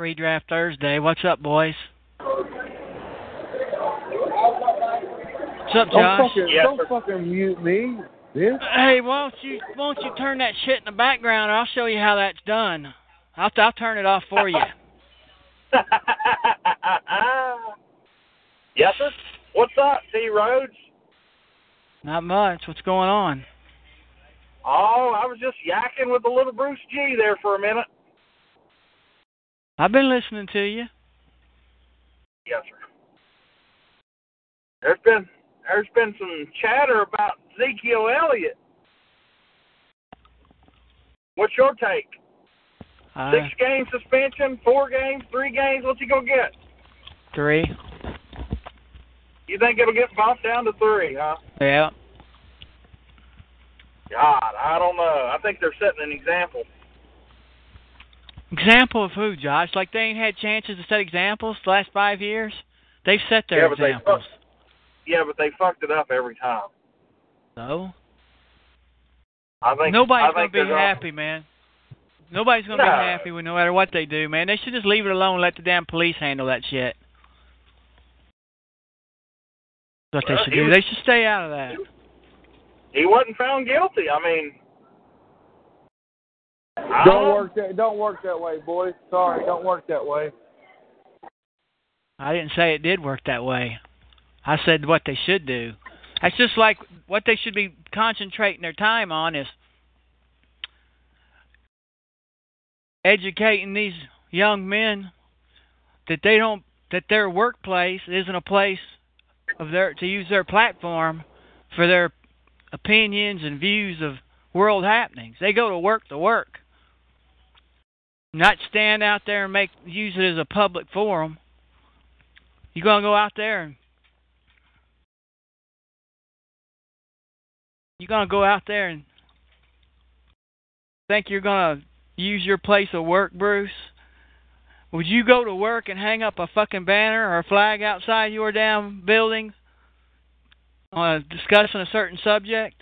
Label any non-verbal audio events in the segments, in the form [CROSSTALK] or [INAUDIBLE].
Pre-draft Thursday. What's up, boys? What's up, Josh? Don't fucking, Yes, don't fucking mute me, bitch. Hey, why don't you why don't you turn that shit in the background? I'll show you how that's done. I'll I'll turn it off for you. [LAUGHS] yes, sir. What's up, T. Rhodes? Not much. What's going on? Oh, I was just yakking with the little Bruce G there for a minute. I've been listening to you. Yes, sir. There's been there's been some chatter about Ezekiel Elliott. What's your take? Uh, Six game suspension, four games, three games. What's he gonna get? three. You think it'll get bumped down to three, huh? Yeah. God, I don't know. I think they're setting an example. Example of who, Josh? Like they ain't had chances to set examples the last five years. They've set their Yeah, examples. Yeah, but they fucked it up every time. So I think nobody's I gonna think be they're happy, man. Nobody's gonna be happy with no matter what they do, man. They should just leave it alone and let the damn police handle that shit. That's what Well, they should do. was- They should stay out of that. He wasn't found guilty. I mean, Don't work that. Don't work that way, boys. Sorry, don't work that way. I didn't say it did work that way. I said what they should do. That's just like what they should be concentrating their time on is educating these young men that they don't that their workplace isn't a place of their to use their platform for their opinions and views of world happenings. They go to work to work. Not stand out there and make use it as a public forum. You're gonna go out there and you're gonna go out there and think you're gonna use your place of work, Bruce? Would you go to work and hang up a fucking banner or a flag outside your damn building on discussing a certain subject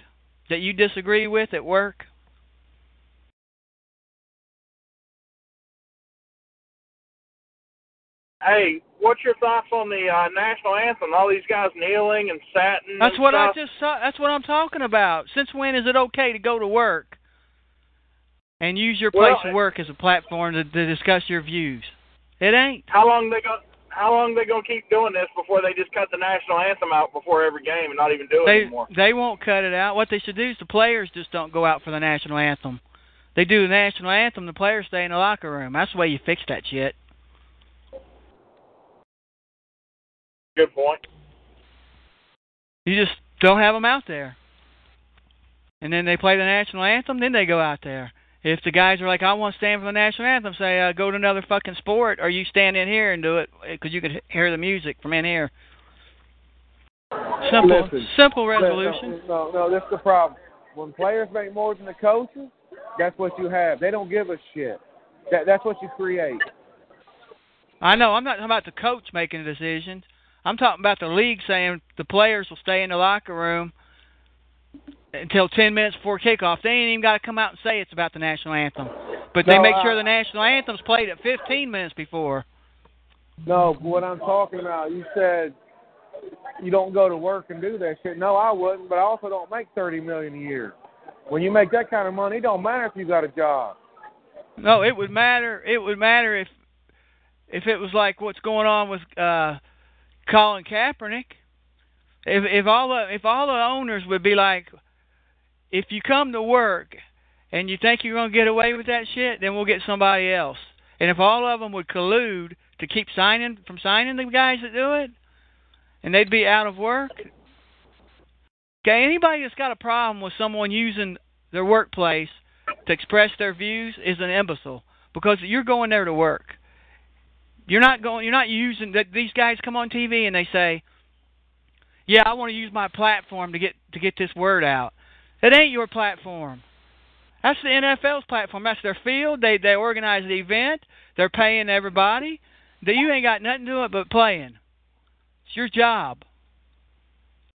that you disagree with at work? Hey, what's your thoughts on the uh, national anthem? All these guys kneeling and satin. That's and what I just saw. That's what I'm talking about. Since when is it okay to go to work and use your place Well, of work as a platform to, to discuss your views? It ain't. How long they going How long they gonna keep doing this before they just cut the national anthem out before every game and not even do it They anymore? they won't cut it out. What they should do is the players just don't go out for the national anthem. They do the national anthem. The players stay in the locker room. That's the way you fix that shit. Good point. You just don't have them out there. And then they play the national anthem. Then they go out there. If the guys are like, I want to stand for the national anthem, say, uh, go to another fucking sport, or you stand in here and do it because you can hear the music from in here. Simple, Listen, simple No, resolution. No, no, that's the problem. When players make more than the coaches, that's what you have. They don't give a shit. That that's what you create. I know. I'm not talking about the coach making the decisions. I'm talking about the league saying the players will stay in the locker room until 10 minutes before kickoff. They ain't even got to come out and say it's about the national anthem. But they No, make I- sure the national anthem's played at 15 minutes before. No, what I'm talking about, you said you don't go to work and do that shit. No, I wouldn't, but I also don't make thirty million a year. When you make that kind of money, it don't matter if you got a job. No, it would matter. It would matter if if it was like what's going on with uh Colin Kaepernick. If if all the if all the owners would be like, if you come to work and you think you're gonna get away with that shit, then we'll get somebody else. And if all of them would collude to keep signing from signing the guys that do it, and they'd be out of work. Okay, anybody that's got a problem with someone using their workplace to express their views is an imbecile because you're going there to work. You're not going. You're not using that. These guys come on TV and they say, "Yeah, I want to use my platform to get to get this word out." It ain't your platform. That's the NFL's platform. That's their field. They they organize the event. They're paying everybody. That you ain't got nothing to do it but playing. It's your job.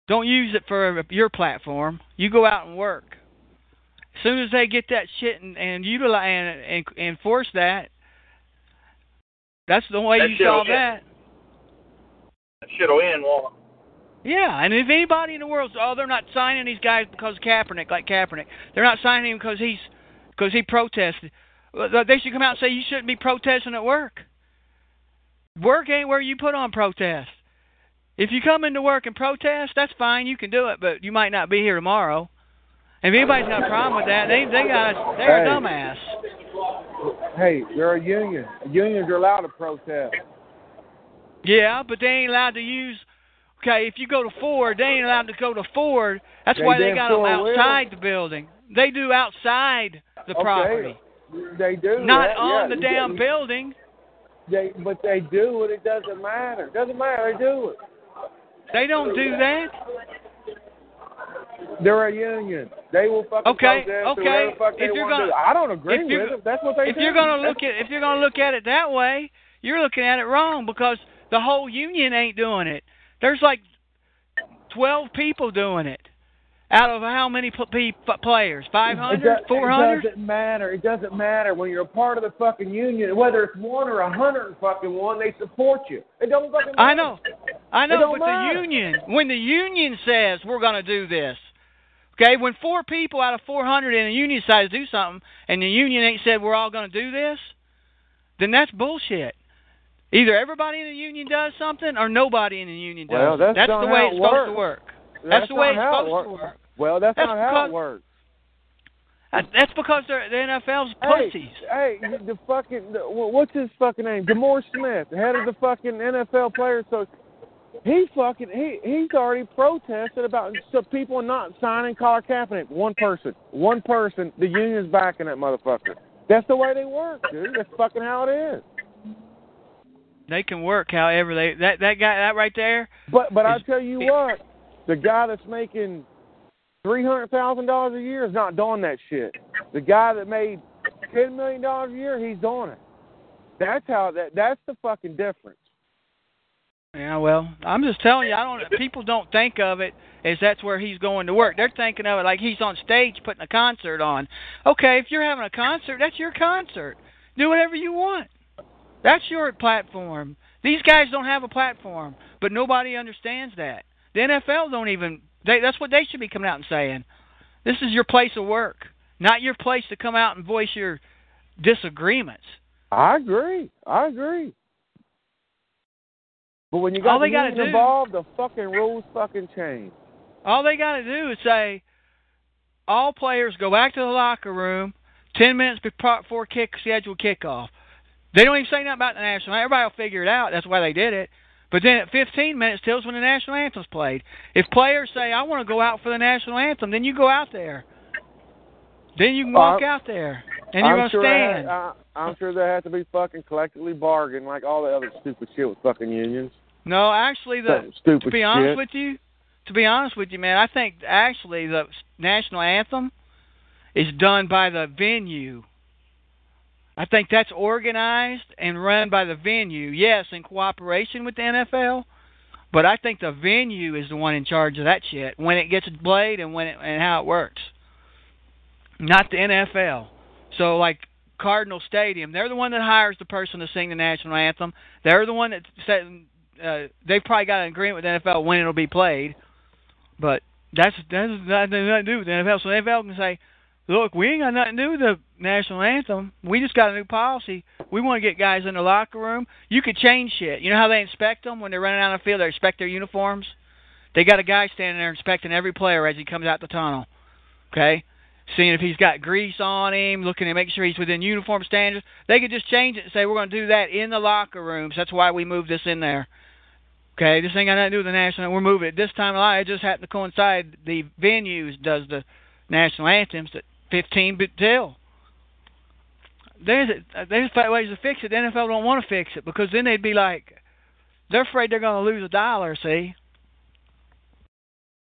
Don't use it for your platform. You go out and work. As soon as they get that shit and, and utilize and, and enforce that, that's the way That you shit'll that. That shit'll end, won't it? Yeah, and if anybody in the world, oh, they're not signing these guys because of Kaepernick, like Kaepernick. They're not signing him because he's because he protested. They should come out and say you shouldn't be protesting at work. Work ain't where you put on protest. If you come into work and protest, that's fine. You can do it, but you might not be here tomorrow. If anybody's got a problem with that, they they got a, they're a dumbass. Hey, they're a union. Unions are allowed to protest. Yeah, but they ain't allowed to use. Okay, if you go to Ford, they ain't allowed to go to Ford. That's They why they got them sure will. outside the building. They do outside the Okay, property, They do. not that, on yeah. the damn building. They, but they do it. It doesn't matter. It doesn't matter. They do it. They don't do that. They're a union. They will fucking Okay, okay. whatever the fuck If you're gonna- do. I don't agree if you're- with them. That's what they If do. you're gonna look [LAUGHS] at if you're gonna look at it that way, you're looking at it wrong because the whole union ain't doing it. There's like twelve people doing it out of how many p- p- players? Five It It doesn't matter. It doesn't matter when you're a part of the fucking union. Whether it's one or a hundred fucking one, they support you. It don't fucking. Matter. I know. I know, but matter. the union, when the union says we're going to do this, okay, when four people out of 400 in a union decide to do something, and the union ain't said we're all going to do this, then that's bullshit. Either everybody in the union does something, or nobody in the union does. Well, that's that's the way it's supposed to work. That's, the way it's supposed to work. Well, that's, That's not how it works. That's because they're, the NFL's pussies. hey, the fucking the, what's his fucking name? Demore Smith, head of the fucking NFL players. So he fucking he he's already protested about so people not signing Colin Kaepernick. One person, one person. The union's backing that motherfucker. That's the way they work, dude. That's fucking how it is. They can work however they that that guy that right there. But but I tell you what, the guy that's making three hundred thousand dollars a year is not doing that shit. The guy that made ten million dollars a year, he's doing it. That's how that. That's the fucking difference. Yeah, well, I'm just telling you, I don't. People don't think of it as that's where he's going to work. They're thinking of it like he's on stage putting a concert on. Okay, if you're having a concert, that's your concert. Do whatever you want. That's your platform. These guys don't have a platform, but nobody understands that. The NFL don't even. They, that's what they should be coming out and saying. This is your place of work, not your place to come out and voice your disagreements. I agree. I agree. But when you got All they gotta union do- involved, the fucking rules fucking change. All they got to do is say, all players go back to the locker room ten minutes before kick scheduled kickoff. They don't even say nothing about the national. Anthem. Everybody will figure it out. That's why they did it. But then at 15 minutes tells when the national anthem's played. If players say, "I want to go out for the national anthem," then you go out there. Then you can walk Uh, out there and you're I'm gonna sure stand. I, I'm sure that has to be fucking collectively bargained like all the other stupid shit with fucking unions. No, actually, the stupid to be honest shit. with you, to be honest with you, man, I think actually the national anthem is done by the venue. I think that's organized and run by the venue. Yes, in cooperation with the NFL, but I think the venue is the one in charge of that shit when it gets played and when it, and how it works. Not the NFL. So like Cardinal Stadium, they're the one that hires the person to sing the national anthem. They're the one that uh, they've probably got an agreement with the NFL when it'll be played. But that's that's nothing to do with the NFL. So the NFL can say, "Look, we ain't got nothing to do with the national anthem. We just got a new policy. We want to get guys in the locker room. You could change shit. You know how they inspect them when they're running out on the field? They inspect their uniforms. They got a guy standing there inspecting every player as he comes out the tunnel. Okay, seeing if he's got grease on him, looking to make sure he's within uniform standards. They could just change it and say we're going to do that in the locker rooms. That's why we moved this in there. Okay, this ain't got nothing to do with the national. We're moving it this time. Of life. It just happened to coincide. The venues does the national anthems at 15 bit till. There's a, there's ways to fix it. The NFL don't want to fix it because then they'd be like, they're afraid they're going to lose a dollar. See,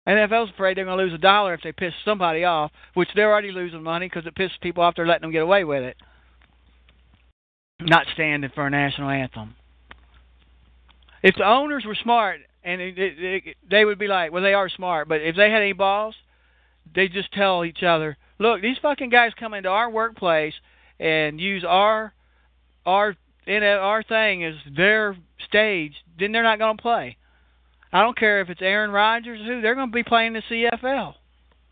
NFL's afraid they're going to lose a dollar if they piss somebody off, which they're already losing money because it pisses people off. They're letting them get away with it, not standing for a national anthem. If the owners were smart, and it, it, it, they would be like, well, they are smart, but if they had any balls, they just tell each other, look, these fucking guys come into our workplace and use our our in our thing as their stage, then they're not going to play. I don't care if it's Aaron Rodgers or who, they're going to be playing the CFL.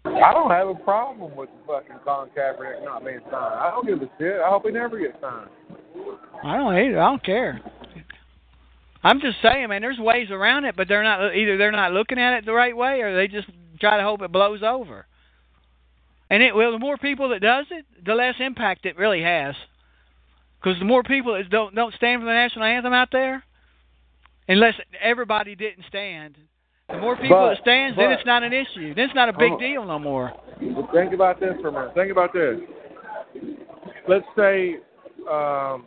I don't have a problem with the fucking Colin Kaepernick not being signed. I don't give a shit. I hope he never gets signed. I don't hate it. I don't care. I'm just saying, man. There's ways around it, but they're not either. They're not looking at it the right way, or they just try to hope it blows over. And it well, the more people that does it, the less impact it really has. Because the more people that don't don't stand for the national anthem out there, unless everybody didn't stand, the more people But- that stands, but- then it's not an issue. Then it's not a big Oh. deal no more. Think about this for a minute. Think about this. Let's say um,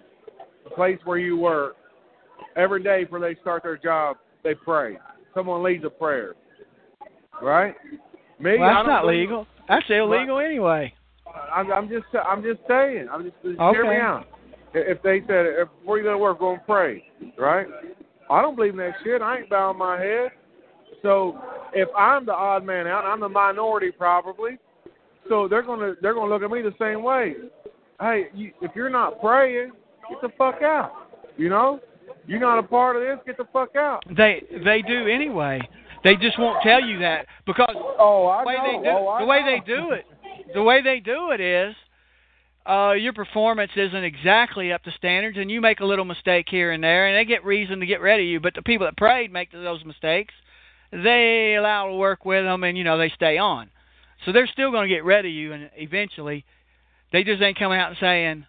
the place where you work, every day before they start their job, they pray. Someone leads a prayer. Right? Me, Well, that's not legal. That's illegal anyway. I'm, I'm just, I'm just saying. I'm just, just hear me Okay. out. If they said, if, before you go to work, go and pray, right? I don't believe in that shit. I ain't bowing my head. So if I'm the odd man out, I'm the minority probably. So they're gonna, they're gonna look at me the same way. Hey, you, if you're not praying, get the fuck out. You know, you're not a part of this. Get the fuck out. They they do anyway. They just won't tell you that because Oh, I the way know. they do oh, I the way know. they do it the way they do it is uh your performance isn't exactly up to standards and you make a little mistake here and there and they get reason to get rid of you but the people that prayed make those mistakes they allow to work with them and you know they stay on so they're still going to get rid of you and eventually they just ain't coming out and saying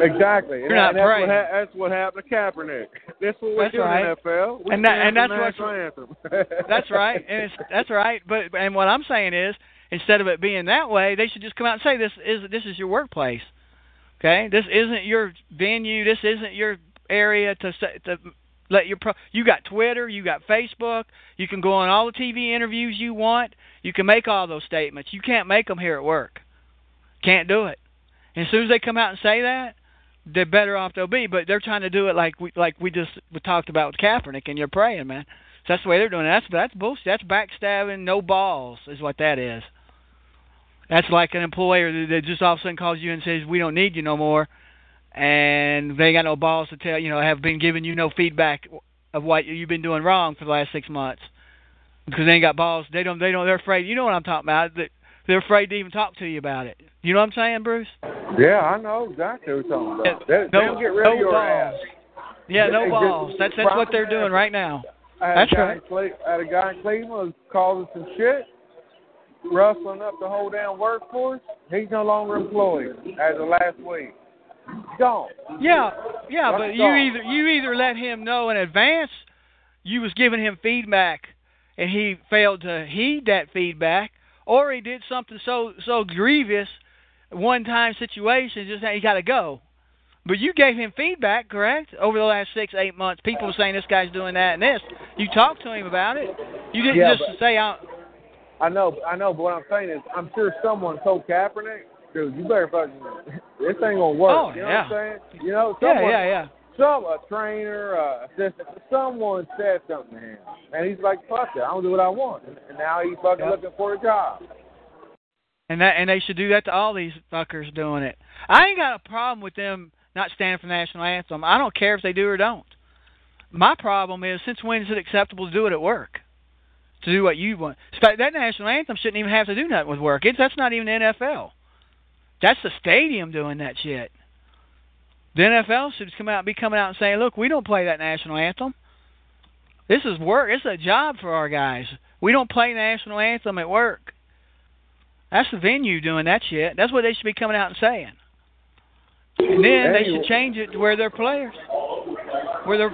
Exactly. You're and not that's, what ha- that's what happened to Kaepernick. That's what we're That's doing right. in NFL. We And that- and that's national anthem. [LAUGHS] That's right, and it's that's right. But and what I'm saying is, instead of it being that way, they should just come out and say this is this is your workplace. Okay, this isn't your venue. This isn't your area to to let your pro. You got Twitter, you got Facebook. You can go on all the TV interviews you want. You can make all those statements. You can't make them here at work. Can't do it. And as soon as they come out and say that, they're better off they'll be. But they're trying to do it like we like we just we talked about with Kaepernick, and you're praying, man. So that's the way they're doing it. That's that's bullshit. That's backstabbing, no balls, is what that is. That's like an employer that- just all of a sudden calls you and says we don't need you no more, and they got no balls to tell you know have been giving you no feedback of what you've been doing wrong for the last six months because they ain't got balls. They don't. They don't. They're afraid. You know what I'm talking about? That they're afraid to even talk to you about it. You know what I'm saying, Bruce? Yeah, I know exactly what you're talking about. They, no, they'll get rid no of your balls. ass. Yeah, They no balls. That's that's what they're doing right now. That's right. Cle- I had a guy in Cleveland causing some shit, rustling up the whole damn workforce. He's no longer employed as of last week. Gone. Yeah, yeah, That's but you either you either let him know in advance you was giving him feedback and he failed to heed that feedback, or he did something so so grievous, one time situation, just now he got to go. But you gave him feedback, correct? Over the last six, eight months, people were saying this guy's doing that and this. You talked to him about it. You didn't Yeah, just but- say, I, I know, I know, but what I'm saying is, I'm sure someone told Kaepernick, dude, you better fucking, [LAUGHS] this ain't gonna work. Oh, you know yeah. what I'm saying? You know, yeah, someone, yeah, yeah. Some a trainer, uh, assistant, someone said something to him, and he's like, "Fuck it, I'm gonna do what I want." And, now he's fucking Yep. looking for a job. And that and they should do that to all these fuckers doing it. I ain't got a problem with them not standing for the national anthem. I don't care if they do or don't. My problem is since when is it acceptable to do it at work? To do what you want. In fact, That national anthem shouldn't even have to do nothing with work. It's that's not even the NFL. That's the stadium doing that shit. The NFL should come out be coming out and saying, Look, we don't play that national anthem. This is work. It's a job for our guys. We don't play national anthem at work. That's the venue doing that shit. That's what they should be coming out and saying. And then they should change it to where they're players. Where they're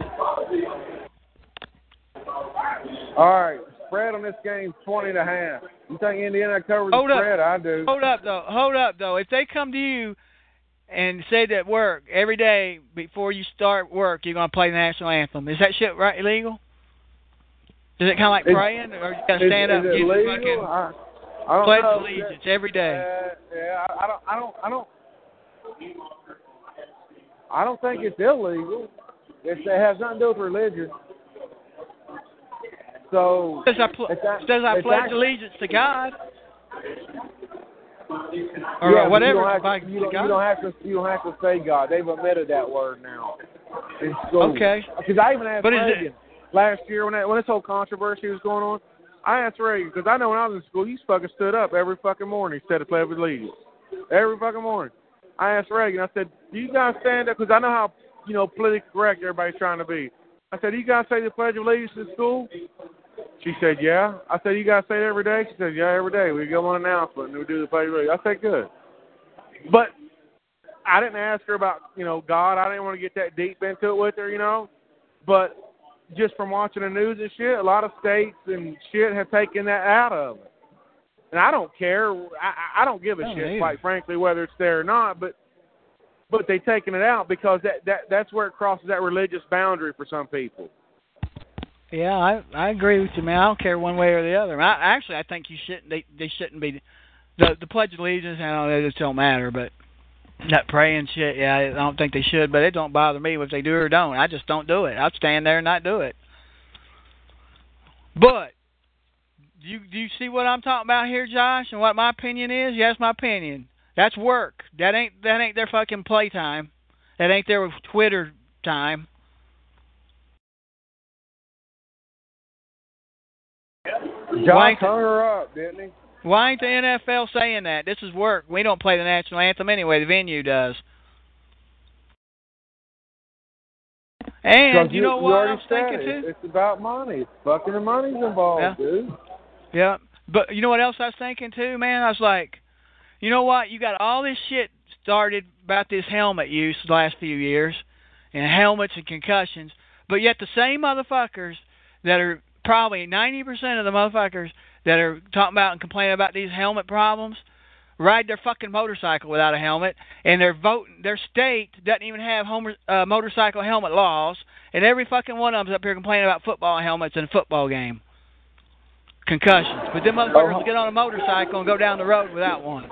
All right, spread on this game twenty and a half. You think Indiana covers Hold the up. I do. Hold up though. Hold up though. If they come to you and say that work every day before you start work, you're gonna play the national anthem. Is that shit right illegal? Is it kind of like Is- praying, or you gotta stand is up it and get the legal? fucking I, I don't pledge know. allegiance every day? Uh, yeah, I, I don't. I don't. I don't. I don't think it's illegal. It's, it has nothing to do with religion. So Says I, pl- It's that- says I it's pledge that- allegiance to God, or yeah, whatever. You don't, have to, you, don't, you don't have to. You don't have to say God. They've omitted that word now in school. Okay. Because I even asked But is it- Reagan last year when that, when this whole controversy was going on. I asked Reagan because I know when I was in school, you fucking stood up every fucking morning, said the pledge of allegiance, every fucking morning. I asked Reagan. I said, "Do you guys stand up?" Because I know how you know politically correct everybody's trying to be. I said, "Do you guys say the pledge of allegiance in school?" She said, "Yeah." I said, "You guys say it every day?" She said, "Yeah, every day. We go on announcement and we do the pledge of. I said, "Good." But I didn't ask her about you know God. I didn't want to get that deep into it with her, you know. But just from watching the news and shit, a lot of states and shit have taken that out of it. And I don't care. I, I- I don't give a I don't shit, either. quite frankly, whether it's there or not. But but they taking it out because that that that's where it crosses that religious boundary for some people. Yeah, I I agree with you, man. I don't care one way or the other. I actually I think you shouldn't. They they shouldn't be. The the Pledge of Allegiance. I don't know. It just don't matter. But that praying shit. Yeah, I don't think they should. But it don't bother me if they do or don't. I just don't do it. I'd stand there and not do it. But do you do you see what I'm talking about here, Josh? And what my opinion is? Yes, my opinion. That's work. That ain't that ain't their fucking playtime. That ain't their Twitter time. John Why- hung her up, didn't he? Why ain't the NFL saying that? This is work. We don't play the national anthem anyway. The venue does. And Because you know what I'm thinking it. too? It's about money. It's fucking the money's involved, Yeah. dude. Yeah. But you know what else I was thinking too, man? I was like, you know what? You got all this shit started about this helmet use the last few years, and helmets and concussions. But yet the same motherfuckers that are probably 90% of the motherfuckers that are talking about and complaining about these helmet problems ride their fucking motorcycle without a helmet, and their vote, their state doesn't even have home, uh, motorcycle helmet laws, and every fucking one of them's up here complaining about football helmets in a football game. Concussions, but them motherfuckers will get on a motorcycle and go down the road without one.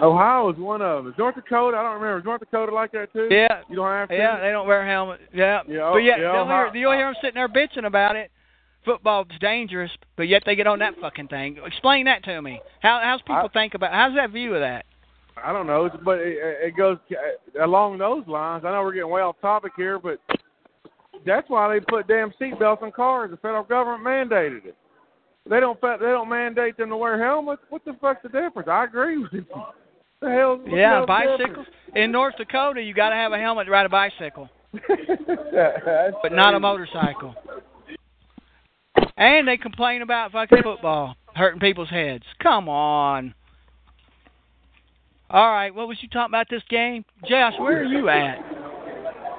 Ohio is one of them. Is North Dakota? I don't remember. Is North Dakota like that too? Yeah, You don't have to. yeah, they don't wear helmets. Yeah, Yeah, but yet yeah, hear, you'll hear them sitting there bitching about it. Football's dangerous, but yet they get on that fucking thing. Explain that to me. How how's people I- think about? How's that view of that? I don't know, but it, it goes uh, along those lines. I know we're getting way off topic here, but that's why they put damn seatbelts in cars. The federal government mandated it. They don't they don't mandate them to wear helmets. What the fuck's the difference? I agree with you. [LAUGHS] The hell? the Yeah, hell's bicycles in North Dakota, you got to have a helmet to ride a bicycle, [LAUGHS] but not a motorcycle. And they complain about fucking football hurting people's heads. Come on. All right, what was you talking about this game, Josh? Where are you at?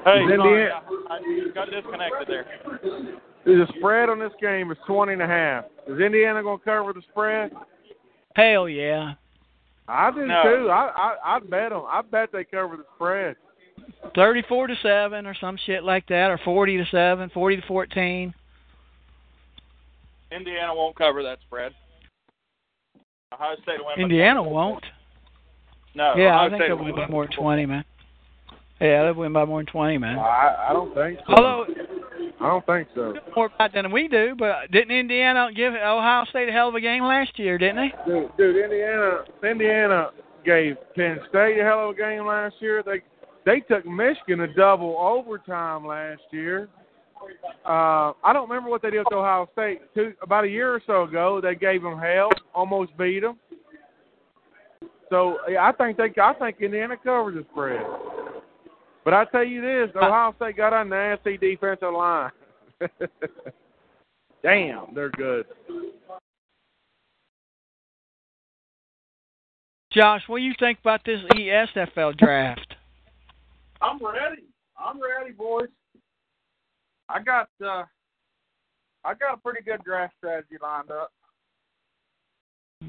Hey, Is sorry, I, I got disconnected there. The spread on this game is twenty and a half. Is Indiana going to cover the spread? Hell yeah. I do No. too. I I I bet them. I bet they cover the spread. 34 to 7 or some shit like that or 40 to 7, 40 to 14. Indiana won't cover that spread. Ohio State will win. Indiana won't. No. Yeah, Ohio I think State they'll win by more than 20, man. Yeah, they'll win by more than 20, man. I I don't think so. Although I don't think so. more about than we do, but didn't Indiana give Ohio State a hell of a game last year, didn't they? Dude, dude, Indiana, Indiana gave Penn State a hell of a game last year. They they took Michigan a double overtime last year. Uh, I don't remember what they did with Ohio State. Two, about a year or so ago, they gave them hell, almost beat them. So yeah, I think they, I think Indiana covers the spread. But I tell you this, Ohio State got a nasty defensive line. [LAUGHS] Damn, they're good. Josh, what do you think about this ESFL draft? I'm ready. I'm ready, boys. I got uh I got a pretty good draft strategy lined up.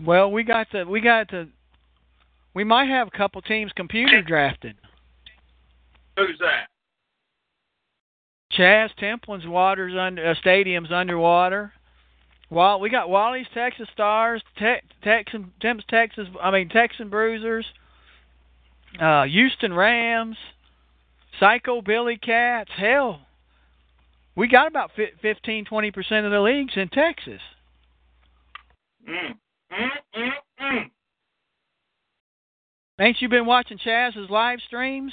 Well, we got to we got to we might have a couple teams computer drafted. Who's that? Chaz Templin's water's under uh, stadium's underwater. While we got Wally's Texas Stars, Te- Texan Temps Texas, I mean Texan Bruisers, uh, Houston Rams, Psycho Billy Cats. Hell, we got about fi- 15, 20 percent of the leagues in Texas. Mm. Mm, mm, mm. Ain't you been watching Chaz's live streams?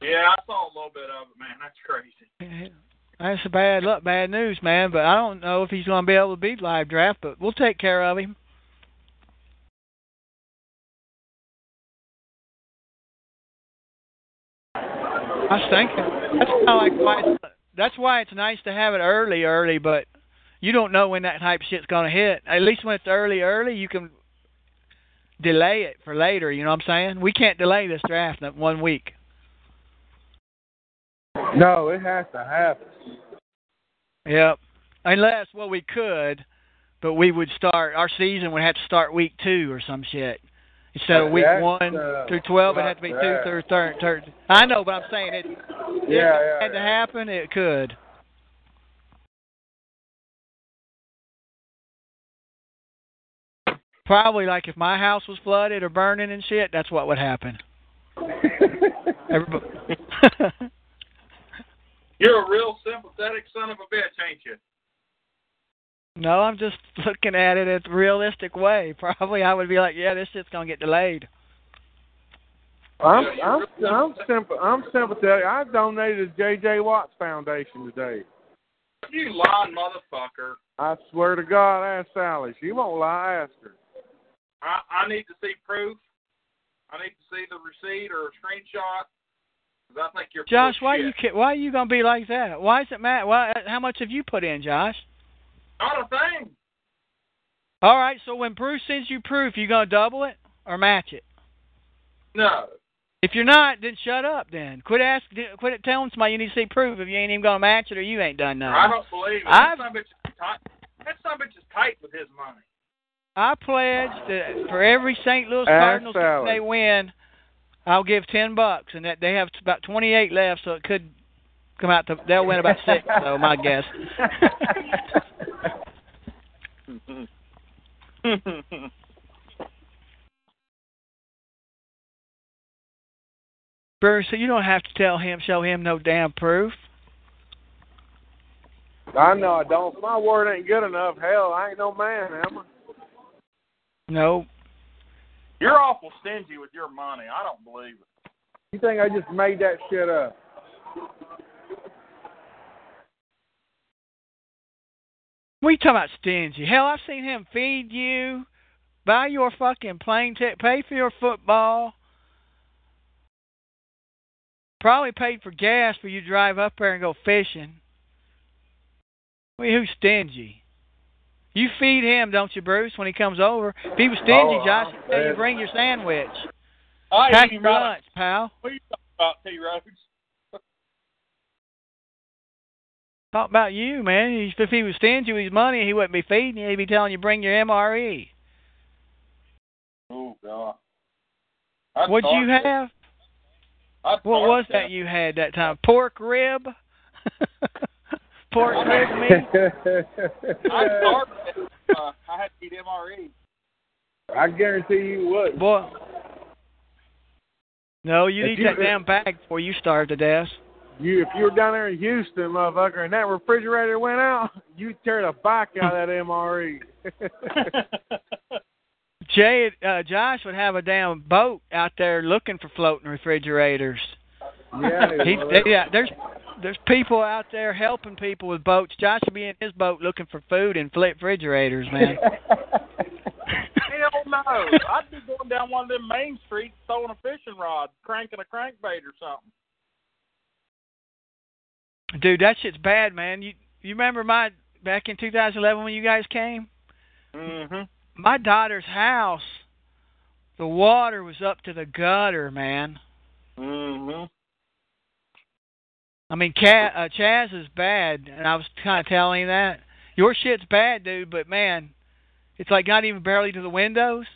Yeah, I saw a little bit of it, man. That's crazy. That's a bad luck, bad news, man. But I don't know if he's going to be able to beat live draft, but we'll take care of him. I was thinking that's kind of like why that's why it's nice to have it early, early. But you don't know when that type of shit's going to hit. At least when it's early, early, you can delay it for later. You know what I'm saying? We can't delay this draft one week. No, it has to happen. Yep. Unless, well, we could, but we would start our season would have to start week two or some shit instead of week That's, one uh, through twelve. It had to be two that. through third. third. I know, but I'm saying it. if Yeah, it yeah, had to happen, it could. Probably like if my house was flooded or burning and shit, that's what would happen. [LAUGHS] Everybody. [LAUGHS] You're a real sympathetic son of a bitch, ain't you? No, I'm just [LAUGHS] looking at it in a realistic way. Probably I would be like, yeah, this shit's gonna get delayed. I'm Yeah, I'm I'm symp- I'm sympathetic. I donated to J.J. Watt's Foundation today. You lying motherfucker. I swear to God, ask Sally. She won't lie. Ask her. I, I need to see proof. I need to see the receipt or a screenshot. 'Cause I think you're Josh, why shit. you why are you gonna be like that? Why is it Matt? Why? How much have you put in, Josh? Not a thing. All right, so when Bruce sends you proof, you gonna double it or match it? No. If you're not, then shut up. Then quit ask, quit telling somebody you need to see proof if you ain't even gonna match it or you ain't done nothing. I don't believe it. I've- That son of a bitch is tight. That son of a bitch is tight with his money. I pledge that for every St. Louis Cardinals team Sally. they win, I'll give ten bucks, and that they have about twenty-eight left, so it could come out to they'll win about six. so my guess. [LAUGHS] [LAUGHS] Bruce, so you don't have to tell him, show him no damn proof. I know I don't. If my word ain't good enough, hell, I ain't no man, am I? No, You're awful stingy with your money. I don't believe it. You think I just made that shit up? What are you talking about stingy? Hell, I've seen him feed you, buy your fucking plane ticket, pay for your football. Probably paid for gas for you to drive up there and go fishing. Well, who's stingy? You feed him, don't you, Bruce, when he comes over? If he was stingy, Oh, Josh, he'd you bring your sandwich. I Pack your lunch, pal. What are you talking about, T. Rhodes? Talk about you, man. If he was stingy you his money, he wouldn't be feeding you. He'd be telling you bring your. MRE. Oh, God. I'd What'd you start- have? I'd What start was that you had that time? Pork rib? [LAUGHS] Pork rib meat? I started. Uh, I had to eat MRE. I guarantee you would. Boy. No, you If eat you- that damn bag before you starve to death. You, if you were down there in Houston, motherfucker, and that refrigerator went out, [LAUGHS] you'd tear the bike out of that. MRE. [LAUGHS] Jay, uh, Josh would have a damn boat out there looking for floating refrigerators. yeah, He, they- yeah, there's there's people out there helping people with boats. Josh would be in his boat looking for food and flip refrigerators, man. [LAUGHS] Hell no. I'd be going down one of them main streets throwing a fishing rod, cranking a crankbait or something. Dude, that shit's bad, man. You you remember my back in 2011 when you guys came? Mm-hmm. my daughter's house the water was up to the gutter, man. Mhm. I mean, Cat, uh, Chaz is bad, and I was kind of telling him that your shit's bad, dude. But man, it's like not even barely to the windows.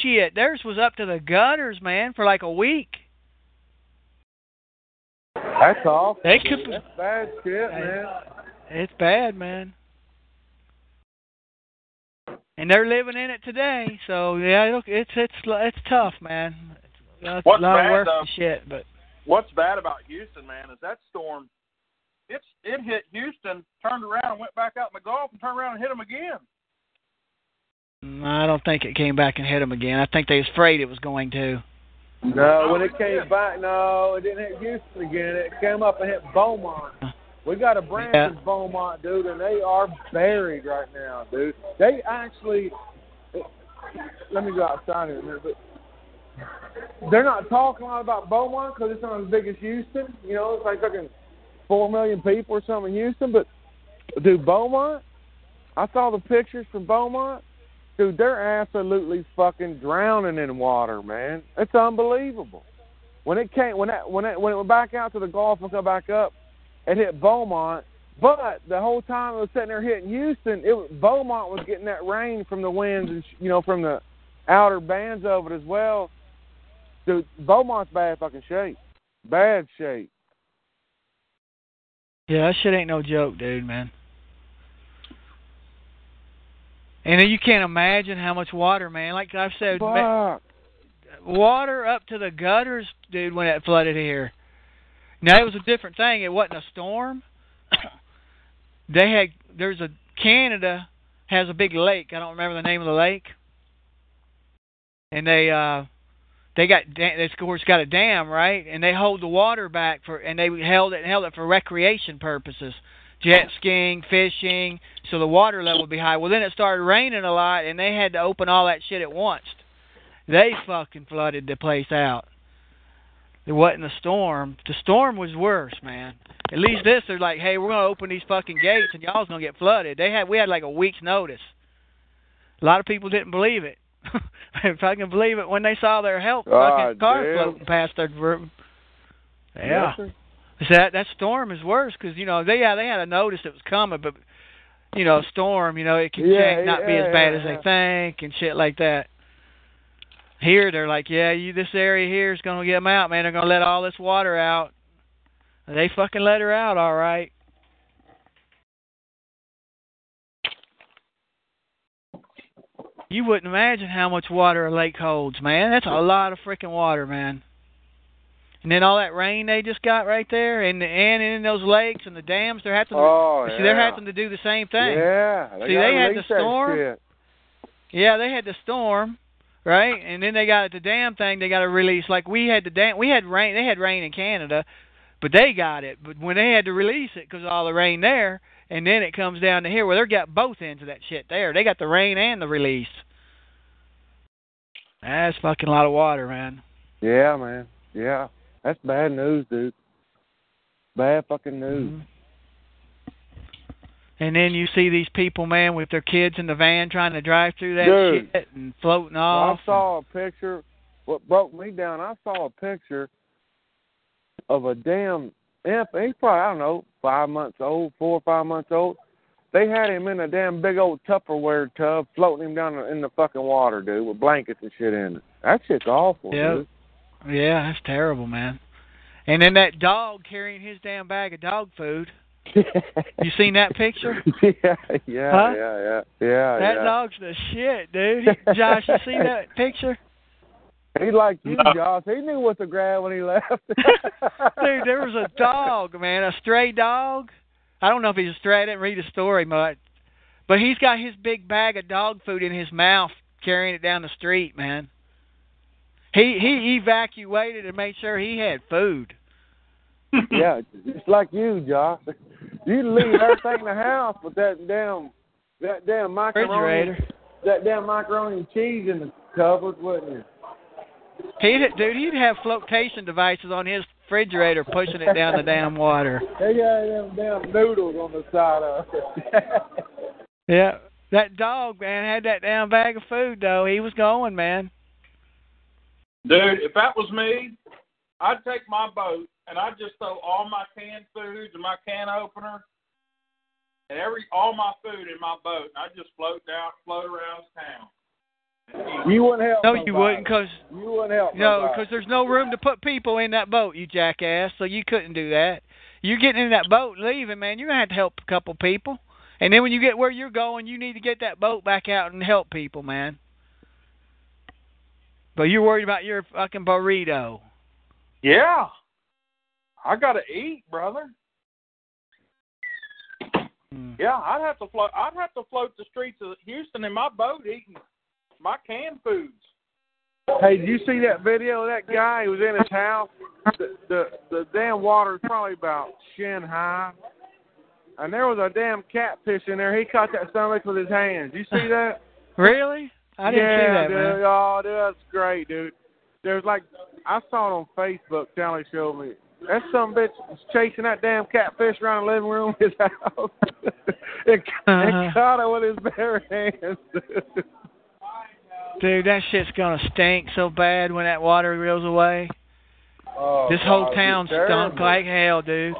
Shit, theirs was up to the gutters, man, for like a week. That's awful. They could. That's bad shit, man. It's bad, man. And they're living in it today, so yeah, look, it's it's it's tough, man. It's What's a lot bad, worse though- shit, but What's bad about Houston, man, is that storm. It's it hit Houston, turned around, and went back out in the Gulf, and turned around and hit them again. mm, I don't think it came back and hit them again. I think they was afraid it was going to. No, when it came back, no, it didn't hit Houston again. It came up and hit Beaumont. We got a branch Yeah. in Beaumont, dude, and they are buried right now, dude. They actually, let me go outside here a minute, but they're not talking a lot about Beaumont because it's not as big as Houston. You know, it's like fucking four million people or something in Houston. But dude, Beaumont, I saw the pictures from Beaumont. Dude, they're absolutely fucking drowning in water, man. It's unbelievable. When it came, when that, when it, when it went back out to the Gulf and come back up, it hit Beaumont. But the whole time it was sitting there hitting Houston, it Beaumont was getting that rain from the winds and you know from the outer bands of it as well. Dude, Beaumont's bad fucking shape, bad shape. Yeah, that shit ain't no joke, dude, man. And you can't imagine how much water, man. Like I've said, ma- water up to the gutters, dude, when it flooded here. Now it was a different thing. It wasn't a storm. [COUGHS] they had there's a Canada has a big lake. I don't remember the name of the lake. And they uh they got they of course got a dam, right? And they hold the water back for and they held it and held it for recreation purposes. Jet skiing, fishing, so the water level would be high. Well then it started raining a lot and they had to open all that shit at once. They fucking flooded the place out. It wasn't a storm. The storm was worse, man. At least this, they're like, hey, we're gonna open these fucking gates and y'all's gonna get flooded. They had, we had like a week's notice. A lot of people didn't believe it. [LAUGHS] if I can believe it, when they saw their help God fucking car damn. floating past their room. Yeah. Yes. That that storm is worse because you know they yeah they had a notice it was coming, but you know storm you know it can Yeah, change, not be as bad yeah, as yeah. they think and shit like that. Here they're like, yeah, you this area here is gonna get them out, man. They're gonna let all this water out. They fucking let her out, all right. You wouldn't imagine how much water a lake holds, man. That's a lot of freaking water, man. And then all that rain they just got right there, and and in those lakes and the dams, they're having to Oh, see they're having to do the same thing. Yeah, they See, they had the storm. Yeah, they had the storm, right? And then they got the dam thing. They got to release. Like we had the dam. We had rain. They had rain in Canada, but they got it. But when they had to release it because all the rain there, and then it comes down to here, where they got both ends of that shit there. They got the rain and the release. That's fucking a lot of water, man. Yeah, man. Yeah, that's bad news, dude. Bad fucking news. Mhm. And then you see these people, man, with their kids in the van trying to drive through that Dude. shit and floating off. I saw a picture. What broke me down? I saw a picture of a damn imp. He's probably I don't know five months old, four or five months old. They had him in a damn big old Tupperware tub, floating him down in the fucking water, dude, with blankets and shit in it. That shit's awful, Yeah. dude. Yeah, that's terrible, man. And then that dog carrying his damn bag of dog food. [LAUGHS] You seen that picture? [LAUGHS] yeah, yeah, Huh? yeah, yeah, yeah. that yeah. dog's the shit, dude. He- Josh, you seen that [LAUGHS] picture? He liked you, No. Josh. He knew what to grab when he left. Dude, there was a dog, man, a stray dog. I don't know if he's a stray. I didn't read the story much, but he's got his big bag of dog food in his mouth, carrying it down the street, man. He he evacuated and made sure he had food. [LAUGHS] yeah, just like you, Josh. You leave everything in the house, but that damn, that damn macaroni, that damn macaroni and cheese in the cupboard, wouldn't you? He'd dude, he'd have flotation devices on his refrigerator pushing it down the damn water. [LAUGHS] They got them damn noodles on the side of it. [LAUGHS] Yeah. That dog, man, had that damn bag of food though. He was going, man. Dude, if that was me, I'd take my boat and I'd just throw all my canned foods and my can opener and every all my food in my boat, and I'd just float down, float around town. You wouldn't help. No, nobody. you wouldn't, cause You wouldn't help. no, because there's no room to put people in that boat, you jackass. So you couldn't do that. You're getting in that boat, leaving, man. You're gonna have to help a couple people, and then when you get where you're going, you need to get that boat back out and help people, man. But you're worried about your fucking burrito. Yeah, I gotta eat, brother. Mm. Yeah, I'd have to float. I'd have to float the streets of Houston in my boat eating my canned foods. Hey, did you see that video of that guy who was in his house? The the, the damn water is probably about shin high, and there was a damn catfish in there. He caught that stomach with his hands. You see that? Really? I didn't yeah, see that, dude. man. Oh, dude, that's great, dude. There's like I saw it on Facebook. Sally showed me. That some bitch was chasing that damn catfish around the living room of his [LAUGHS] house. and, Uh-huh. and caught it with his bare hands. dude. Dude, that shit's gonna stink so bad when that water goes away. Oh, This whole God, town stunk like hell, dude.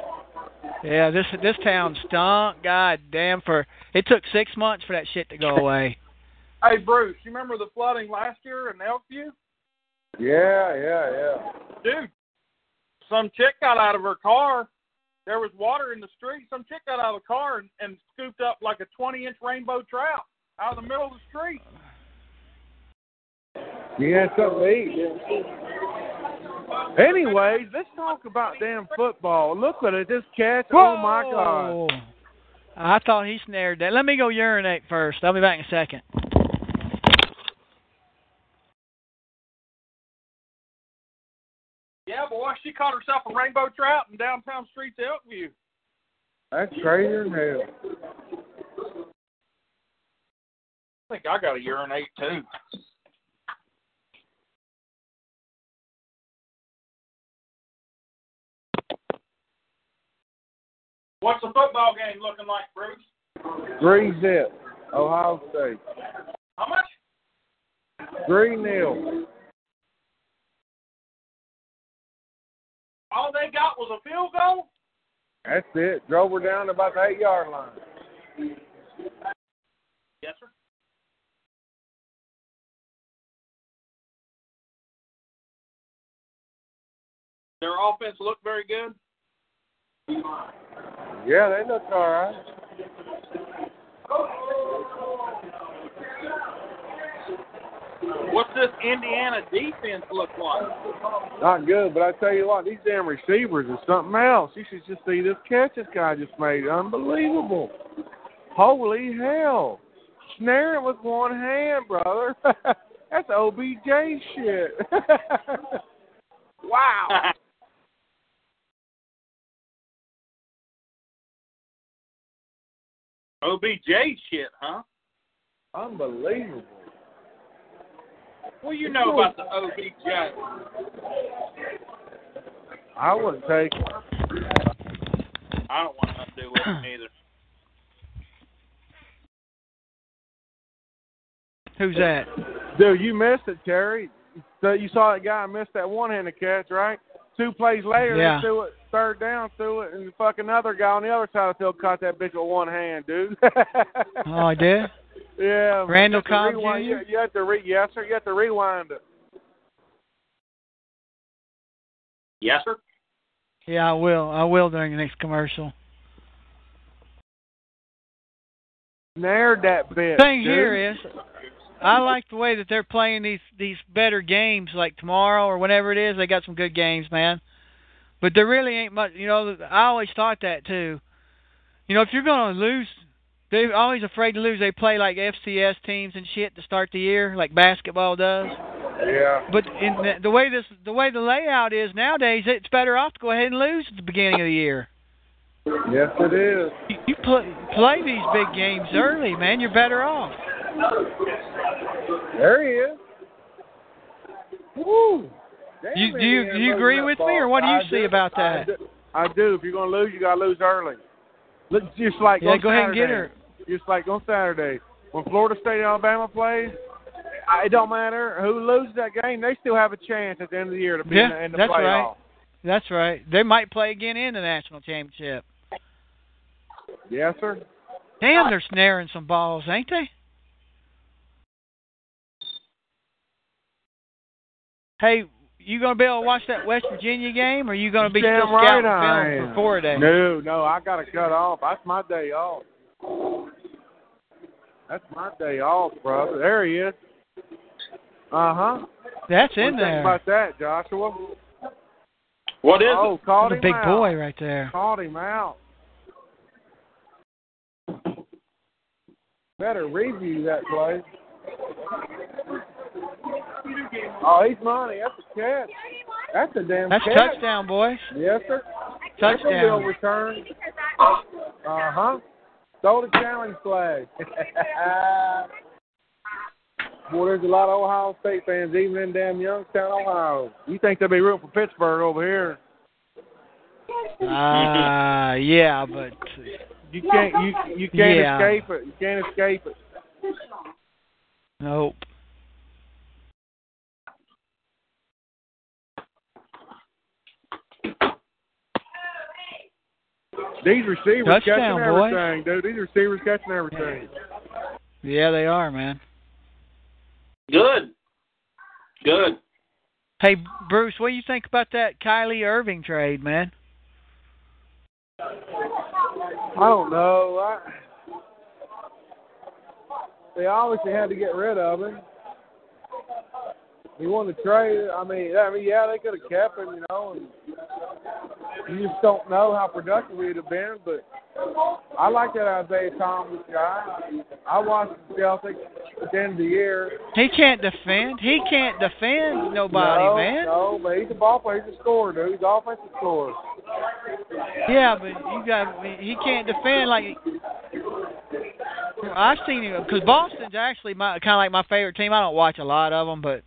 Yeah, this this town stunk. God damn, for it took six months for that shit to go [LAUGHS] away. Hey, Bruce, you remember the flooding last year in Elkview? Yeah, yeah, yeah. Dude, some chick got out of her car. There was water in the street. Some chick got out of the car and, and scooped up like a 20 inch rainbow trout out of the middle of the street. You had something to eat. didn't you? Anyways, let's talk about damn football. Look at it, this catch. Oh my God. I thought he snared that. Let me go urinate first. I'll be back in a second. Yeah, boy, she caught herself a rainbow trout in downtown streets of Elkview. That's crazy as hell. I think I got to urinate too. What's the football game looking like, Bruce? Three zip. Ohio State. How much? Three nil. All they got was a field goal? That's it. Drove her down to about the eight yard line. Yes, sir. Their offense looked very good. Yeah, they looked all right. What's this Indiana defense look like? Not good, but I tell you what, these damn receivers is something else. You should just see this catch this guy just made. Unbelievable. Holy hell. Snaring with one hand, brother. [LAUGHS] That's OBJ shit. [LAUGHS] wow. [LAUGHS] OBJ shit, huh? Unbelievable. What do you know about the OBJ? I wouldn't take it. I don't want to do with [COUGHS] him either. Who's that? Dude, you missed it, Terry. So you saw that guy miss that one handed catch, right? Two plays later, Yeah. they threw it third down, threw it, and the fucking other guy on the other side of the field caught that bitch with one hand, dude. [LAUGHS] Oh, I did. Yeah. Randall you have to Cobb rewind- Jr.? You, you have to re yes sir, you have to rewind it. Yes, sir. Yeah, I will. I will during the next commercial. Snared that bitch. Thing dude. here is, I like the way that they're playing these these better games, like tomorrow or whenever it is. They got some good games, man. But there really ain't much. You know, I always thought that too. You know, if you're gonna lose, they're always afraid to lose. They play like FCS teams and shit to start the year, like basketball does. Yeah. But in the, the way this, the way the layout is nowadays, it's better off to go ahead and lose at the beginning of the year. Yes it is. You, you play play these big games early, man. You're better off. There he is. Woo. Damn, You- do you- do you agree with me, or what do you I see about I that? do. I do. If you're gonna lose, you gotta lose early. Look, just like Yeah, go ahead and get her. Just like on Saturday when Florida State and Alabama plays, it don't matter who loses that game. They still have a chance at the end of the year to be Yeah, in the, in the that's right. That's right. They might play again in the national championship. Yes, sir. Damn, they're snaring some balls, ain't they? Hey, you gonna be able to watch that West Virginia game, or you gonna be Damn still right scouting film for four days? No, no, I got to cut off. That's my day off. That's my day off, brother. There he is. Uh huh. That's What in you think there. about that, Joshua? What is oh, called The him big out. boy right there. Called him out. Better review that play. Oh, he's money. That's a catch. That's a damn That's catch. touchdown, boys. Yes, sir. That's a Touchdown. return. Uh huh. Throw the challenge flag. [LAUGHS] Boy, there's a lot of Ohio State fans, even in damn Youngstown, Ohio. You think they'll be rooting for Pittsburgh over here? Ah, yeah, but You can't. You you can't Yeah. escape it. You can't escape it. nope. These receivers Touchdown, catching boys. everything, dude. These receivers catching everything. Yeah, they are, man. Good. Good. Hey, Bruce, what do you think about that Kyrie Irving trade, man? I don't know. I, they obviously had to get rid of him. He wanted to trade. I mean, I mean, yeah, they could have kept him, you know. And you just don't know how productive he'd have been. But I like that Isaiah Thomas guy. I watched the Celtics at the end of the year. He can't defend. He can't defend nobody, no, man. No, but he's a ball player. He's a scorer, dude. He's an offensive scorer. Yeah, but you got he can't defend like I've seen him because Boston's actually my kind of like my favorite team. I don't watch a lot of them, but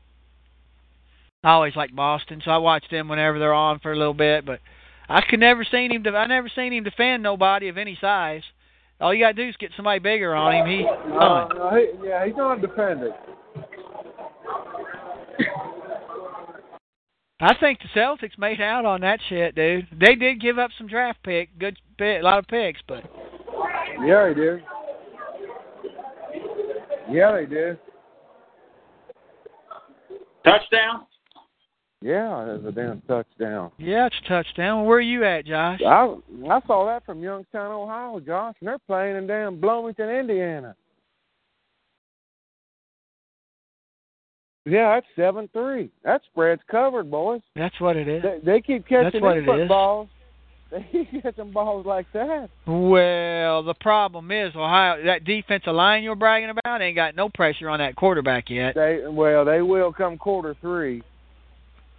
I always like Boston, so I watch them whenever they're on for a little bit. But I could never seen him. I never seen him defend nobody of any size. All you gotta do is get somebody bigger on him. He's Uh, no, he, yeah, he's not a defender. I think the Celtics made out on that shit, dude. They did give up some draft pick, good pick, a lot of picks, but Yeah, they did. Yeah, they did. Touchdown. Yeah, it was a damn touchdown. yeah, it's a touchdown. Where are you at, Josh? I I saw that from Youngstown, Ohio, Josh, and they're playing in damn Bloomington, Indiana. Yeah, that's seven three. That spread's covered, boys. That's what it is. They, they keep catching these it is. footballs. [LAUGHS] They keep catching balls like that. Well, the problem is Ohio. That defensive line you're bragging about ain't got no pressure on that quarterback yet. They well, they will come quarter three.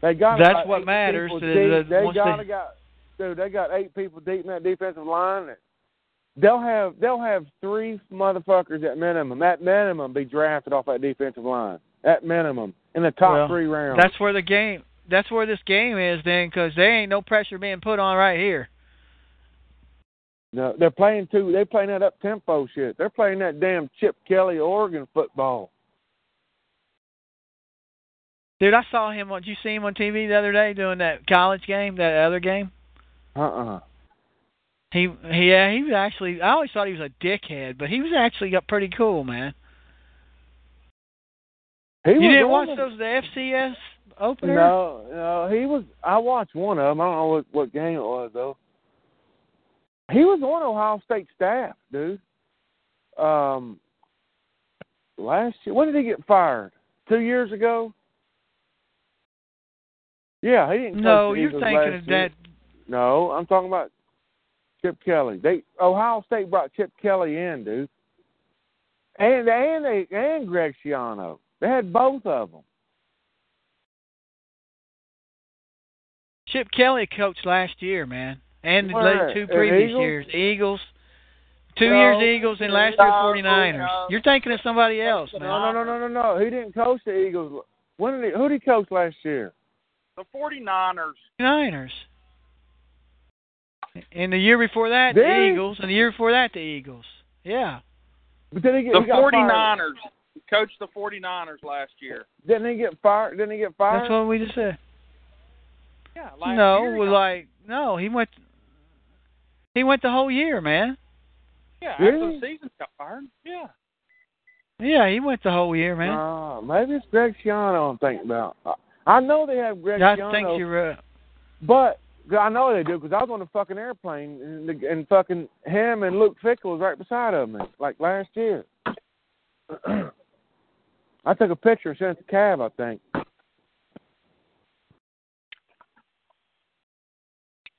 They got That's what matters, is deep. They gotta they- got dude. They got eight people deep in that defensive line. They'll have they'll have three motherfuckers at minimum. At minimum, be drafted off that defensive line. At minimum, in the top Well, three rounds. That's where the game. That's where this game is then, because there ain't no pressure being put on right here. no, they're playing too. They playing that up tempo shit. They're playing that damn Chip Kelly Oregon football. Dude, I saw him. Did you see him on TV the other day doing that college game, that other game? Uh uh He, he, yeah, he was actually. I always thought he was a dickhead, but he was actually got pretty cool, man. He You didn't watch the- those the FCS opener? No, no, he was. I watched one of them. I don't know what what game it was though. He was on Ohio State staff, dude. Um, last year, when did he get fired? Two years ago. Yeah, he didn't. coach No, you're thinking last of year. that. No, I'm talking about Chip Kelly. They Ohio State brought Chip Kelly in, dude. And and they and Greg Schiano. They had both of them. Chip Kelly coached last year, man, and the two previous Eagles? years. Eagles, two No, years Eagles, and last year 49ers. no. You're thinking of somebody else, man. No, no, no, no, no, no. He didn't coach the Eagles. When did he? Who did he coach last year? The 49ers. 49ers. And the year before that, Did the? Eagles, and the year before that, the Eagles. Yeah. But then he, get- The he got fired. 49ers. coached the 49ers last year. Didn't he get fired? Didn't he get fired? That's what we just said. Yeah, no, year. he like no, he went. He went the whole year, man. yeah, after Really? the season got fired. Yeah. Yeah, he went the whole year, man. Uh, maybe it's Greg Schiano I'm thinking about. I, know they have Greg I think you're. Uh, but I know they do because I was on the fucking airplane and, the, and fucking him and Luke Fickell was right beside of me like last year. [CLEARS THROAT] I took a picture and sent it to Cav, I think.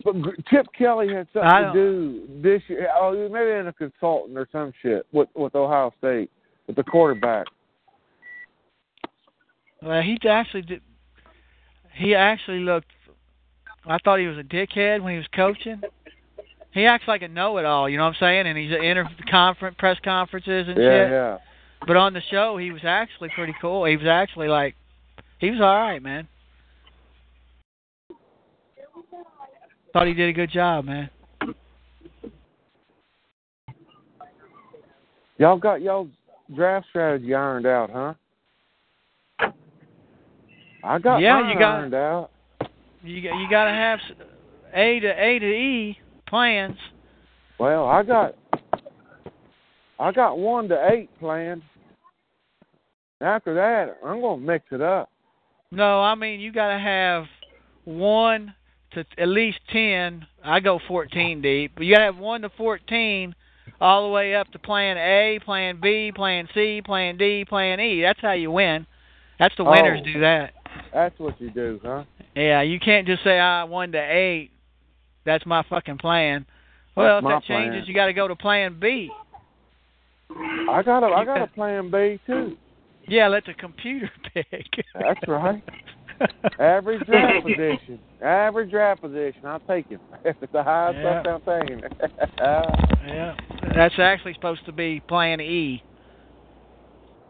But Chip Kelly had something to do this year. Oh, maybe in a consultant or some shit with with Ohio State with the quarterback. well, he actually did. He actually looked. I thought he was a dickhead when he was coaching. He acts like a know-it-all, you know what I'm saying? And he's at inter conference press conferences and Yeah, shit. yeah. But on the show, he was actually pretty cool. He was actually like, he was all right, man. Thought he did a good job, man. Y'all got y'all's draft strategy ironed out, huh? I got Yeah, mine you got- out. You got- you got to have A to A to E plans. Well, I got I got one to eight planned. After that, I'm gonna mix it up. No, I mean you got to have one to at least ten. I go fourteen deep, but you got to have one to fourteen, all the way up to Plan A, Plan B, Plan C, Plan D, Plan E. That's how you win. That's the winners Oh. do that. That's what you do, huh? Yeah, you can't just say I one to eight. That's my fucking plan. Well, That's if that changes, plan. you got to go to Plan B. I got a I got a plan B too. Yeah, let the computer [LAUGHS] pick. That's right. [LAUGHS] Average draft [LAUGHS] position. Average draft position. I'll take him. If it's the highest Yeah. touchdown thing. yeah, that's actually supposed to be Plan E.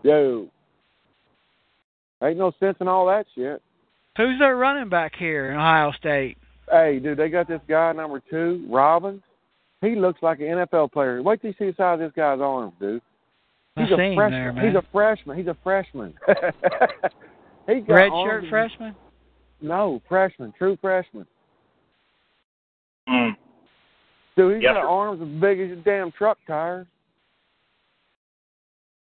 Yo. Ain't no sense in all that shit. Who's their running back here in Ohio State? Hey, dude, they got this guy number two, Dobbins. He looks like an NFL player. Wait till you see the size of this guy's arms, dude. I He's a freshman. there. He's a freshman. He's a freshman. [LAUGHS] he got red shirt as- freshman. No, freshman, true freshman. Mm. Dude, he's Yes, got arms as big as your damn truck tires.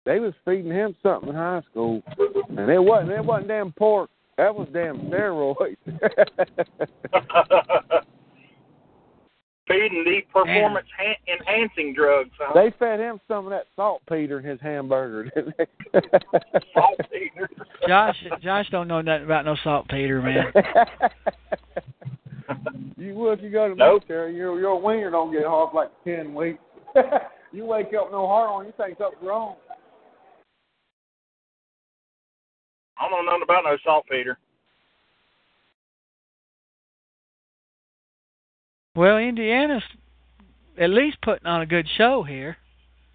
They was feeding him something in high school, and it wasn't. It wasn't damn pork. That was damn steroids. [LAUGHS] Feeding the performance han- enhancing drugs. Huh? they fed him some of that saltpeter in his hamburger. didn't they? [LAUGHS] Saltpeter. Josh, Josh don't know nothing about no saltpeter, man. [LAUGHS] you would if you go to Nope. military. Your your wiener don't get hard like ten weeks. you wake up no heart on. You think something's wrong. I don't know nothing about no saltpeter. Well, Indiana's at least putting on a good show here.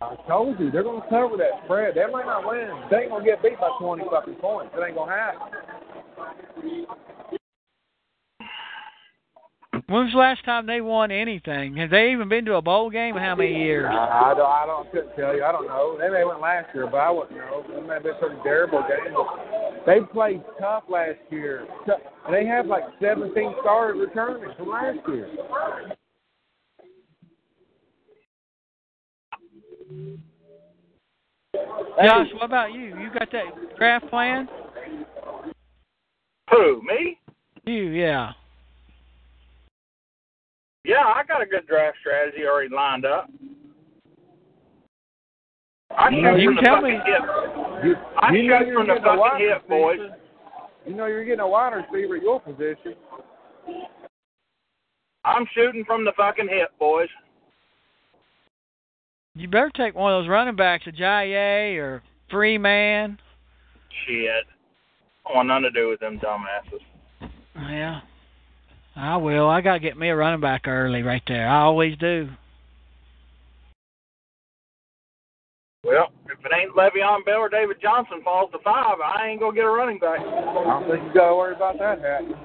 I told you they're gonna cover that spread. They might not win. They ain't gonna get beat by twenty fucking points. It ain't gonna happen. When was the last time they won anything? Have they even been to a bowl game how many years? I, I don't. I don't. Couldn't tell you. I don't know. They may have went last year, but I wouldn't know. It may have been a pretty terrible game. They played tough last year. And they have like 17 starters returning from last year. Josh, what about you? You got that draft plan? Who? Me? You, yeah. Yeah, I got a good draft strategy already lined up. I You shoot know, you from the tell fucking me- hip. You, I you know shoot you're from the getting a fucking wide hip, boys. receiver. You know you're getting a wide receiver at your position. I'm shooting from the fucking hip, boys. You better take one of those running backs, Ajayi or Freeman. Shit. I want nothing to do with them dumbasses. Yeah. I will. I gotta get me a running back early right there. I always do. Well, if it ain't Le'Veon Bell or David Johnson falls to five, I ain't gonna get a running back. I don't think you got to worry about that happening.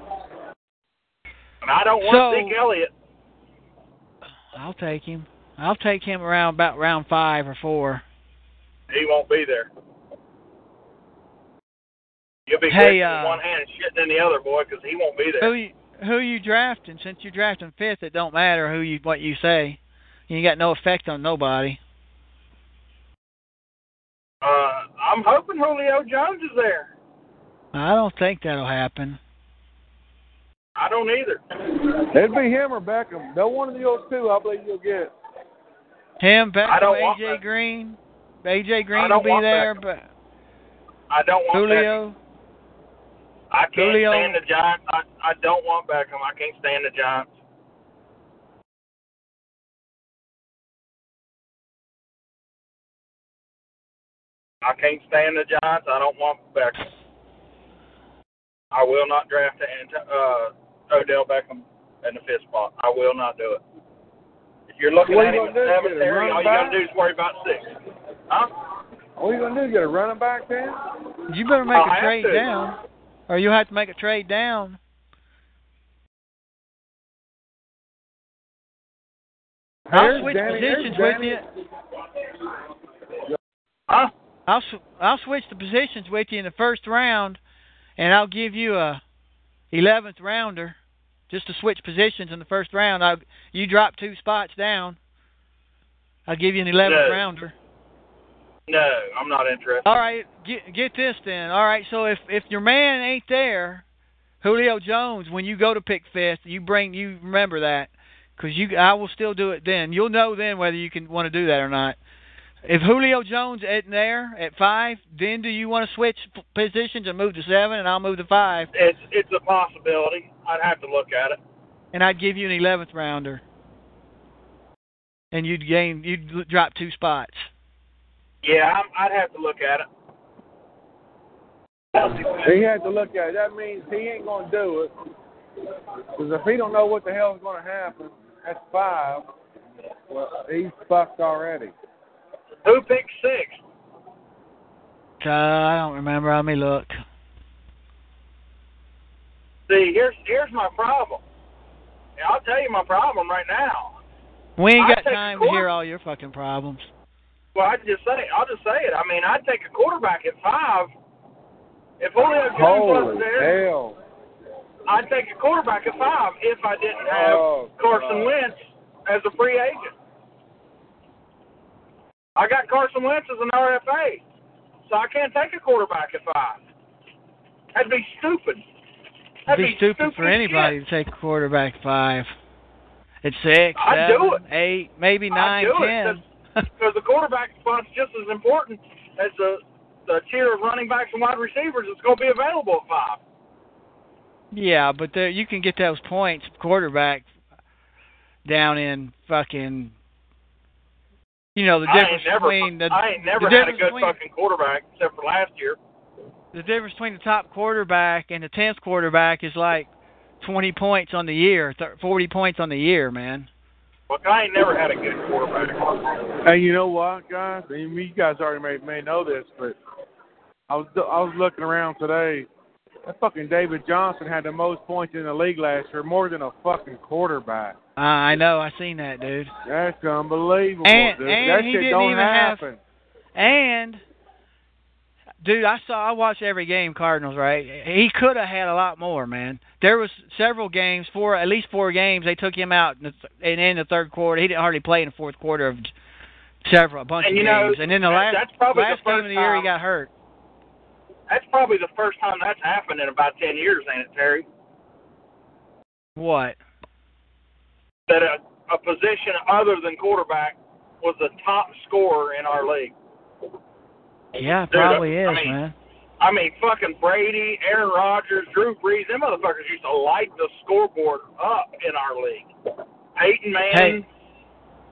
And I don't want So- Zeke Elliott. I'll take him. I'll take him around about round five or four. He won't be there. You'll be Hey, uh, in one hand and shitting in the other, boy, because he won't be there. Who you who you drafting? Since you're drafting fifth, it don't matter who you what you say. You ain't got no effect on nobody. Uh, I'm hoping Julio Jones is there. I don't think that'll happen. I don't either. It'd be him or Beckham. No one of those two, I believe you'll get. Him, Beckham, I AJ. Green. AJ Green will be there, Beckham. but I don't want Beckham. Julio. I can't Julio. stand the Giants. I, I don't want Beckham. I can't stand the Giants. I can't stand the Giants. I don't want Beckham. I will not draft Ant- uh, Odell Beckham in the fifth spot. I will not do it. If you're looking What at you him gonna at do, seventh, get a Terry, running all you got to do is worry about six. Huh? What are you gonna do? is Get a running back then? You better make I'll a trade to. down, or you have to make a trade down. I'll switch Danny- positions with you. Danny- Huh? I'll sw- I'll switch the positions with you in the first round, and I'll give you a eleventh rounder just to switch positions in the first round. I you drop two spots down. I'll give you an eleventh No. rounder. No, I'm not interested. All right, get get this then. All right, so if if your man ain't there, Julio Jones, when you go to pick fifth, you bring you remember that because you I will still do it then. You'll know then whether you can want to do that or not. If Julio Jones isn't there at five, then do you want to switch positions and move to seven, and I'll move to five, It's it's a possibility. I'd have to look at it. and I'd give you an eleventh rounder, and you'd gain you'd drop two spots. Yeah, I'm, I'd have to look at it. He had to look at it. That means he ain't gonna do it. Because if he don't know what the hell's gonna happen at five, well, he's fucked already. Who picked six? Uh, I don't remember. Let me look. See, here's here's my problem. I'll tell you my problem right now. We ain't got time to hear all your fucking problems. Well, I just say I'll just say it. I mean, I'd take a quarterback at five. If Julio Jones Holy wasn't there, hell. I'd take a quarterback at five if I didn't have Oh, Carson God. Wentz as a free agent. I got Carson Wentz as an RFA, so I can't take a quarterback at five. That'd be stupid. It'd That'd be stupid for anybody shit. to take a quarterback five. At six, I'd do seven, eight, maybe I'd nine, do it, ten. Because the quarterback spot's just as important as the the tier of running backs and wide receivers that's going to be available at five. yeah, but there, you can get those points quarterback down in fucking. You know the difference never, between the, I ain't never had a good between, fucking quarterback except for last year. the difference between the top quarterback and the tenth quarterback is like twenty points on the year, forty points on the year, man. Look, I ain't never had a good quarterback. Hey, you know what, guys? I mean, you guys already may, may know this, but I was I was looking around today. That fucking David Johnson had the most points in the league last year, more than a fucking quarterback. Uh, I know, I seen that, dude. That's unbelievable, And- dude. and that he shit didn't don't even have- happen. And dude, I saw I watched every game Cardinals, right? He could have had a lot more, man. There was several games, four at least four games they took him out in the, th- in the third quarter. He didn't hardly play in the fourth quarter of several a bunch And of you know, games. and then the last that's probably the last game of the year he got hurt. That's probably the first time that's happened in about ten years, ain't it, Terry? What? That a, a position other than quarterback was the top scorer in our league. Yeah, Dude, probably I is, mean, man. I mean, fucking Brady, Aaron Rodgers, Drew Brees, them motherfuckers used to light the scoreboard up in our league. Peyton Manning. Hey,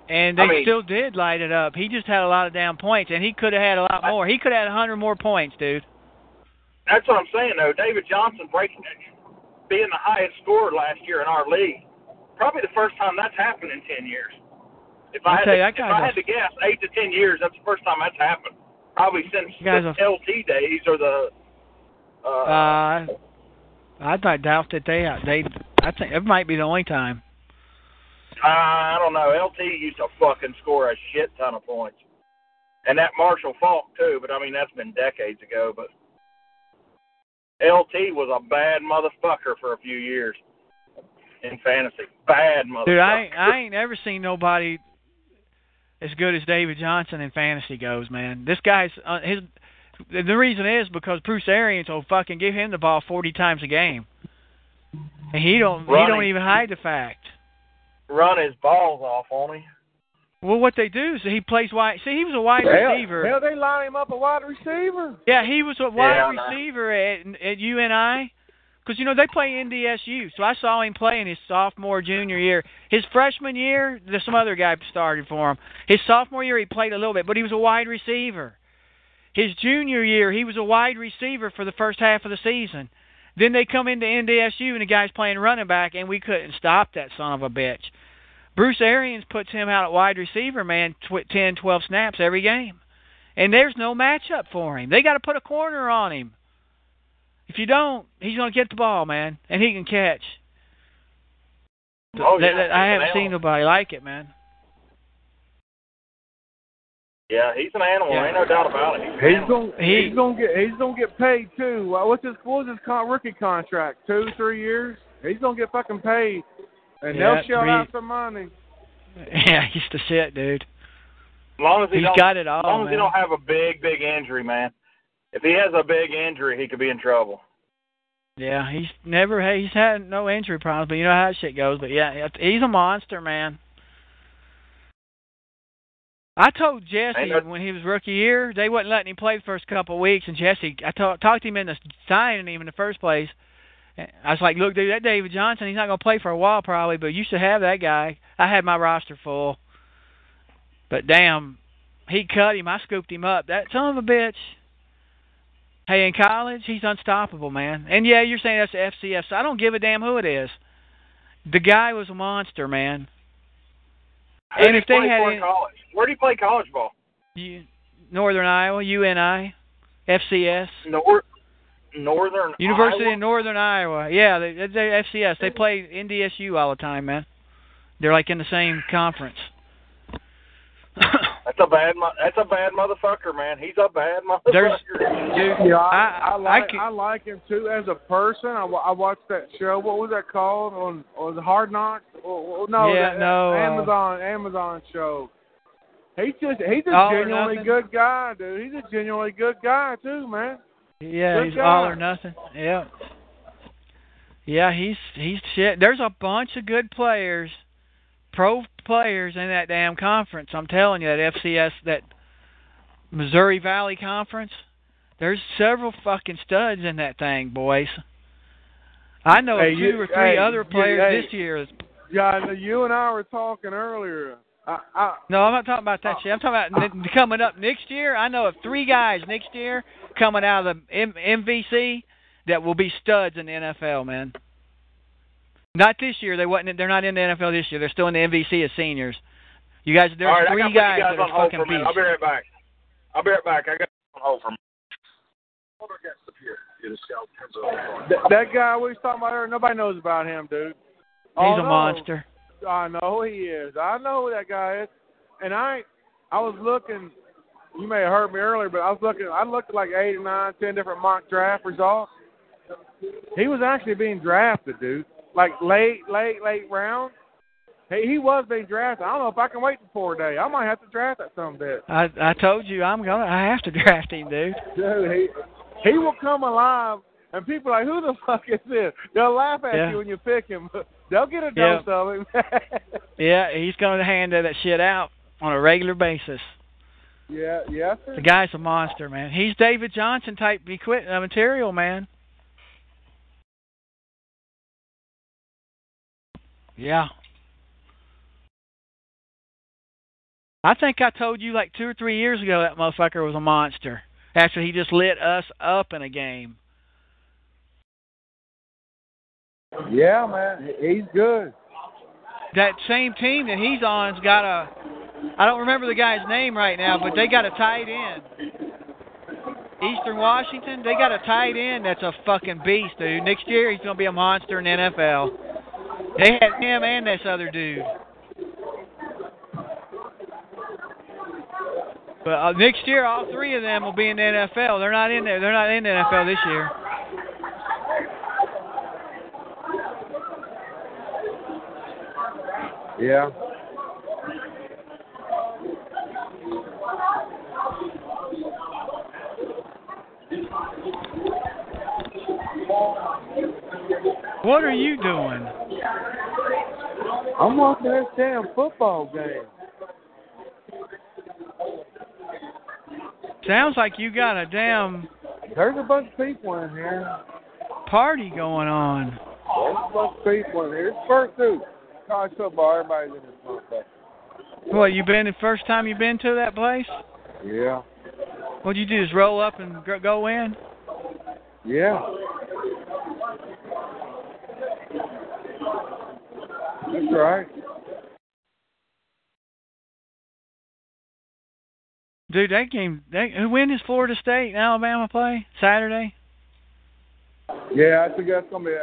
And they I mean- still did light it up. He just had a lot of damn points, and he could have had a lot more. He could have had a hundred more points, dude. That's what I'm saying, though. David Johnson breaking, being the highest scorer last year in our league. Probably the first time that's happened in ten years. If I I'll had to, you, if I had to guess, eight to ten years, that's the first time that's happened. Probably since the LT days or the. Uh, Uh, I I doubt that they they. I think it might be the only time. I don't know. LT used to fucking score a shit ton of points, and that Marshall Faulk too. But I mean, that's been decades ago. But LT was a bad motherfucker for a few years in fantasy. Bad motherfucker. Dude, I I ain't ever seen nobody as good as David Johnson in fantasy goes, man. This guy's uh, his. The reason is because Bruce Arians will fucking give him the ball forty times a game, and he don't he don't even hide the fact. Run his balls off on him. Well, what they do is he plays wide. See, he was a wide Hell, receiver. hell, they line him up a wide receiver. Yeah, he was a wide Yeah, I receiver at at UNI. Because, you know, they play NDSU. So I saw him play in his sophomore, junior year. His freshman year, there's some other guy started for him. His sophomore year, he played a little bit, but he was a wide receiver. His junior year, he was a wide receiver for the first half of the season. Then they come into NDSU, and the guy's playing running back, and we couldn't stop that son of a bitch. Bruce Arians puts him out at wide receiver, man, tw- 10, 12 snaps every game. And there's no matchup for him. They got to put a corner on him. If you don't, he's going to get the ball, man, and he can catch. Oh, That- yeah, that- I haven't seen nobody like it, man. Yeah, he's an animal. Yeah. Ain't no doubt about it. He's, He's gonna He- he's gonna get he's gonna get paid too. Uh, what's his what was his con- rookie contract? Two three years. He's gonna get fucking paid, and Yeah, they'll shell three- out some money. [LAUGHS] Yeah, he's the shit, dude. As long as he He's don't, got it all, As long as he don't have a big, big injury, man. If he has a big injury, he could be in trouble. Yeah, he's never had, he's had no injury problems, but you know how that shit goes. But yeah, he's a monster, man. I told Jesse when he was rookie year, they wasn't letting him play the first couple of weeks, and Jesse, I talked talked to him into signing him in the first place. I was like, look, dude, that David Johnson, he's not gonna play for a while probably, but you should have that guy. I had my roster full, but damn, he cut him. I scooped him up. That son of a bitch. Hey, in college, he's unstoppable, man. And yeah, you're saying that's FCS. So I don't give a damn who it is. The guy was a monster, man. Did And he if they play had any- in college? Where did he play college ball? You, Northern Iowa, UNI, FCS, North, Northern University Iowa? of Northern Iowa. Yeah, they, they FCS. They play NDSU all the time, man. They're like in the same conference. [LAUGHS] That's a bad. That's a bad motherfucker, man. He's a bad There's- motherfucker. Dude, Yeah, I- I, I, like can- I like him too as a person. I, I watched that show. What was that called on on Hard Knocks? Oh, oh, no, Yeah, that, no, uh, Amazon Amazon show. He's just he's a genuinely good guy, dude. He's a genuinely good guy too, man. Yeah, Good he's guy. all or nothing. Yeah. Yeah, he's he's shit. There's a bunch of good players, pro players in that damn conference. I'm telling you, that FCS, that Missouri Valley Conference. There's several fucking studs in that thing, boys. I know Hey, two you- or three hey, other you- players hey. this year. Yeah, you and I were talking earlier. I, I No, I'm not talking about that uh, shit. I'm talking about uh, n- coming up next year. I know of three guys next year coming out of the M- MVC that will be studs in the NFL, man. Not this year. They wasn't. They're not in the NFL this year. They're still in the MVC as seniors. You guys, there's All right, I three got to put guys, you guys that on are hold fucking for a beasts. I'll be right back. I'll be right back. I got on hold for a minute. that, that guy we was talking about earlier, nobody knows about him, dude. He's Oh, a no. monster. I know he is. I know who that guy is. And I I was looking you may have heard me earlier, but I was looking I looked at like eight or nine, ten different mock draft results. He was actually being drafted, dude. Like late, late, late round. He he was being drafted. I don't know if I can wait for four days. I might have to draft that some bit. I I told you I'm gonna. I have to [LAUGHS] draft him, dude. Dude, he he will come alive and people are like, Who the [LAUGHS] fuck is this? They'll laugh at Yeah. you when you pick him, but they'll get a Yeah. dose of him. [LAUGHS] Yeah, he's gonna hand that shit out on a regular basis. yeah, yeah. sir. The guy's a monster, man. He's David Johnson type equip uh, material, man. Yeah. I think I told you like two or three years ago that motherfucker was a monster. After he just lit us up in a game. Yeah, man, he's good. That same team that he's on's got a I don't remember the guy's name right now, but they got a tight end. Eastern Washington, they got a tight end that's a fucking beast, dude. Next year he's gonna be a monster in the NFL. They had him and this other dude. But uh, next year, all three of them will be in the NFL. They're not in there. They're not in the NFL this year. Yeah. What are you doing? I'm watching this damn football game. Sounds like you got a damn There's a bunch of people in here. party going on. There's a bunch of people in here. It's first two. College football, everybody's in this motherfucker. What, you been the first time you been to that place? Yeah. What'd you do, just roll up and go in? Yeah. That's right. Dude, that game, that, when is Florida State and Alabama play? Saturday? Yeah, I think that's gonna be. it.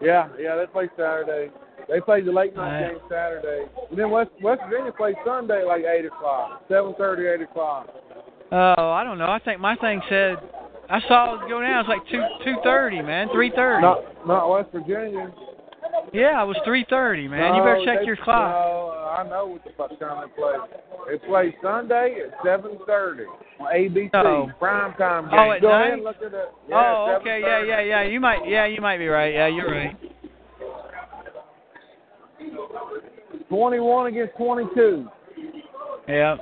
Yeah, yeah, they play Saturday. They play the late night Right. game Saturday. And then West West Virginia plays Sunday like eight o'clock, seven thirty, eight o'clock. Oh, I don't know. I think my thing said, I saw it go down. It's like 2 2.30, man, 3.30. Not not West Virginia. Yeah, it was 3.30, man. you better check they- your clock. No, I know what the fuck time they play. They play Sunday at seven thirty on ABC Oh. prime time oh, game. Oh, at Go night? ahead and look at it. Yeah, oh, okay, yeah, yeah, yeah. You might, yeah, you might be right. Yeah, you're right. Twenty-one against twenty-two. Yeah.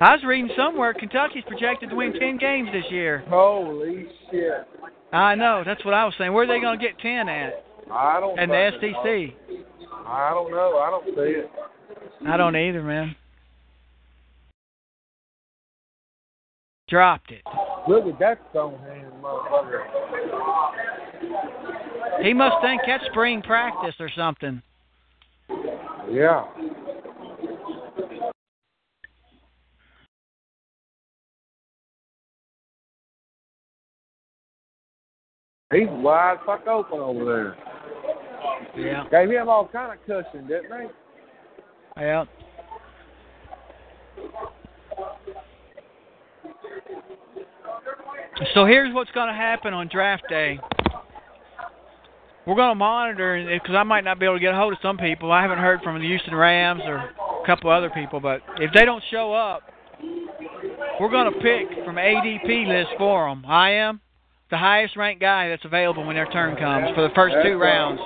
I was reading somewhere Kentucky's projected to win 10 games this year. Holy shit! I know. That's what I was saying. Where are they going to get 10 at? I don't. And the. SEC. I don't know. I don't see it. I don't either, man. Dropped it. Look at that stone hand, motherfucker. He must think that's spring practice or something. Yeah. He's wide fuck open over there. Yeah. Gave him all kind of cushion, didn't they? Yeah. So here's what's going to happen on draft day. We're going to monitor because I might not be able to get a hold of some people. I haven't heard from the Houston Rams or a couple other people, but if they don't show up, we're going to pick from ADP list for them. I am the highest ranked guy that's available when their turn comes for the first two rounds.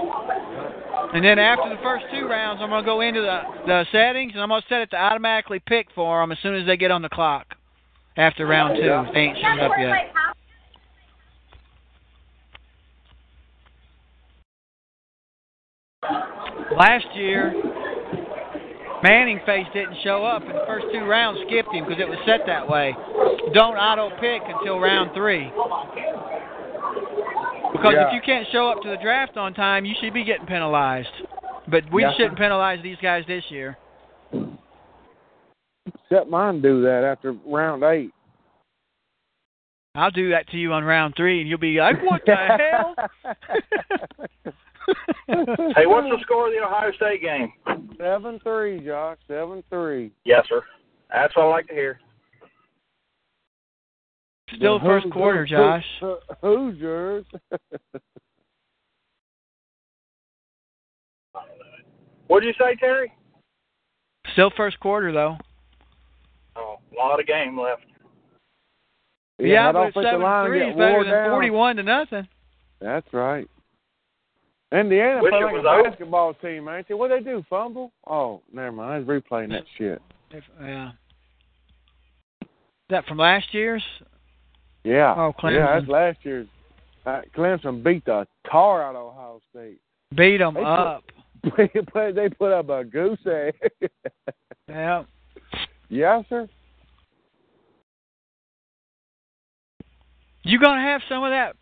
And then after the first two rounds, I'm going to go into the, the settings and I'm going to set it to automatically pick for them as soon as they get on the clock after round two. If they ain't showed up yet. Last year, Manning face didn't show up, and the first two rounds skipped him because it was set that way. Don't auto pick until round three. Because Yeah. if you can't show up to the draft on time, you should be getting penalized. But we Yeah. shouldn't penalize these guys this year. Except mine do that after round eight. I'll do that to you on round three, and you'll be like, "What the hell?" [LAUGHS] Hey, what's the score of the Ohio State game? Seven three, Josh. Seven three. Yes, sir. That's what I like to hear. Still The first Hoos- quarter, Josh. Ho- [LAUGHS] Hoosiers. [LAUGHS] What'd you say, Terry? Still first quarter though. Oh, a lot of game left. Yeah, I don't it's think the seven line three is better than down. forty-one to nothing. That's right. Indiana Wish play it like a over. basketball team, ain't they? What they do? Fumble? Oh, never mind. I was replaying that shit. If, yeah. Is that from last year's? Yeah. Oh, Clemson. Yeah, that's last year's. Uh, Clemson beat the tar out of Ohio State. Beat them They up. [LAUGHS] they put they put up a goose egg. [LAUGHS] Yeah. yes, sir. You gonna have some of that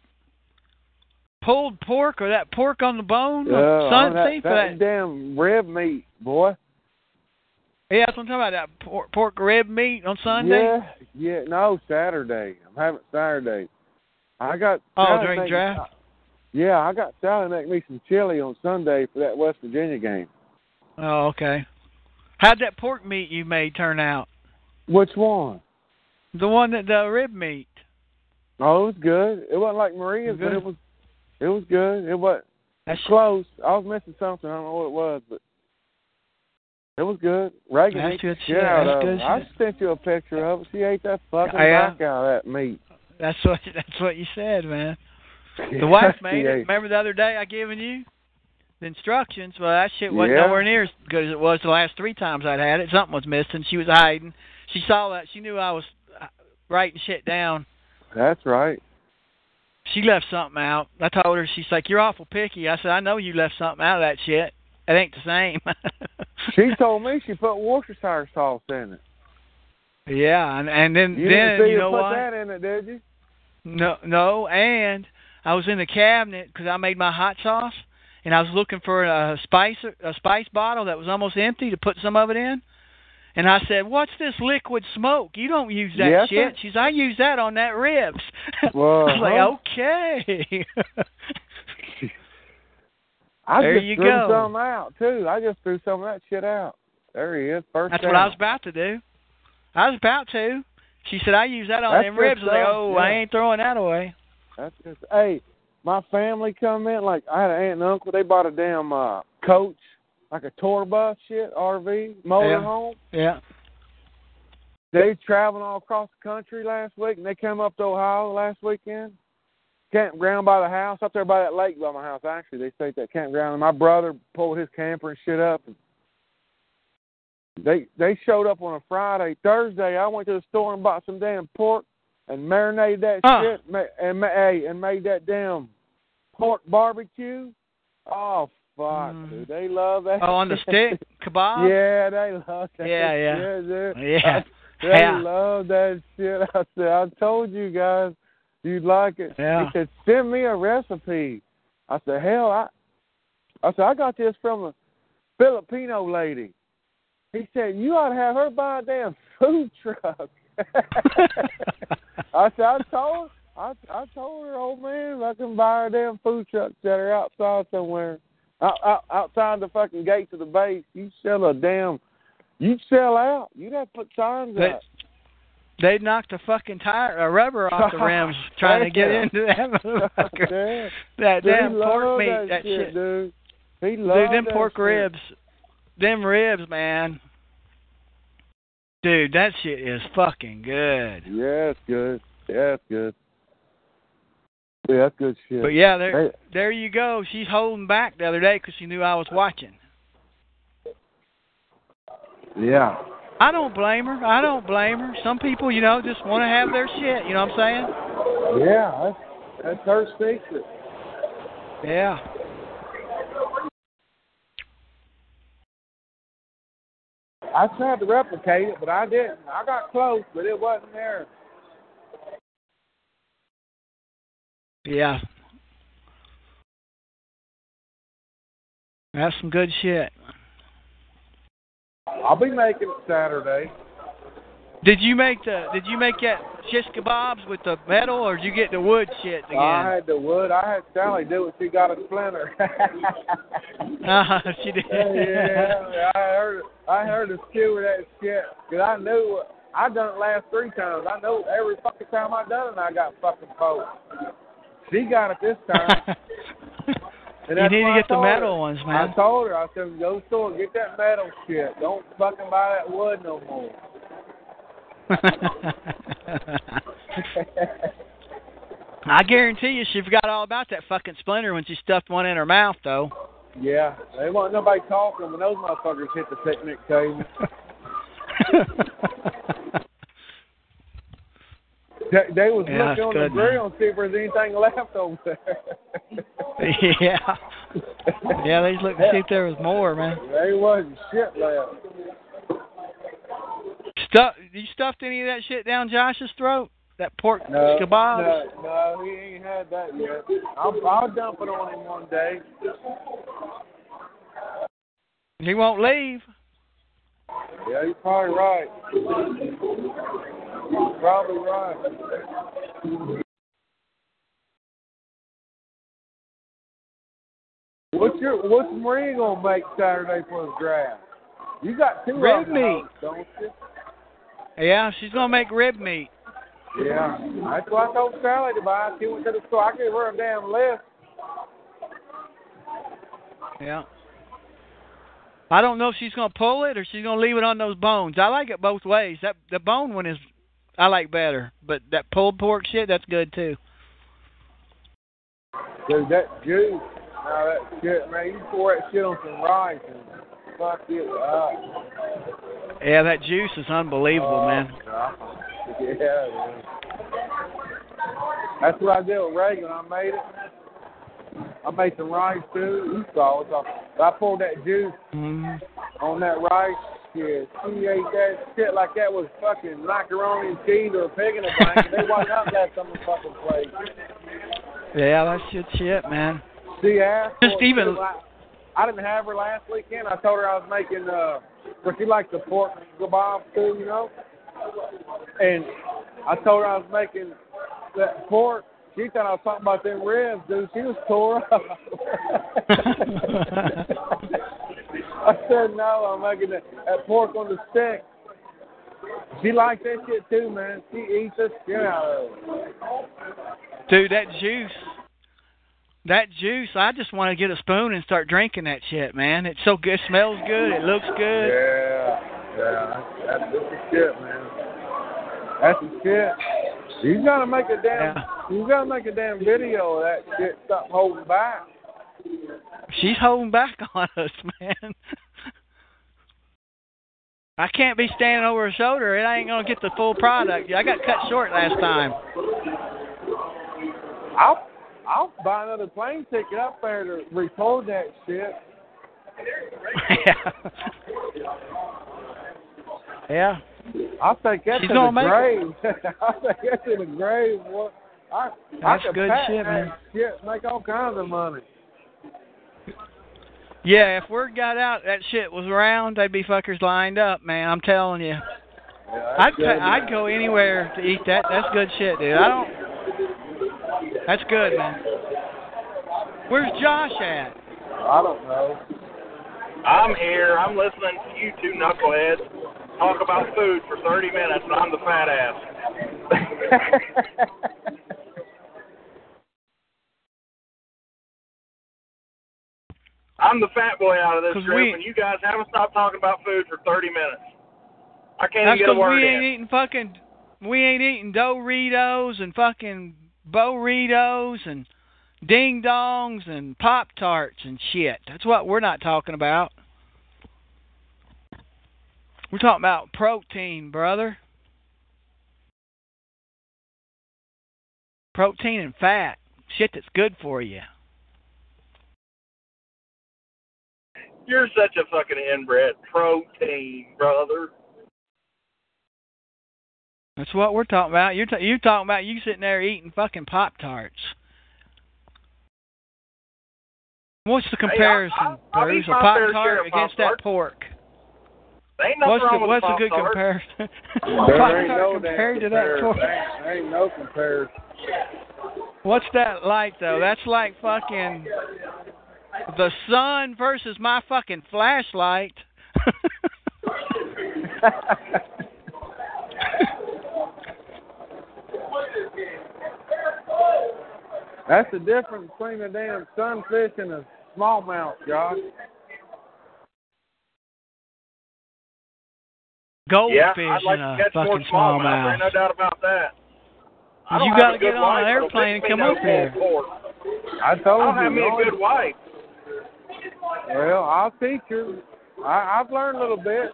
pulled pork or that pork on the bone? Yeah, on Sunday that, that that. damn rib meat, boy. Yeah, that's what I'm talking about. That pork, pork rib meat on Sunday. Yeah, yeah. No, Saturday. I'm having Saturday. I got. Oh, during draft? Yeah, I got Sally make me some chili on Sunday for that West Virginia game. Oh, okay. How'd that pork meat you made turn out? Which one? The one that the rib meat. Oh, it was good. It wasn't like Maria's, but Good. it was. It was good. It was. That's Close. I was missing something. I don't know what it was, but it was good. Reagan That's good shit. shit That's good it. I sent you a picture of it. She ate that fucking Yeah. back out of that meat. that's what [LAUGHS] that's what you said, man. The wife made it. Remember the other day I given you the instructions? Well, that shit wasn't Yeah. nowhere near as good as it was the last three times I'd had it. Something was missing. She was hiding. She saw that. She knew I was uh, writing shit down. That's right. She left something out. I told her. She's like, "You're awful picky." I said, "I know you left something out of that shit. It ain't the same." [LAUGHS] She told me she put Worcestershire sauce in it. yeah, and and then You then you know put what? that in it, did you? No, no, and I was in the cabinet because I made my hot sauce, and I was looking for a spice a spice bottle that was almost empty to put some of it in. And I said, "What's this liquid smoke? You don't use that Yes, shit." sir. She's, "I use that on that ribs." Well, [LAUGHS] I was like, "Okay." [LAUGHS] I There just you threw go. some out too. I just threw some of that shit out. There he is, first That's down. what I was about to do. I was about to. She said, "I use that on That's them ribs." I was like, stuff, "Oh, I ain't throwing that away." That's just hey, my family come in like I had an aunt and uncle. They bought a damn uh, coach, like a tour bus shit, RV, motorhome. Yeah. They traveling all across the country last week, and they came up to Ohio last weekend. Campground by the house, up there by that lake by my house. Actually, they stayed at that campground. And my brother pulled his camper and shit up. And they they showed up on a Friday. Thursday, I went to the store and bought some damn pork and marinated that Huh. shit and ma- hey, and made that damn pork barbecue. Oh fuck, Mm. dude, they love that. Oh, on the stick [LAUGHS] kebab. Yeah, they love that. Yeah, yeah. shit, dude. Yeah. [LAUGHS] They Yeah. love that shit. [LAUGHS] I said, I told you guys you'd like it. Yeah. He said, send me a recipe. I said, hell, I. I said, I got this from a Filipino lady. He said, you ought to have her buy a damn food [LAUGHS] truck. I said, I told, I, I told her, old man, if I can buy a damn food truck, that are outside somewhere, out, out, outside the fucking gates of the base. You sell a damn, you'd sell out. You'd have to put signs They, up. They knocked a fucking tire, a rubber off the rims [LAUGHS] trying to get Yeah. into that [LAUGHS] motherfucker. Yeah. That Dude, damn pork meat, that, that shit, shit. dude. He Dude, them pork shit. ribs, them ribs, man. Dude, that shit is fucking good. Yeah, it's good. Yeah, it's good. Yeah, that's good shit. But yeah, there, Hey, there you go. She's holding back the other day because she knew I was watching. yeah. I don't blame her. I don't blame her. Some people, you know, just want to have their shit. You know what I'm saying? Yeah, that's, that's her secret. Yeah. I tried to replicate it, but I didn't. I got close, but it wasn't there. Yeah. That's some good shit. I'll be making it Saturday. Did you make the did you make that shish kebabs with the metal or did you get the wood shit again? I had the wood. I had Sally do it. She got a splinter. [LAUGHS] [LAUGHS] Uh, she did. yeah, I heard. I heard the skewer that shit because I knew I done it last three times. I know every fucking time I done it, I got fucking poked. She got it this time. [LAUGHS] And you need to get the told her. metal ones, man. I told her, I said, go store, get that metal shit. Don't fucking buy that wood no more. [LAUGHS] I guarantee you she forgot all about that fucking splinter when she stuffed one in her mouth though. yeah, they want nobody talking when those motherfuckers hit the picnic table. [LAUGHS] They, they was Yeah, looking on the grill and see if there's anything left over there. [LAUGHS] [LAUGHS] yeah. Yeah, they was looking to see if there was more, man. There wasn't shit left. Stuff you stuffed any of that shit down Josh's throat? That pork No, kebab? no, no, he ain't had that yet. I'll, I'll dump it on him one day. He won't leave. Yeah, you're probably right. You're probably right. What's your what's Marie gonna make Saturday for the draft? You got two them, meat. don't you? Yeah, she's gonna make rib meat. Yeah, that's what I told Sally to buy. She went to the store. I gave her a damn list. Yeah. I don't know if she's gonna pull it or she's gonna leave it on those bones. I like it both ways. That the bone one is I like better, but that pulled pork shit that's good too. Dude, that juice, now that shit, man, you pour that shit on some rice and fuck it up. Yeah, that juice is unbelievable, Oh, man. God. [LAUGHS] Yeah, man. That's what I did with Reagan. I made it. I made some rice too. You saw it. So I poured that juice Mhm. on that rice. Yeah, she ate that shit like that was fucking macaroni and cheese or a pig in a blanket. they wasn't up that some fucking place. Yeah, that's good shit, man. She asked. Just even- I, I didn't have her last weekend. I told her I was making, uh, but she likes the pork kebab too, you know. And I told her I was making that pork. She thought I was talking about them ribs, dude. She was tore up. [LAUGHS] [LAUGHS] I said no. I'm making that, that pork on the stick. She likes that shit too, man. She eats the shit out of it. Dude, that juice. That juice, I just want to get a spoon and start drinking that shit, man. It's so good, smells good, it looks good. Yeah, yeah, that's, that's the shit, man. That's the shit. You gotta make a damn. Yeah. You gotta make a damn video of that shit. Stop holding back. She's holding back [LAUGHS] on us, man. I can't be standing over her shoulder. It ain't gonna get the full product. I got cut short last time. I'll I'll buy another plane ticket up there to record that shit. [LAUGHS] yeah. Yeah. I'll take that She's to the grave. I'll take that to the grave. Boy. I, I That's could good shit, man. Shit, make all kinds of money. Yeah, if word got out that shit was around, they'd be fuckers lined up, man. I'm telling you. Yeah, I'd that's pa- I'd go anywhere to eat that. That's good shit, dude. I don't. That's good, man. Where's Josh at? I don't know. I'm here. I'm listening to you two knuckleheads talk about food for 30 minutes, and I'm the fat ass. [LAUGHS] I'm the fat boy out of this group, we- and you guys haven't stopped talking about food for 30 minutes. I can't That's even get a because word we ain't in. eating fucking. We ain't eating Doritos and fucking Burritos and Ding Dongs and Pop Tarts and shit. That's what we're not talking about. We're talking about protein, brother. Protein and fat. Shit that's good for you. You're such a fucking inbred protein, brother. That's what we're talking about. You're ta- you talking about you sitting there eating fucking Pop Tarts. What's the Hey, I- comparison, I- I'll Bruce? A Pop fair share Tart against that pork. There ain't nothing What's the wrong with what's a good Tart. comparison? [LAUGHS] There Pop ain't Tart no compared to that pork. There ain't no comparison. What's that like though? That's like fucking the sun versus my fucking flashlight. [LAUGHS] [LAUGHS] That's the difference between a damn sunfish and a smallmouth, Josh. Goldfish yeah, I'd like and a to catch more fucking smallmouth. smallmouth. Ain't no doubt about that. I You gotta get on an airplane and come up here. pulled. I told I don't you. have me a good wife. Well, I'll teach you. I, I've learned a little bit.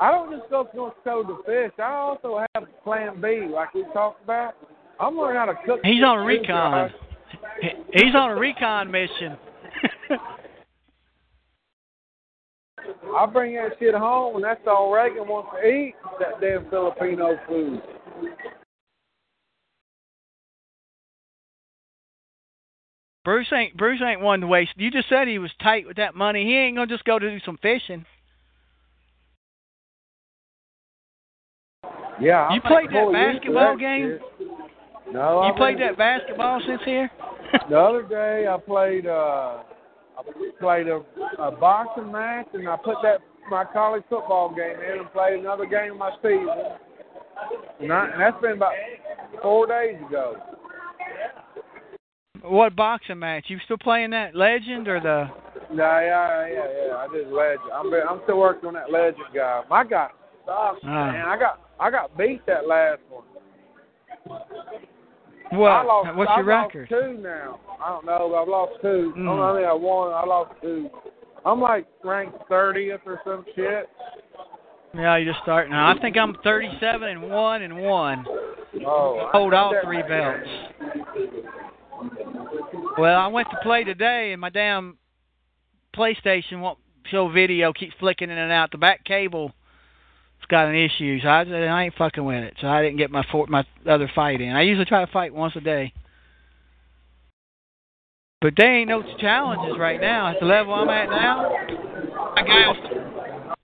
I don't just go to go to fish. I also have Plan B, like we talked about. I'm learning how to cook. He's on recon. Josh. He- He's on a recon mission. [LAUGHS] I bring that shit home, and that's all Reagan wants to eat. That damn Filipino food. Bruce ain't Bruce ain't one to waste. You just said he was tight with that money. He ain't gonna just go to do some fishing. Yeah. You played that whole week of basketball that game? shit. No. You I played mean, that basketball since here? The other day I played uh I played a, a boxing match and I put that my college football game in and played another game of my season. And, I, and that's been about four days ago. what boxing match? You still playing that legend or the Yeah, yeah, yeah, yeah. I did legend. I'm I'm still working on that legend guy. My guy sucks, Ah. man. I got I got beat that last one. I What? lost, What's I your lost record? two now. I don't know, but I've lost two. I don't Mm. how many I won. I lost two. I'm like ranked 30th or some shit. Yeah, you're just starting. now. I think I'm 37 and one and one. Oh, Hold I- all three belts. Well, I went to play today, and my damn PlayStation won't show video. Keeps flicking in and out. The back cable got an issue, so I, said, I ain't fucking with it. So I didn't get my for, my other fight in. I usually try to fight once a day. But they ain't no challenges right now at the level I'm at now. I guess.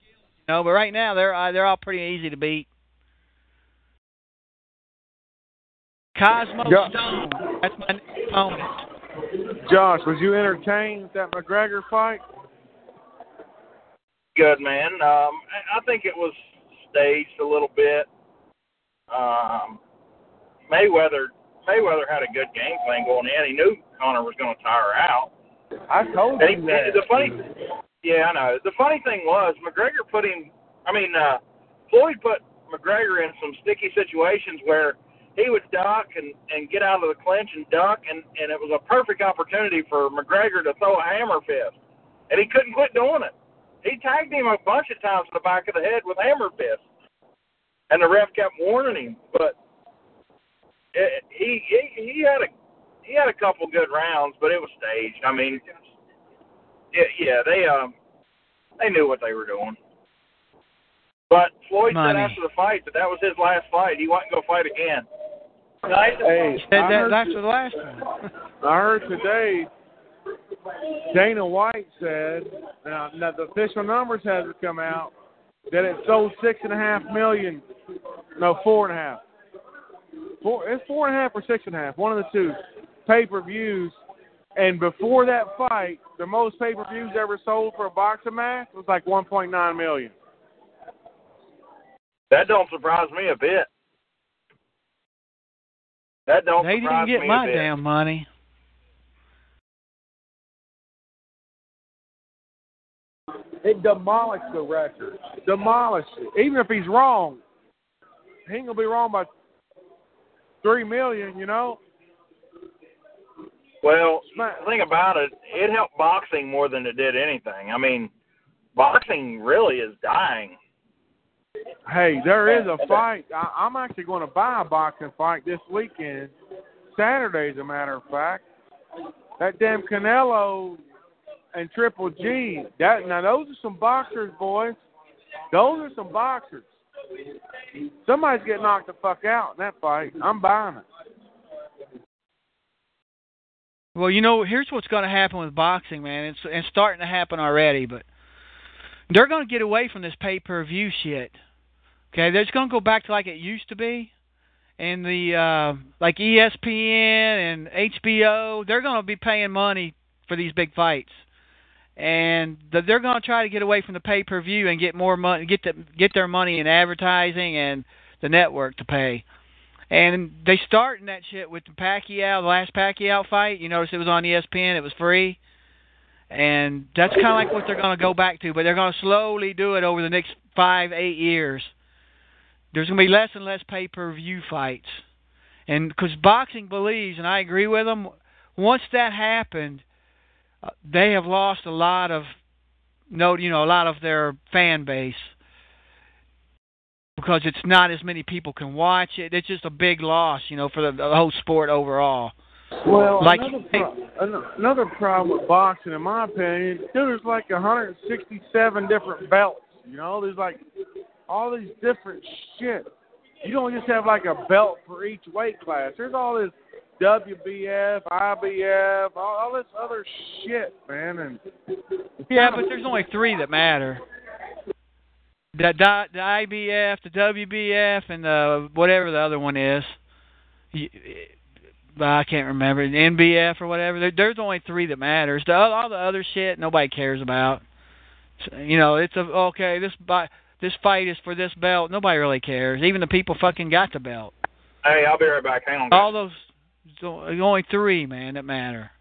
No, but right now they're uh, they're all pretty easy to beat. Cosmo Yeah. Stone, that's my opponent. Josh, was you entertained with that McGregor fight? Good man. Um, I I think it was staged a little bit. Um, Mayweather Mayweather had a good game plan going in. He knew Conor was going to tire out. I told And he, you that. the funny, yeah, I know. The funny thing was McGregor put him. I mean, uh, Floyd put McGregor in some sticky situations where he would duck and and get out of the clinch and duck, and and it was a perfect opportunity for McGregor to throw a hammer fist, and he couldn't quit doing it. He tagged him a bunch of times in the back of the head with hammer fists, and the ref kept warning him, but it, he he he had a he had a couple good rounds, but it was staged. I mean, yeah, yeah, they um they knew what they were doing. But Floyd Money. said after the fight that that was his last fight. He wasn't going to fight again. Hey, Said that that's the last one. I heard today Dana White said, now, now the official numbers hasn't come out, that it sold six and a half million, no, four and a half. Four, it's four and a half or six and a half, one of the two, pay-per-views. And before that fight, the most pay-per-views ever sold for a boxing match was like 1.9 million. That don't surprise me a bit. That don't They didn't get my damn money. It demolished the record. Demolished it. Even if he's wrong, he ain't gonna be wrong by three million. You know. Well, the thing about it, it helped boxing more than it did anything. I mean, boxing really is dying. Hey, there is a [LAUGHS] fight. I, I'm actually going to buy a boxing fight this weekend. Saturday, as a matter of fact. That damn Canelo and Triple G. That now those are some boxers, boys. Those are some boxers. Somebody's getting knocked the fuck out in that fight. I'm buying it. Well, you know, here's what's going to happen with boxing, man. It's it's starting to happen already, but they're going to get away from this pay-per-view shit. Okay, they're just going to go back to like it used to be, and the uh, like ESPN and HBO. They're going to be paying money for these big fights, and the, they're going to try to get away from the pay-per-view and get more money, get the, get their money in advertising and the network to pay. And they starting that shit with the Pacquiao, the last Pacquiao fight. You notice it was on ESPN. It was free, and that's kind of like what they're going to go back to. But they're going to slowly do it over the next five, eight years. There's going to be less and less pay-per-view fights, and because boxing believes, and I agree with them. Once that happened, uh, they have lost a lot of no, you know, a lot of their fan base because it's not as many people can watch it. It's just a big loss, you know, for the, the whole sport overall. Well, Like- another, pro- an- another problem with boxing, in my opinion, dude, there's like 167 different belts. You know, there's like all these different shit. You don't just have like a belt for each weight class. There's all this WBF, IBF, all, all this other shit, man. And Yeah, but there's only three that matter. The, the, the IBF, the WBF, and the whatever the other one is. You- I can't remember the NBF or whatever. There, there's only three that matters. The, all the other shit nobody cares about. So, you know, it's a okay. This bi- this fight is for this belt. Nobody really cares. Even the people fucking got the belt. Hey, I'll be right back. Hang on. All those, only three, man, that matter.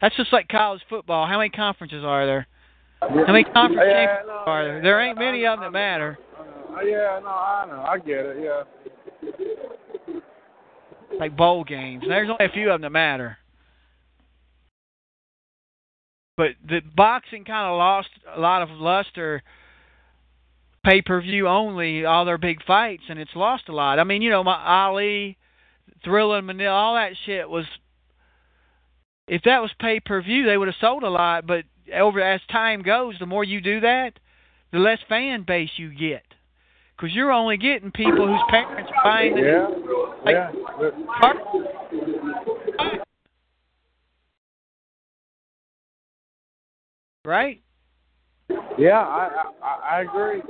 That's just like college football. How many conferences are there? How many conference Yeah, no, are there? yeah, There ain't many of them that matter. Uh, yeah, no, I know. I get it. Yeah. Like bowl games. There's only a few of them that matter. But the boxing kind of lost a lot of luster pay per view only, all their big fights, and it's lost a lot. I mean, you know, my Ali, Thrilla and Manila, all that shit was. If that was pay per view, they would have sold a lot. But over as time goes, the more you do that, the less fan base you get, because you're only getting people whose parents are buying the Yeah. Like- yeah. But- right? Yeah, I, I I agree.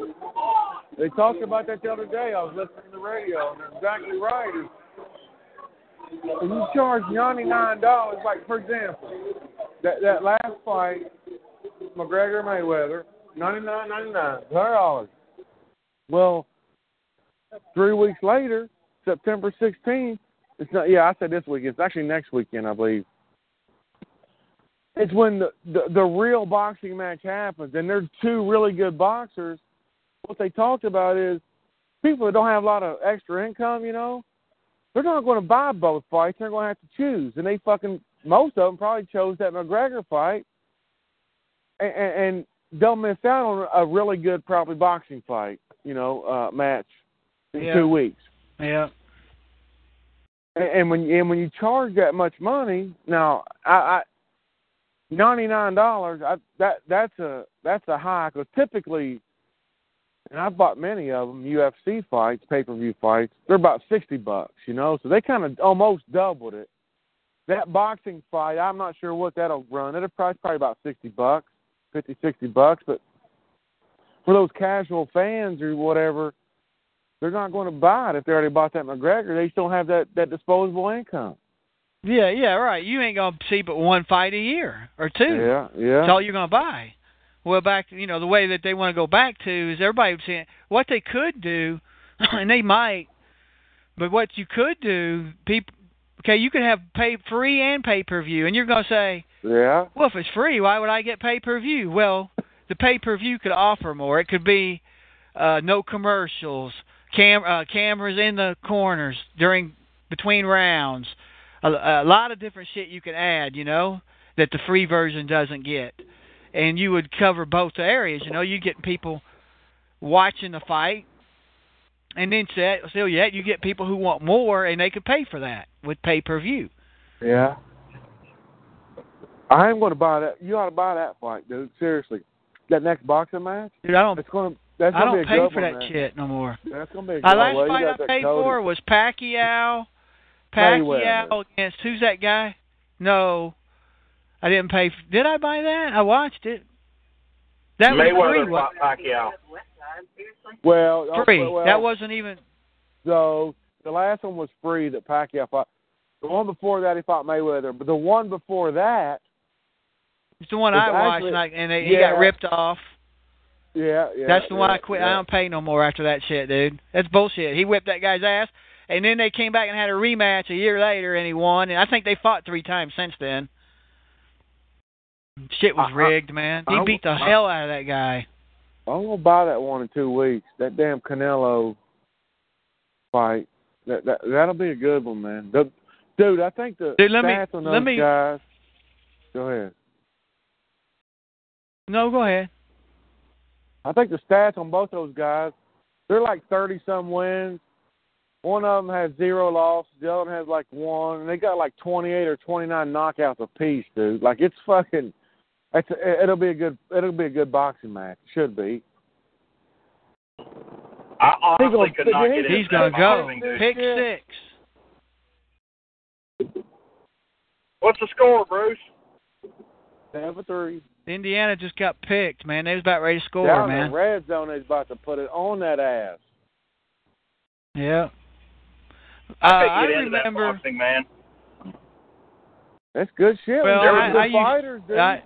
They talked about that the other day. I was listening to the radio, and they're exactly right. Is if you charge ninety nine dollars, like for example, that that last fight, McGregor Mayweather, ninety nine ninety nine, hundred dollars. Well, three weeks later, September sixteenth. It's not. Yeah, I said this week. It's actually next weekend, I believe. It's when the, the the real boxing match happens, and there's two really good boxers. What they talked about is people that don't have a lot of extra income, you know, they're not going to buy both fights. They're going to have to choose, and they fucking most of them probably chose that McGregor fight, and, and, and they'll miss out on a really good probably boxing fight, you know, uh, match in Yeah. two weeks. Yeah. And, and when and when you charge that much money, now I, I ninety nine dollars, I that that's a that's a high because typically, and I've bought many of them UFC fights, pay per view fights. They're about sixty bucks, you know, so they kind of almost doubled it. That boxing fight, I'm not sure what that'll run. It'll price probably about sixty bucks, fifty sixty bucks, but for those casual fans or whatever, they're not going to buy it if they already bought that McGregor. They just don't have that that disposable income. Yeah, yeah, right. You ain't gonna see but one fight a year or two. Yeah, yeah. That's all you're gonna buy. Well, back you know the way that they want to go back to is everybody was saying what they could do, [LAUGHS] and they might, but what you could do, people, okay, you could have pay free and pay per view, and you're gonna say, yeah. well, if it's free, why would I get pay per view? Well, the pay per view could offer more. It could be uh, no commercials, cam uh, cameras in the corners during between rounds, a, a lot of different shit you can add. You know that the free version doesn't get, and you would cover both areas. You know, you get people watching the fight. And then set, still yet you get people who want more and they could pay for that with pay per view. Yeah. I am going to buy that. You ought to buy that fight, dude. Seriously, that next boxing match. Dude, I don't It's going to. That's I don't be a pay for that man. shit no more. That's going to be a My good last well, you fight I paid Cody. for was Pacquiao. Pacquiao against who's that guy? No, I didn't pay. f did I buy that? I watched it. That was Mayweather free. fought Pacquiao. Well, uh, Free. well, that wasn't even. So the last one was free that Pacquiao fought. The one before that he fought Mayweather, but the one before that, It's the one I watched, actually- and, I, and they, he got ripped off. yeah, yeah. That's the one I quit. Yeah. I don't pay no more after that shit, dude. That's bullshit. He whipped that guy's ass, and then they came back and had a rematch a year later, and he won. And I think they fought three times since then. Shit was I- rigged, man. He I- beat the I- hell out of that guy. I'm gonna buy that one in two weeks. That damn Canelo fight. That that that'll be a good one, man. The, dude, I think the Dude, let me- stats on those let me- guys. Go ahead. No, go ahead. I think the stats on both those guys, they're like thirty some wins. One of them has zero losses. The other one has like one, and they got like twenty eight or twenty nine knockouts apiece, dude. Like it's fucking. It's a, it'll be a good it'll be a good boxing match. Should be. I honestly gonna- could not he's- get into He's gonna go. Pick Yeah. six. What's the score, Bruce? Seven three. Indiana just got picked, man. They was about ready to score, Down man. the red zone, is about to put it on that ass. Yeah. Uh, I, I could get into that remember. boxing, man. That's good shit. Well, They're I- good I used- fighters, dude. I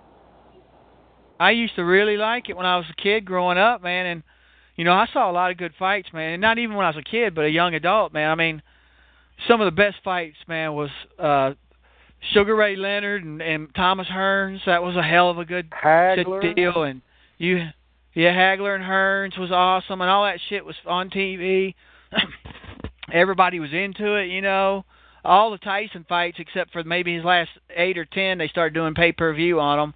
I used to really like it when I was a kid growing up, man, and you know I saw a lot of good fights, man. And not even when I was a kid, but a young adult, man. I mean, some of the best fights, man, was uh Sugar Ray Leonard and, and Thomas Hearns. That was a hell of a good Hagler. deal. And you, yeah, Hagler and Hearns was awesome, and all that shit was on TV. [CLEARS THROAT] Everybody was into it, you know. All the Tyson fights, except for maybe his last eight or ten, they started doing pay per view on them.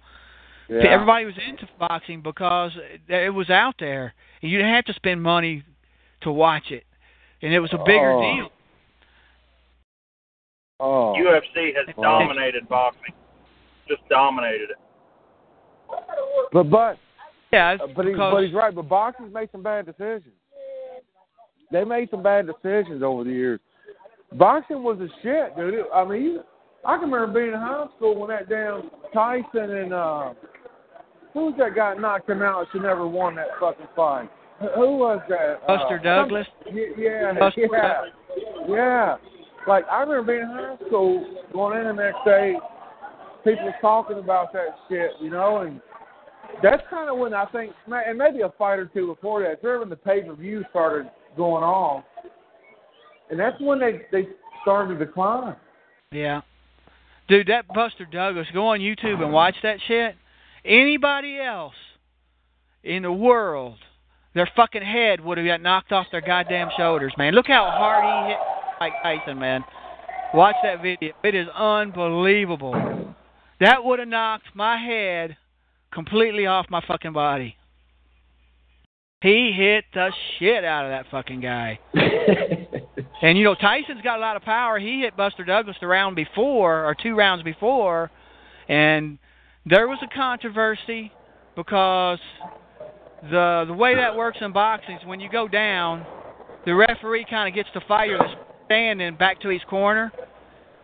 Yeah. Everybody was into boxing because it was out there. And you didn't have to spend money to watch it, and it was a bigger Oh. deal. Oh. UFC has Wow. dominated boxing. Just dominated it. But but Yeah, Uh, but, he, but he's right. But boxers made some bad decisions. They made some bad decisions over the years. Boxing was a shit, dude. I mean, you, I can remember being in high school when that damn Tyson and uh, who was that guy knocked him out? She never won that fucking fight. Who- was that? Buster uh, Douglas. some- yeah, Buster yeah, yeah. Like I remember being in high school, going in the next day, people talking about that shit, you know, and that's kind of when I think, and maybe a fight or two before that. It's when the pay per view started going on, and that's when they they started to decline. Yeah. Dude, that Buster Douglas, go on YouTube and watch that shit. Anybody else in the world, their fucking head would have got knocked off their goddamn shoulders, man. Look how hard he hit Mike Tyson, man. Watch that video. It is unbelievable. That would have knocked my head completely off my fucking body. He hit the shit out of that fucking guy. [LAUGHS] And you know Tyson's got a lot of power. He hit Buster Douglas the round before or two rounds before, and there was a controversy because the the way that works in boxing is when you go down, the referee kind of gets the fighter that's standing back to his corner,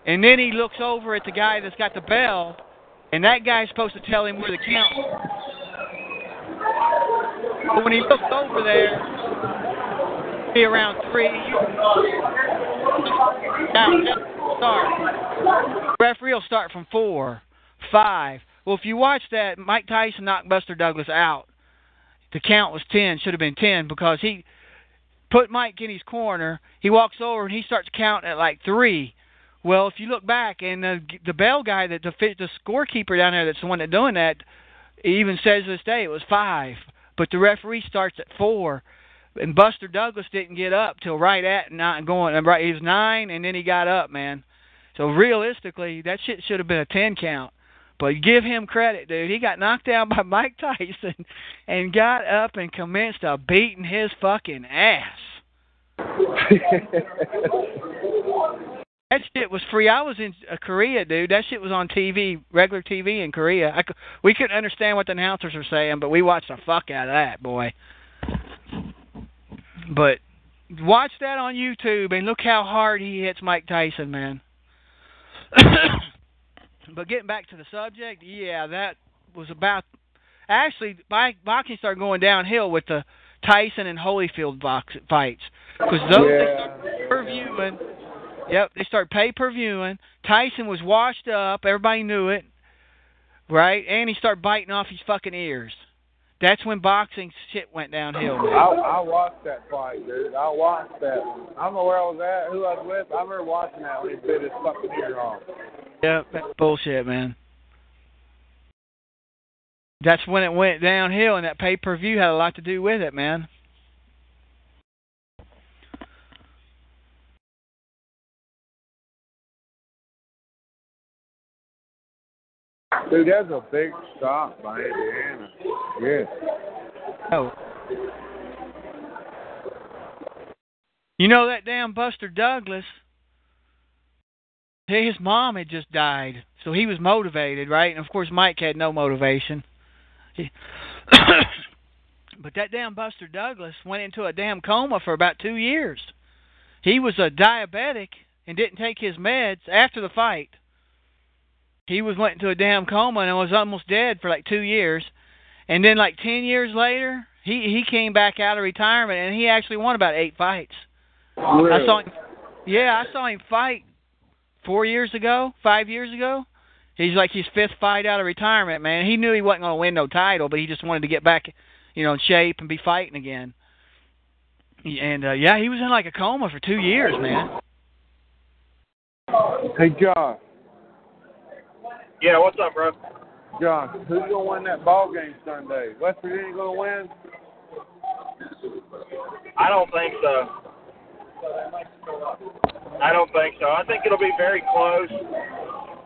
and then he looks over at the guy that's got the bell, and that guy's supposed to tell him where the count. But when he looks over there, be around three. Start. Referee will start from four, five. Well, if you watch that, Mike Tyson knocked Buster Douglas out. The count was ten. Should have been ten because he put Mike in his corner. He walks over and he starts counting at like three. Well, if you look back and the the bell guy that the the scorekeeper down there that's the one that's doing that even says to this day it was five, but the referee starts at four and Buster Douglas didn't get up till right at nine going right he was nine and then he got up, man. So realistically, that shit should have been a ten count. But give him credit, dude. He got knocked down by [LAUGHS] Mike Tyson and got up and commenced a beating his fucking ass. [LAUGHS] That shit was free. I was in uh, Korea, dude. That shit was on TV, regular TV in Korea. I, we couldn't understand what the announcers were saying, but we watched the fuck out of that, boy. But watch that on YouTube and look how hard he hits Mike Tyson, man. [COUGHS] but getting back to the subject, yeah, that was about. Actually, boxing started going downhill with the Tyson and Holyfield box fights because those they Yeah. pay-per-viewing. Yep, they started pay-per-viewing. Tyson was washed up. Everybody knew it, right? And he started biting off his fucking ears. That's when boxing shit went downhill. I, Man. I watched that fight, dude. I watched that. I don't know where I was at, who I was with. I remember watching that when he bit his fucking ear off. Yep, that's bullshit, man. That's when it went downhill, and that pay-per-view had a lot to do with it, man. Dude, that's a big stop by Indiana. Yeah. Oh. You know that damn Buster Douglas? His mom had just died, so he was motivated, right? And of course, Mike had no motivation. [COUGHS] But that damn Buster Douglas went into a damn coma for about two years. He was a diabetic and didn't take his meds after the fight. He was went into a damn coma and was almost dead for like two years. And then like ten years later, he he came back out of retirement and he actually won about eight fights. I saw him. Yeah, I saw him fight four years ago, five years ago. He's like his fifth fight out of retirement, man. He knew he wasn't going to win no title, but he just wanted to get back, you know, in shape and be fighting again. And uh, yeah, he was in like a coma for two years, man. Hey, Josh. Yeah, what's up, bro? John, who's gonna win that ball game Sunday? West Virginia gonna win? I don't think so. I don't think so. I think it'll be very close.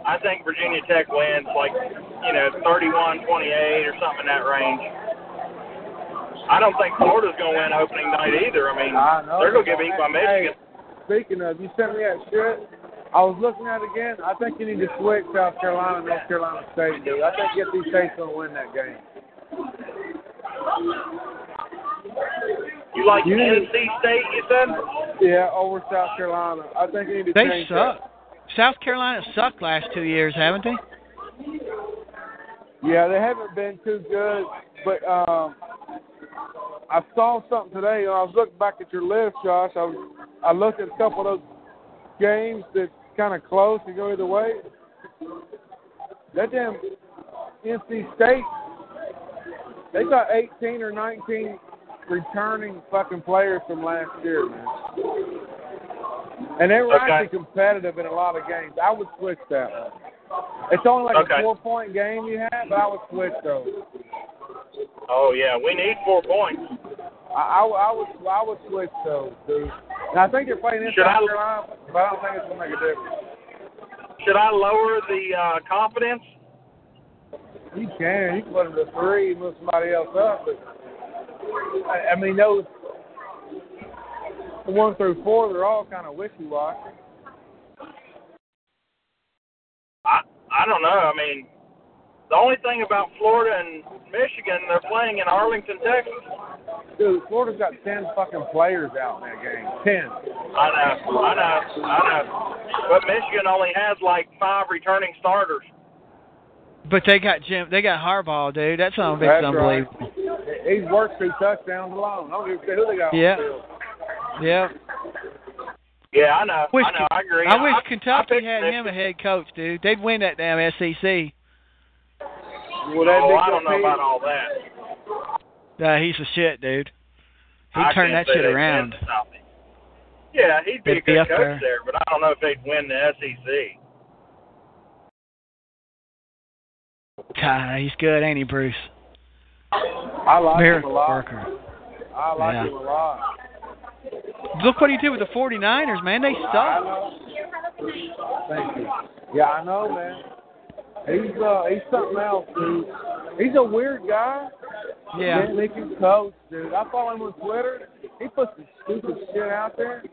I think Virginia Tech wins like, you know, 31 28 or something in that range. I don't think Florida's going to win opening night either. I mean, I know. they're going to get beat by Michigan. Hey, speaking of, you sent me that shit. I was looking at it again. I think you need to switch South Carolina and North Carolina State, dude. I think NC State's going to win that game. You like You- NC State, you said? Yeah, over South Carolina. I think you need to They change suck. South Carolina sucked last two years, haven't they? Yeah, they haven't been too good, but um, I saw something today. and I was looking back at your list, Josh. I was, I looked at a couple of those games that kind of close to go either way. That damn NC State, they got 18 or 19 returning fucking players from last year, man. And they were Okay. actually competitive in a lot of games. I would switch that one. It's only like Okay. a four point game you have, but I would switch those. Oh, yeah. We need four points. I, I, would- I would I would switch those, dude. And I think they're playing in Should South I- Carolina, but I don't think it's gonna make a difference. Should I lower the uh, confidence? You can. You can put them to three, move somebody else up. But I, I mean, those one through four, they're all kind of wishy-washy. I I don't know. I mean, the only thing about Florida and Michigan, they're playing in Arlington, Texas. Dude, Florida's got ten fucking players out in that game. Ten. I know, I know, I know. But Michigan only has like five returning starters. But they got Jim. They got Harbaugh, dude. That son of a bitch That's is right. unbelievable. He's worked two touchdowns alone. I don't give a who they got. Yeah. Yeah. Yeah, I know. Wish, I know. I agree. I wish Kentucky picked had him a head coach, dude. They'd win that damn SEC. Will that Oh, I don't know good about all that. Uh, he's a shit, dude. He I turned that shit around. win the Southeast. Yeah, he'd be a They'd be good up coach there. there. but I don't know if they'd win the SEC. God, he's good, ain't he, Bruce? I like him a lot. worker. I like Yeah. him a lot. Look what he did with the 49ers, man. They I suck. Thank you. Yeah, I know, man. He's uh, he's something else, dude. He's a weird guy. Yeah. Didn't think coach, dude. I follow him on Twitter. He puts some stupid shit out there,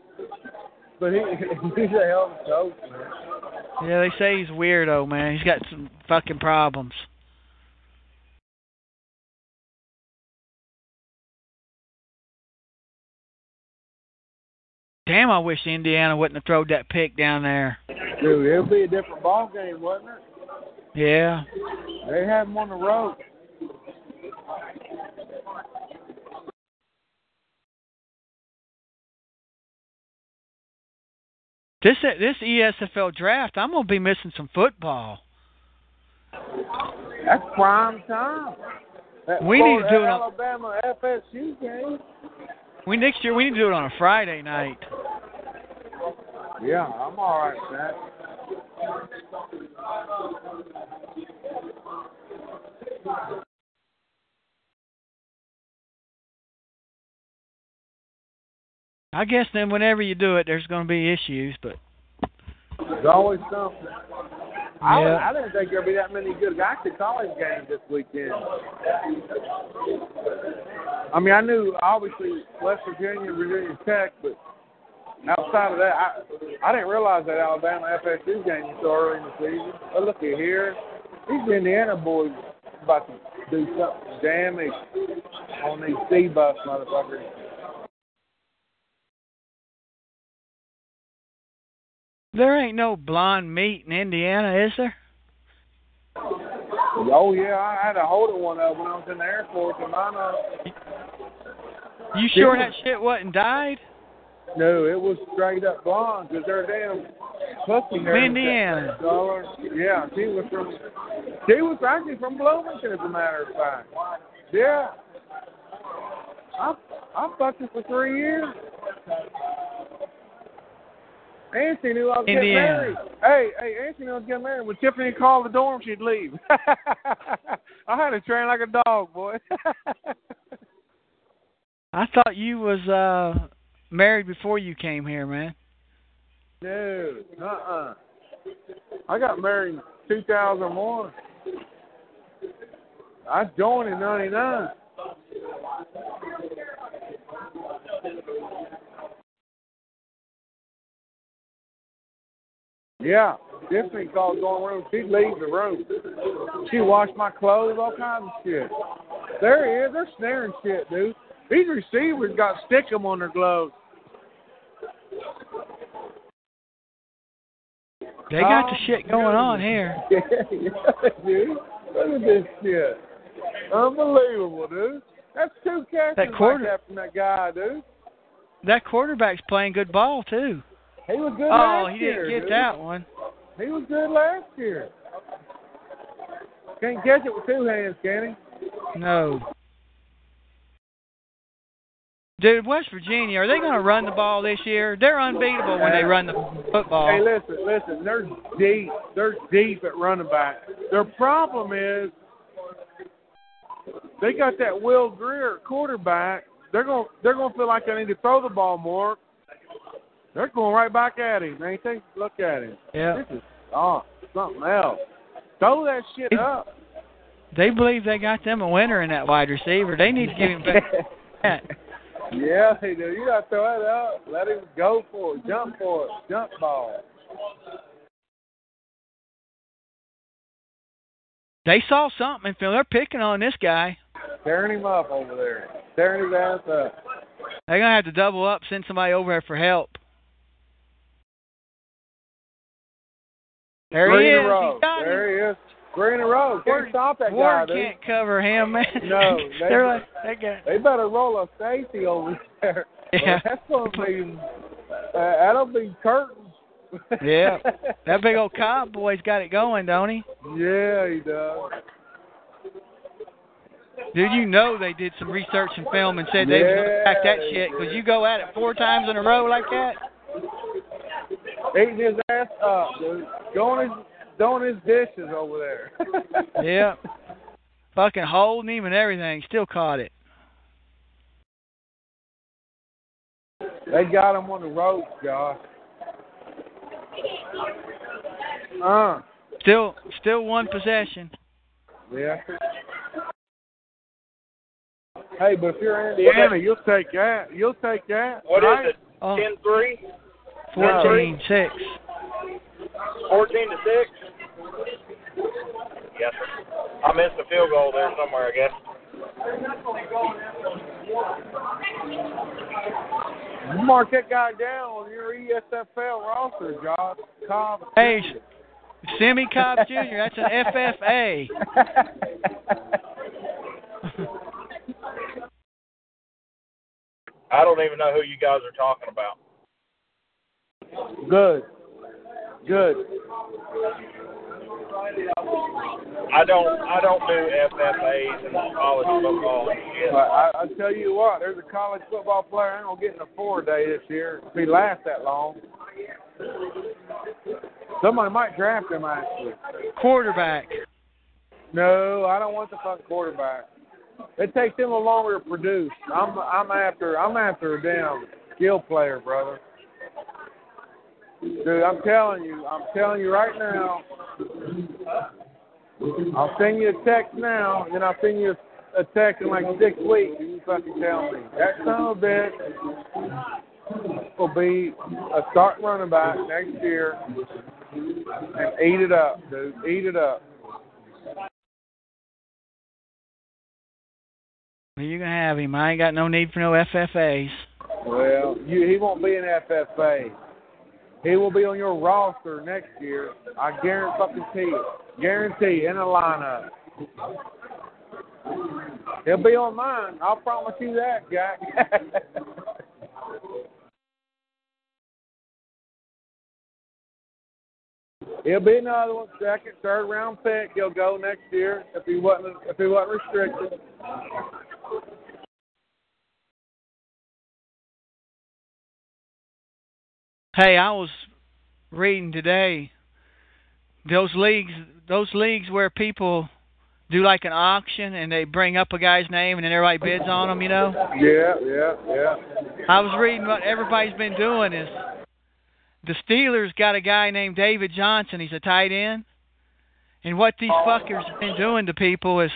but he [LAUGHS] he's a hell of a coach, man. Yeah, they say he's weirdo, man. He's got some fucking problems. Damn, I wish Indiana wouldn't have thrown that pick down there. Dude, it'll be a different ball game, wouldn't it? Yeah. They had him on the road. This this ESFL draft, I'm gonna be missing some football. That's prime time. That We need to do it on- Alabama FSU game. We next year we need to do it on a Friday night. Yeah, I'm all right that. I guess then whenever you do it, there's gonna be issues, but There's always something. I, Yeah. I didn't think there'd be that many good actually college games this weekend. I mean, I knew obviously West Virginia, Virginia Tech, but outside of that, I I didn't realize that Alabama FSU game was so early in the season. But look at here, these Indiana boys about to do something damage on these C bus motherfuckers. there ain't no blonde meat in Indiana, is there? Oh yeah, I had a hold of one of when I was in the Air Force, and mine. Uh, You sure that shit wasn't dyed? No, it was straight up blonde because they're damn pussy hair. Indiana. Yeah, she was from. She was actually from Bloomington, as a matter of fact. Yeah. I I fucked her for three years. Anthony knew I was getting married. Hey, hey, Anthony knew I was getting married. When Tiffany called the dorm, she'd leave. [LAUGHS] I had to train like a dog, boy. [LAUGHS] I thought you was uh married before you came here, man. no, uh-uh. I got married in 2001. I joined in 99. Yeah, Tiffany called the dorm room. She leaves the room. She washed my clothes, all kinds of shit. There he is. They're snaring shit, dude. These receivers got stickum on their gloves. They got the um, shit going on here. yeah, [LAUGHS] yeah, dude. Look at this shit. Unbelievable, dude. That's two catches That quarter- like that from that guy, dude. That quarterback's playing good ball too. He was good Oh, he year. didn't get dude. that one. He was good last year. Can't catch it with two hands, can he? No. Dude, West Virginia, are they going to run the ball this year? They're unbeatable when they run the he? football. Hey, listen, listen. They're deep. They're deep at running back. Their problem is they got that Will Grier quarterback. They're going to they're going to feel like they need to throw the ball more. They're going right back at him, ain't they? Look at him. Yeah. This is oh something else. Throw that shit up. They believe they got them a winner in that wide receiver. They need to give him back. [LAUGHS] yeah, do. You got to throw it up. Let him go for it. Jump for it. Jump ball. They saw something and feel they're picking on this guy. Tearing him up over there. Tearing his ass up. They're going to have to double up, send somebody over there for help. There Three he is. He him. there he is. Three in a row. Can't stop that guy, Ward dude. can't cover him, man. [LAUGHS] No, they- [LAUGHS] they're like that guy. They better roll a safety over there. [LAUGHS] Yeah. That's gonna be. Uh, that'll be curtains. Yeah. That big old Cobb boy's got it going, don't he? yeah, he does. Dude, you know they did some research and film and said they was going to Yeah, that shit because you go at it four times in a row like that. Eating his ass up, dude. Going his, doing his dishes over there. [LAUGHS] Yeah. Fucking holding him and everything. Still caught it. They got him on the ropes, Josh. Uh, Still, still one possession. yeah. Hey, but if you're Indiana, you'll take that. You'll take that. What is right? it? Oh, 10 3? 14 6. 14 to 6? Yes, sir. I missed a field goal there somewhere, I guess. Mark that guy down on your ESFL roster, Josh. Cobb. Hey, Simmie Cobb Jr., that's an FFA. I don't even know who you guys are talking about. Good. Good. I don't I don't do FFAs and college football and I, I tell you what, there's a college football player I ain't gonna get in a four day this year if he lasts that long. Somebody might draft him actually. Quarterback. No, I don't want the fucking quarterback. It takes him a longer to produce. I'm I'm after I'm after a damn skill player, brother. Dude, I'm telling you, I'm telling you right now. I'll send you a text now, and I'll send you a, text in like six weeks, and you fucking tell me that son of a bitch will be a starting running back next year, and eat it up, dude. Eat it up. Well, you can have him. I ain't got no need for no FFAs. Well, you, he won't be an FFA. He will be on your roster next year. I guarantee it. Guarantee in a lineup. He'll be on mine. I'll promise you that, Jack. [LAUGHS] He'll be another one, second, third round pick. He'll go next year if he wasn't if he wasn't restricted. Hey, I was reading today. Those leagues, those leagues where people do like an auction and they bring up a guy's name and then everybody bids on him. You know. Yeah, yeah, yeah. I was reading what everybody's been doing is the Steelers got a guy named David Johnson. He's a tight end. And what these fuckers have been doing to people is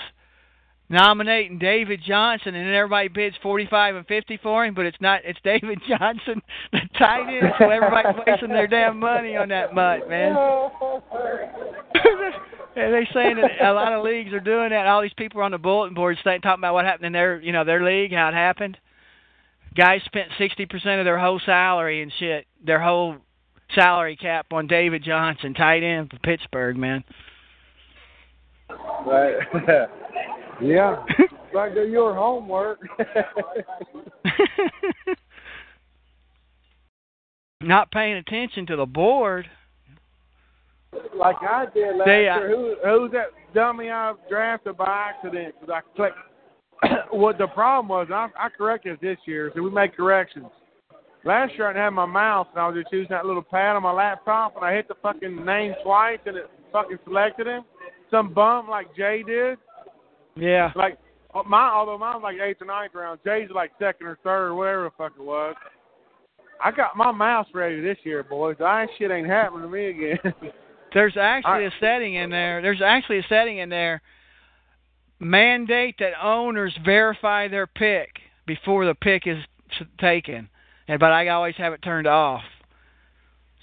nominating David Johnson, and then everybody bids forty-five and fifty for him, but it's not. It's David [LAUGHS] Johnson, the tight end. So everybody's [LAUGHS] wasting their damn money on that mutt, man. [LAUGHS] and they saying that a lot of leagues are doing that. All these people are on the bulletin boards saying, talking about what happened in their, you know, their league, how it happened. Guys spent sixty percent of their whole salary and shit, their whole salary cap on David Johnson, tight end for Pittsburgh, man. Right. Yeah. [LAUGHS] Like do your homework. [LAUGHS] Not paying attention to the board. like I did last They, uh, year. Who who's that dummy I drafted by accident because I clicked. [COUGHS] what the problem was, I, I corrected this year, so we make corrections. Last year I didn't have my mouse, and I was just using that little pad on my laptop, and I hit the fucking name twice, and it fucking selected him. Some bum like Jay did. Yeah. Like uh, my, although mine was like eighth or ninth round, Jay's like second or third or whatever the fuck it was. I got my mouse ready this year, boys. That shit ain't happening to me again. [LAUGHS] There's actually I- a setting in there. There's actually a setting in there. Mandate that owners verify their pick before the pick is taken, and but I always have it turned off.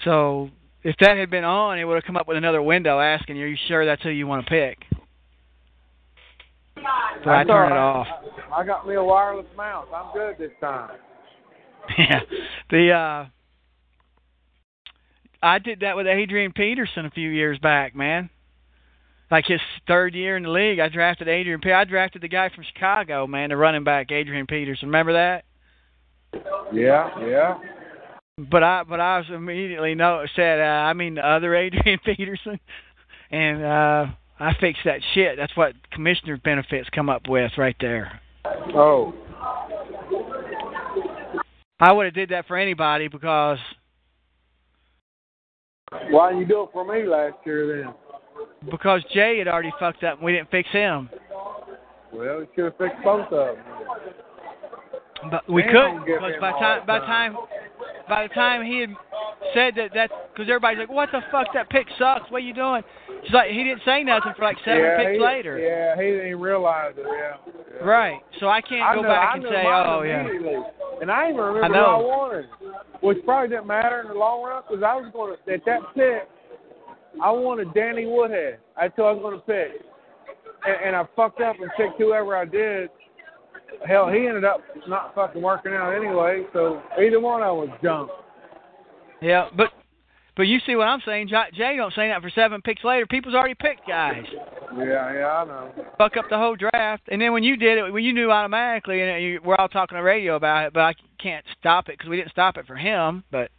So if that had been on, it would have come up with another window asking "Are you sure that's who you want to pick?" So I all turn it off. I got me a wireless mouse. I'm good this time. [LAUGHS] Yeah. The uh I did that with Adrian Peterson a few years back, man. Like his third year in the league, I drafted Adrian. I drafted the guy from Chicago, man, the running back Adrian Peterson. Remember that? Yeah, yeah. But I, but I was immediately no said, uh, I mean the other [LAUGHS] Adrian Peterson, and uh I fixed that shit. That's what commissioner benefits come up with right there. Oh, I would have did that for anybody because why didn't you do it for me last year then? because Jay had already fucked up and we didn't fix him. Well, you should have fixed both of them. But we couldn't because by time by the time. by the time he had said that that because everybody's like, what the fuck? That pick sucks. What are you doing? She's like, he didn't say nothing for like seven yeah, picks he, later. Yeah, he didn't realize it. Yeah. yeah. [LAUGHS] Right. So I can't I go knew, back I and say, oh yeah. And I even remember I who know. I wanted, which probably didn't matter in the long run because I was going to at that pick. I wanted Danny Woodhead. That's who I was going to pick, and, and I fucked up and picked whoever I did. Hell, he ended up not fucking working out anyway. So either one of them was junk. Yeah, but but you see what I'm saying? Jay don't say that for seven picks later. People's already picked guys. Yeah, yeah, I know. Fuck up the whole draft, and then when you did it, when you knew automatically, and you, we're all talking on the radio about it, but I can't stop it because we didn't stop it for him. But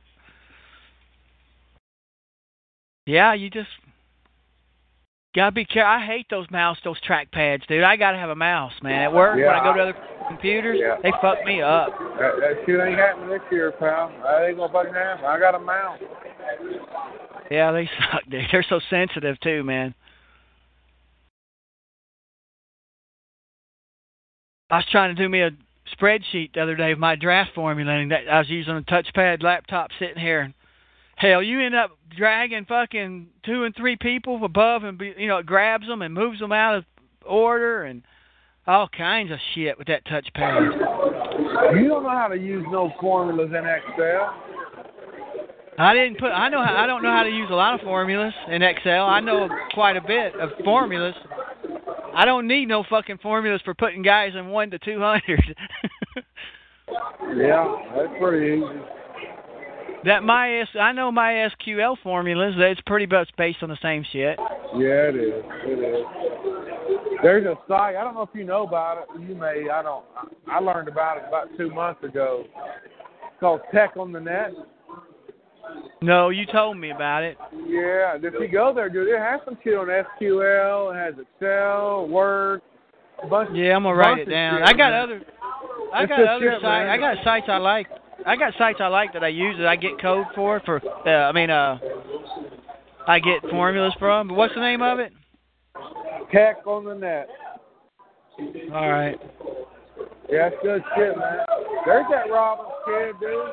yeah, you just gotta be careful. I hate those mouse, those track pads, dude. I gotta have a mouse, man. At work, when I go to other computers, Yeah. they fuck me up. That, that shit ain't happening this year, pal. That ain't gonna fucking happen. I got a mouse. Yeah, they suck, dude. They're so sensitive too, man. I was trying to do me a spreadsheet the other day of my draft formula, and that I was using a touchpad laptop sitting here. Hell, you end up dragging fucking two and three people above, and be, you know it grabs them and moves them out of order, and all kinds of shit with that touchpad. You don't know how to use no formulas in Excel. I didn't put. I know. How, I don't know how to use a lot of formulas in Excel. I know quite a bit of formulas. I don't need no fucking formulas for putting guys in one to two hundred. [LAUGHS] Yeah, that's pretty easy. That my S, I know my SQL formulas. It's pretty much based on the same shit. Yeah, it is. It is. There's a site. I don't know if you know about it. You may. I don't. I learned about it about two months ago. It's called Tech on the Net. No, you told me about it. Yeah, if you go there, dude, it has some shit on SQL. It has Excel, Word, a bunch. Yeah, I'm gonna write it down. I got other. I got other sites. I got sites I like. I got sites I like that I use that I get code for. For uh, I mean, uh, I get formulas from. But what's the name of it? Tech on the Net. All right. Yeah, that's good shit, man. There's that Dobbins kid, dude.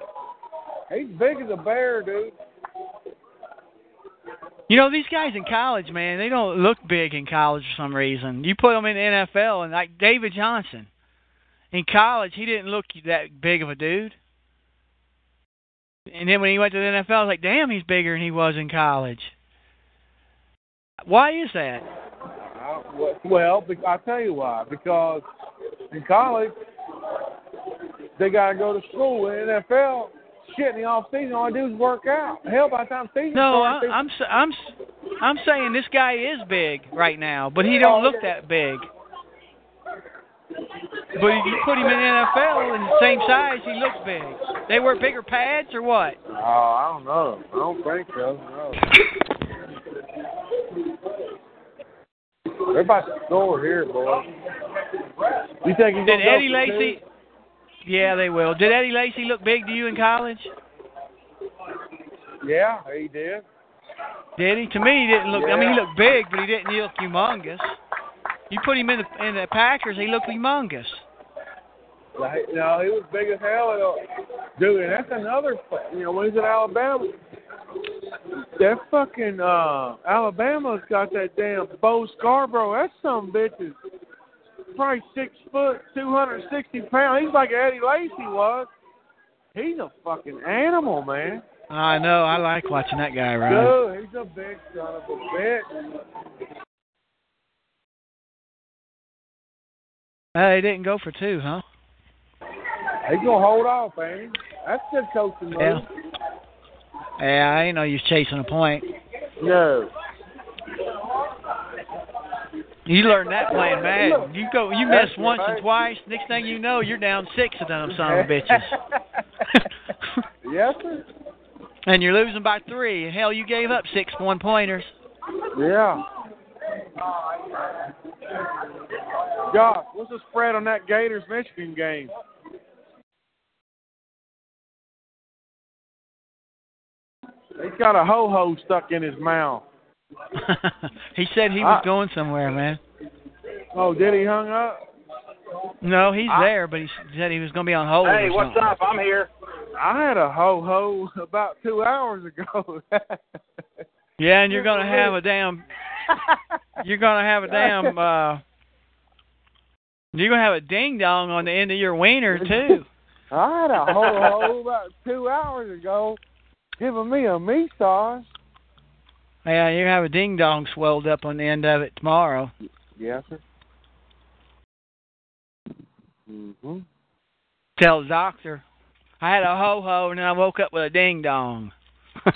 He's big as a bear, dude. You know these guys in college, man. They don't look big in college for some reason. You put them in the NFL, and like David Johnson, in college he didn't look that big of a dude. And then when he went to the NFL, I was like, damn, he's bigger than he was in college. Why is that? Well, I'll tell you why. Because in college, they got to go to school. In the NFL, shit, in the off season, all I do is work out. Hell, by the time season No, starts, they- I'm I'm I'm saying this guy is big right now, but he don't oh, look that big. But if you put him in the NFL and the same size, he looks big. They wear bigger pads or what? Oh, I don't know. I don't think so. No. They're about to score here, boy. You think he's Did Eddie Lacy? Yeah, they will. Did Eddie Lacy look big to you in college? Yeah, he did. Did he? To me, he didn't look. I mean, he looked big, but he didn't look humongous. You put him in the in the Packers, he looked humongous. Like, no, he was big as hell. Dude, and that's another. You know, when he's in Alabama, that fucking uh Alabama's got that damn Bo Scarborough. That's some bitches. probably six foot, two hundred sixty pounds. He's like Eddie Lacy was. He's a fucking animal, man. I know. I like watching that guy right? Dude, he's a big son of a bitch. Uh, he didn't go for two, huh? He's gonna hold off, man. That's good coaching move. Yeah. Yeah, I didn't know you was chasing a point. No. You learned that playing Madden. You go, you miss once right. and twice. Next thing you know, you're down six of them son of [LAUGHS] bitches, yes, sir. and you're losing by three. Hell, you gave up six one pointers. Yeah. Josh, what's the spread on that Gators Michigan game? He's got a ho ho stuck in his mouth. [LAUGHS] he said he was I- going somewhere, man. Oh, did he hung up? No, he's I- there, but he said he was going to be on hold. Hey, or what's something. up? I'm here. I had a ho ho about two hours ago. [LAUGHS] Yeah, and you're going to have a damn. [LAUGHS] You're going to have a damn. uh You're going to have a ding dong on the end of your wiener [LAUGHS] too. I had a ho ho about two hours ago, giving me a massage. Yeah, you have a ding dong swelled up on the end of it tomorrow. Yes, sir. Mhm. Tell the doctor. I had a ho ho and then I woke up with a ding dong. [LAUGHS] [LAUGHS] uh,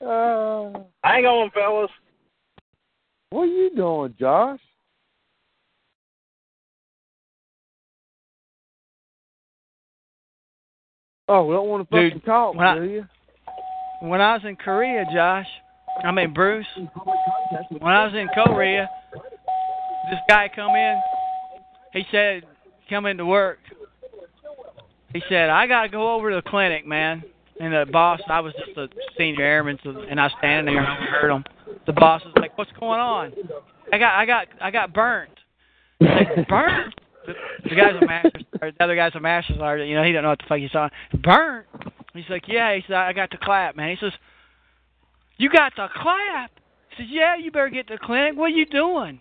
Hang on, fellas. What are you doing, Josh? Oh, we don't want to Dude, fucking talk, when I- do you? when I was in Korea, Josh, I mean Bruce, when I was in Korea, this guy come in. He said, "Come into work." He said, "I gotta go over to the clinic, man." And the boss, I was just a senior airman, so, and I was standing there and I heard him. The boss was like, "What's going on?" I got, I got, I got burnt. Like, burnt. The, the guy's a master, or the other guy's a master sergeant. You know, he don't know what the fuck he's on. Burnt. He's like, yeah. He said, I got the clap, man. He says, you got the clap? He says, yeah. You better get to the clinic. What are you doing?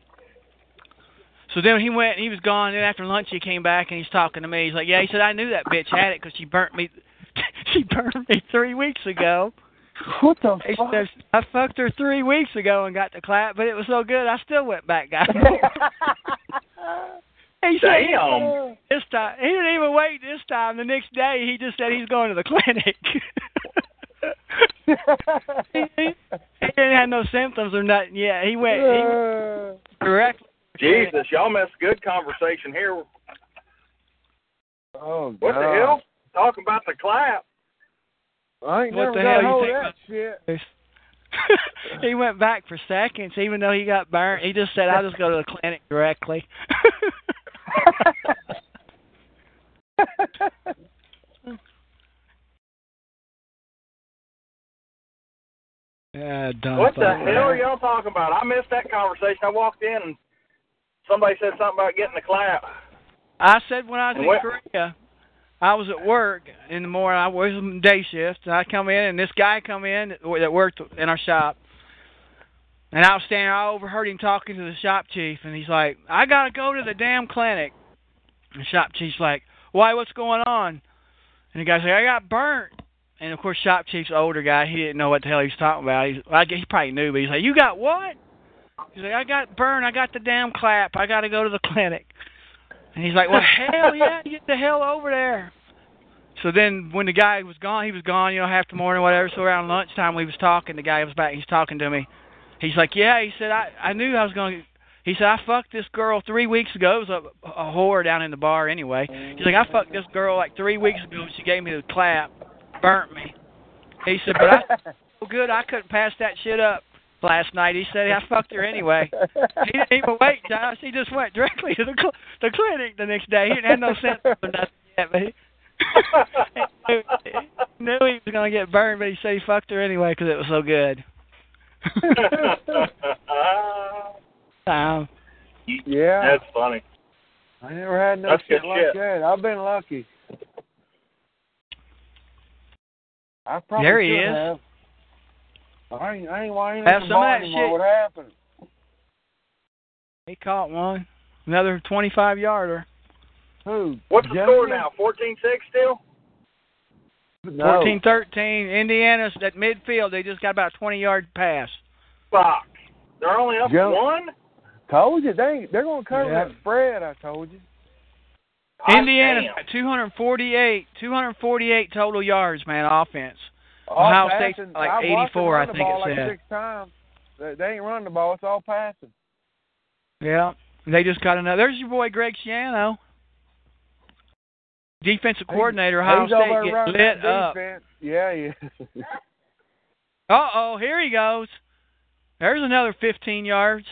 So then he went. He was gone. Then after lunch, he came back and he's talking to me. He's like, yeah. He said, I knew that bitch had it because she burnt me. [LAUGHS] she burned me three weeks ago. What the He fuck? says, I fucked her three weeks ago and got the clap, but it was so good I still went back, guys. [LAUGHS] [LAUGHS] he said, Damn. this time he didn't even wait this time. The next day he just said he's going to the clinic. he, he, he didn't have no symptoms or nothing yet. He went he went directly. to the clinic. Jesus, y'all missed good conversation here. oh, What the hell? Talking about the clap. I ain't What never the got hell you hold think that shit. [LAUGHS] he went back for seconds, even though he got burnt. He just said, "I'll just go to the clinic directly." [LAUGHS] Yeah, dumb. What the fuck. hell are y'all talking about? I missed that conversation. I walked in and somebody said something about getting the clap. I said when I was in What- Korea, I was at work in the morning. I was on day shift. I come in, and this guy come in that worked in our shop. And I was standing. I overheard him talking to the shop chief, and he's like, "I gotta go to the damn clinic." And the shop chief's like, "Why? What's going on?" And the guy's like, "I got burnt." And of course, shop chief's older guy. He didn't know what the hell he was talking about. He's, I guess he probably knew, but he's like, "You got what?" He's like, "I got burnt. I got the damn clap. I gotta go to the [LAUGHS] clinic." And he's like, "Well, hell yeah, get the hell over there." So then, when the guy was gone, he was gone, you know, half the morning, whatever. So around lunchtime, we was talking. The guy was back. He's talking to me. He's like, "Yeah," he said, "I I knew I was going." to He said, "I fucked this girl three weeks ago. It was a, a whore down in the bar anyway." He's like, "I fucked this girl like three weeks ago. She gave me the clap, burnt me." He said, "But I [LAUGHS] so good I couldn't pass that shit up." Last night, he said I fucked her anyway. [LAUGHS] He didn't even wait, Josh. He just went directly to the cl- the clinic the next day. He didn't have no sense or nothing yet, but he, he [LAUGHS] knew he was gonna get burned, but he said he fucked her anyway because it was so good. [LAUGHS] um, yeah. That's funny. I never had no That's shit like shit. that. I've been lucky. I probably There he is. have. I ain't, I ain't, I ain't Have some of that shit. What happened? he caught one, another 25 yarder. Who? What's the score now? 14-6 still? No. 14-13. Indiana's at midfield. They just got about a 20 yard pass. Fuck. They're only up Jump. one? Told you They, they're gonna cover Yeah. that spread. I told you. Hot Indiana's 248, 248 total yards, man, offense. All Ohio State's passing. like I 84, I think ball it like said. Six times. They, they ain't running the ball. It's all passing. Yeah. They just got another. There's your boy Greg Schiano. Defensive coordinator, Ohio He's State get lit up. defense. Yeah, yeah. [LAUGHS] Uh oh, here he goes. There's another 15 yards.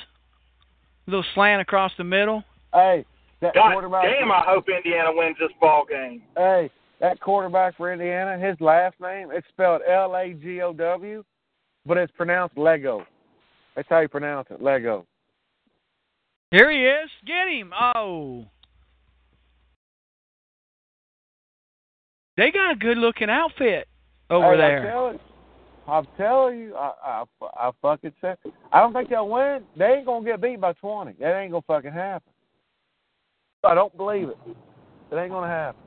A little slant across the middle. hey, that God quarterback. damn, I hope Indiana wins this ball game. Hey, that quarterback for Indiana, his last name, it's spelled L A G O W, but it's pronounced Lego. That's how you pronounce it, Lego. Here he is. Get him. Oh. They got a good looking outfit over hey, there. I'm telling, I'm telling you, I, I, I fucking said, I don't think they'll win. They ain't gonna get beat by twenty. That ain't gonna fucking happen. I don't believe it. It ain't gonna happen.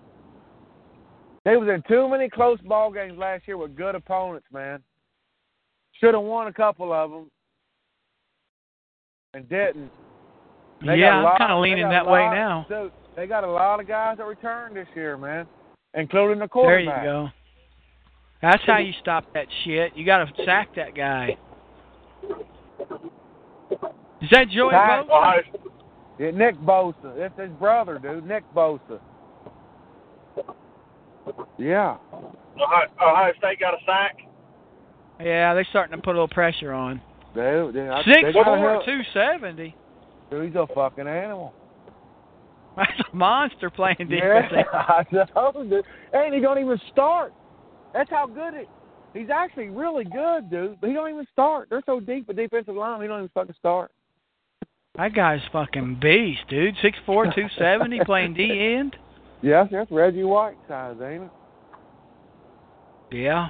They was in too many close ball games last year with good opponents, man. Should have won a couple of them, and didn't. They yeah, I'm kind of leaning that way lot- now. Dude, they got a lot of guys that returned this year, man, including the quarterback. There you go. That's how you stop that shit. You got to sack that guy. Is that Joey. Bosa? Yeah, Nick Bosa. It's his brother, dude. Nick Bosa. Yeah. Ohio, Ohio State got a sack. Yeah, they're starting to put a little pressure on. Dude, they, I- Six they four, help- two seventy. Dude, he's a fucking animal. [LAUGHS] That's a monster playing Yeah, defense. [LAUGHS] I know, dude. And he don't even start. That's how good it. He's actually really good, dude. But he don't even start. They're so deep at defensive line, he don't even fucking start. That guy's fucking beast, dude. Six four, two seventy, playing D end. Yes, that's Reggie White size, ain't it? Yeah.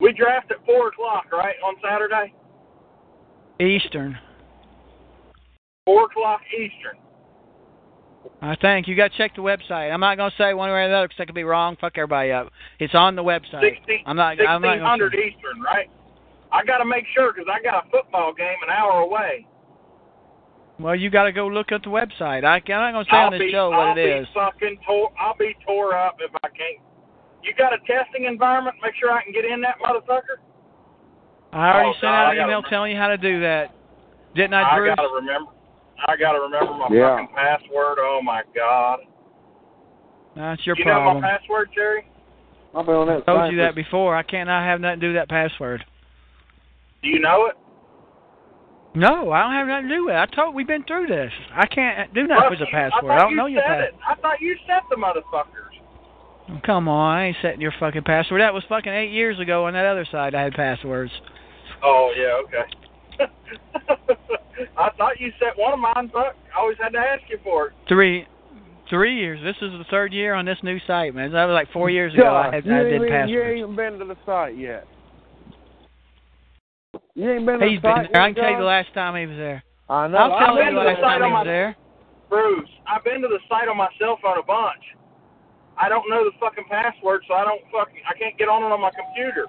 We draft at 4 o'clock, right, on Saturday? Eastern. 4 o'clock Eastern. I think you got to check the website. I'm not gonna say one way or the other because I could be wrong. Fuck everybody up. It's on the website. 16, I'm not. I'm not 1600 Eastern, right? I got to make sure because I got a football game an hour away. Well, you got to go look at the website. I, I'm not gonna say I'll on the be, show I'll what it be is. fucking tore. I'll be tore up if I can't. You got a testing environment? Make sure I can get in that motherfucker. I already Oh, sent God, out an email remember. telling you how to do that. Didn't I, Bruce? I gotta remember. I gotta remember my Yeah. fucking password. Oh my god. That's your you problem. know my password, Jerry? I've been on that. I told you that before. I can't not have nothing to do with that password. Do you know it? No, I don't have nothing to do with it. I told we've been through this. I can't do nothing Well, with the you- password. I, I thought don't you know your said password. it. I thought you set the motherfuckers. Come on, I ain't setting your fucking password. That was fucking eight years ago on that other side. I had passwords. Oh yeah, okay. [LAUGHS] I thought you set one of mine, but I always had to ask you for it. Three, three years. This is the third year on this new site, man. That was like four years ago. I had you I ain't did even- You ain't been to the site yet. You ain't been to He's the been there. I can tell you the last time he was there. I know. I'll I've tell been you to the the last site time he on was my- there. Bruce, I've been to the site on my cell phone a bunch. I don't know the fucking password, so I don't fucking I can't get on it on my computer.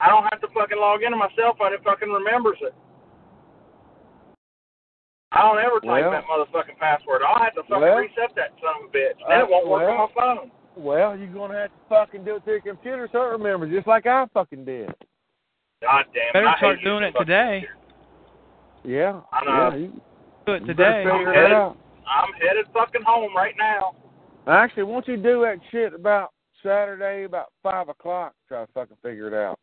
I don't have to fucking log into my cell phone. It fucking remembers it. I don't ever type Well- that motherfucking password. I'll have to fucking Well- reset that son of a bitch. Then Uh, it won't work well- on my phone. Well, you're gonna have to fucking do it through your computer so it remembers, just like I fucking did. God damn it. Better I start doing it today. computer. Yeah. I know. Yeah, you, Do it you today. better figure Okay. it out. I'm headed fucking home right now. Actually, won't you do that shit about Saturday about five o'clock? Try to fucking figure it out.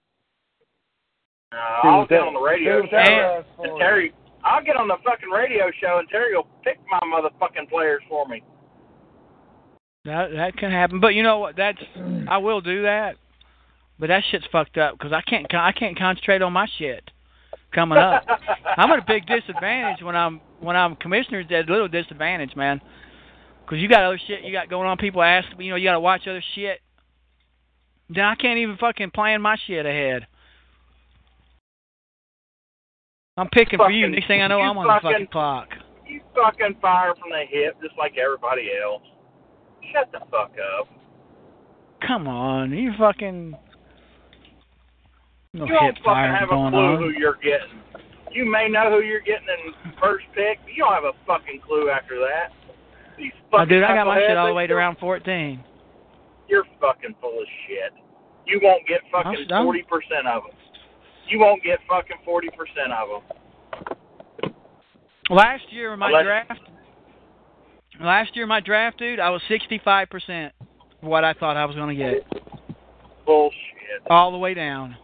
Uh, I'll get that- on the radio show. does And. Terry, I'll get on the fucking radio show and Terry will pick my motherfucking players for me. That that can happen, but you know what? That's I will do that, but that shit's fucked up because I can't I can't concentrate on my shit coming up. [LAUGHS] I'm at a big disadvantage when I'm when I'm commissioner's at a little disadvantage, man. Because you got other shit you got going on. People ask, me, you know, you got to watch other shit. Then I can't even fucking plan my shit ahead. I'm picking for you. Next thing I know, I'm on the fucking- fucking clock. You fucking fire from the hip just like everybody else. Shut the fuck up. Come on, you fucking. No you don't fucking have a clue on. who you're getting. You may know who you're getting in first pick, but you don't have a fucking clue after that. These Oh, dude, I got my shit all the way to round 14. You're fucking full of shit. You won't get fucking forty percent of them. You won't get fucking forty percent of them. Last year in my Unless- draft, last year my draft, dude, I was 65% of what I thought I was going to get, Bullshit. all the way down.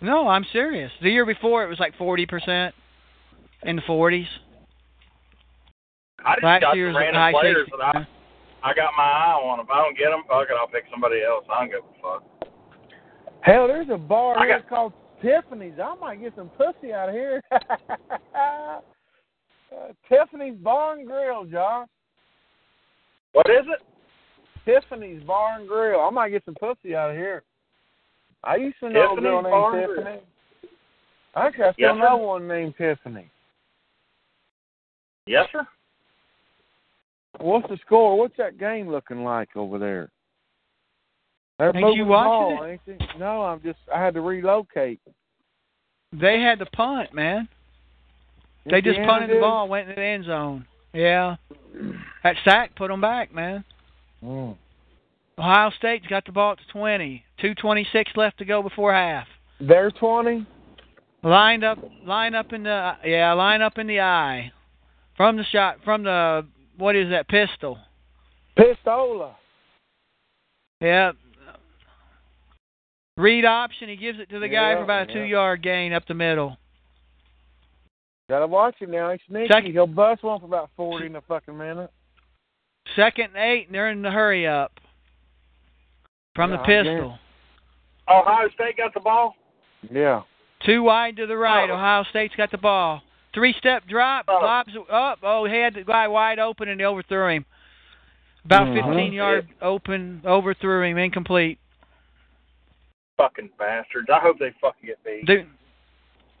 No, I'm serious. The year before, it was like 40% in the 40s. I just Last got year's some random high players 60. that I I got my eye on. If I don't get them, fuck it, I'll pick somebody else. I don't give a fuck. Hell, there's a bar I here got- called Tiffany's. I might get some pussy out of here. [LAUGHS] uh, Tiffany's Bar and Grill, Josh. What is it? Tiffany's Bar and Grill. I might get some pussy out of here. I used to know Tiffany's a girl named Bar and Grill. Tiffany. I think I still Yes, sir. know one named Tiffany. Yes, sir. What's the score? What's that game looking like over there? They're Ain't you the watching ball, ain't they? No, I'm just. I had to relocate. They had to punt, man. They just Indiana punted the ball, went in the end zone. Yeah. That sack put them back, man. Mm. Ohio State's got the ball at the 20. 2.26 left to go before half. They're twenty. Lined up, line up in the yeah, line up in the eye, from the shot, from the what is that pistol? Pistola. Yeah. Read option. He gives it to the guy for about a yeah. two-yard gain up the middle. Gotta watch him now. He's sneaky. Second- He'll bust one for about forty in a fucking minute. Second and eight, and they're in the hurry up from Yeah, the pistol. Ohio State got the ball. Yeah. Two wide to the right. Oh. Ohio State's got the ball. Three-step drop, Oh. lobs up. Oh, he had the guy wide open, and he overthrew him. About Mhm. 15 yard open, overthrew him, incomplete. Fucking bastards. I hope they fucking get beat. Dude,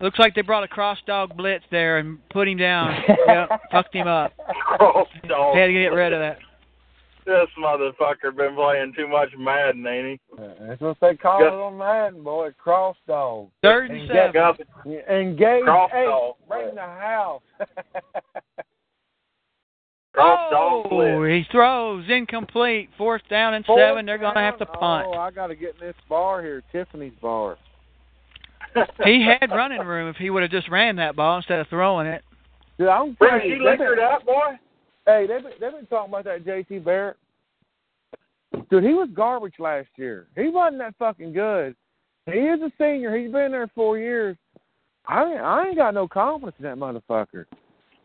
looks like they brought a cross dog blitz there and put him down. [LAUGHS] yep, fucked him up. Oh, cross dog. They had to get rid of that. This motherfucker been playing too much Madden, ain't he? Uh, that's what they call Good. it on Madden, boy. Cross dog. Third and he? seven. Got the Engage. Cross Hey, dog. bring the house. [LAUGHS] cross dog Oh, he throws incomplete. Fourth down and Fourth seven. They're gonna have to punt. Oh, I got to get in this bar here, Tiffany's bar. He had running room if he would have just ran that ball instead of throwing it. Dude, I'm Bruce, telling you you, they've liquored up, boy? hey, they've been, they've been talking about that J.T. Barrett. Dude, he was garbage last year. He wasn't that fucking good. He is a senior. He's been there four years. I ain't, I ain't got no confidence in that motherfucker.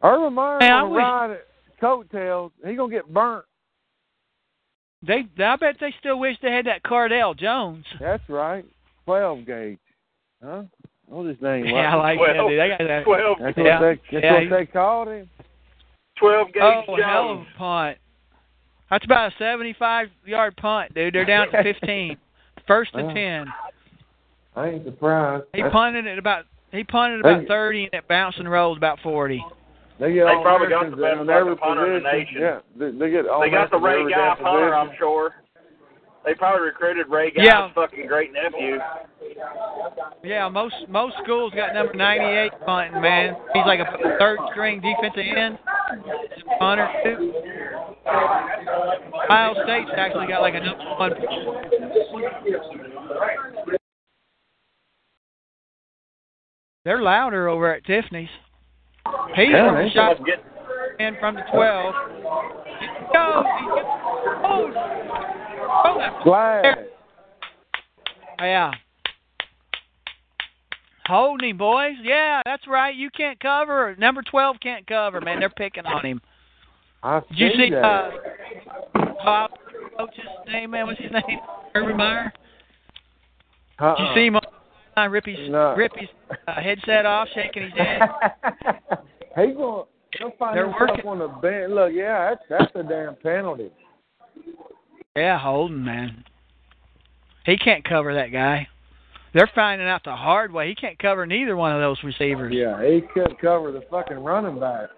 Urban Meyer Hey, I gonna wish- ride at coattails. He gonna get burnt. They, I bet they still wish they had that Cardale Jones. That's right. Twelve gauge. Huh? What was his name? [LAUGHS] Yeah, I like that. Twelve. Dude. I got that. Twelve. That's Yeah. what they that's Yeah, what they called him. Twelve gauge Oh, Jones. hell of a punt. That's about a 75 yard punt, dude. They're down to [LAUGHS] 15. First and. 10. I ain't surprised. He That's- punted it about he punted about They- 30 and it bounced and rolled about 40. They get They all probably got the Americans best in every fucking punter in the nation. Yeah, they, they get all They got the Americans Ray Guy punter, position. I'm sure. They probably recruited Ray Guy's Yeah. fucking great nephew. Yeah, most most schools got number 98 punting, man. He's like a third string defensive end. Punter too. Ohio State's actually got like a number one. They're louder over at Tiffany's. He's Yeah, from the shot Get, in from the 12. He goes. He goes. Oh, oh, that's Glad. Yeah. Holding him, boys. Yeah, that's right. You can't cover. Number 12 can't cover, man. They're picking on him. I Did you see that. uh, uh coach's name, man? What's his name? Urban Meyer? uh Did you see him on rip his, No. rip his uh, headset off, shaking his head? [LAUGHS] he going he'll find They're himself working. on the bench. Look, yeah, that's that's a damn penalty. Yeah, Holden, man. He can't cover that guy. They're finding out the hard way. He can't cover neither one of those receivers. Yeah, he couldn't cover the fucking running back.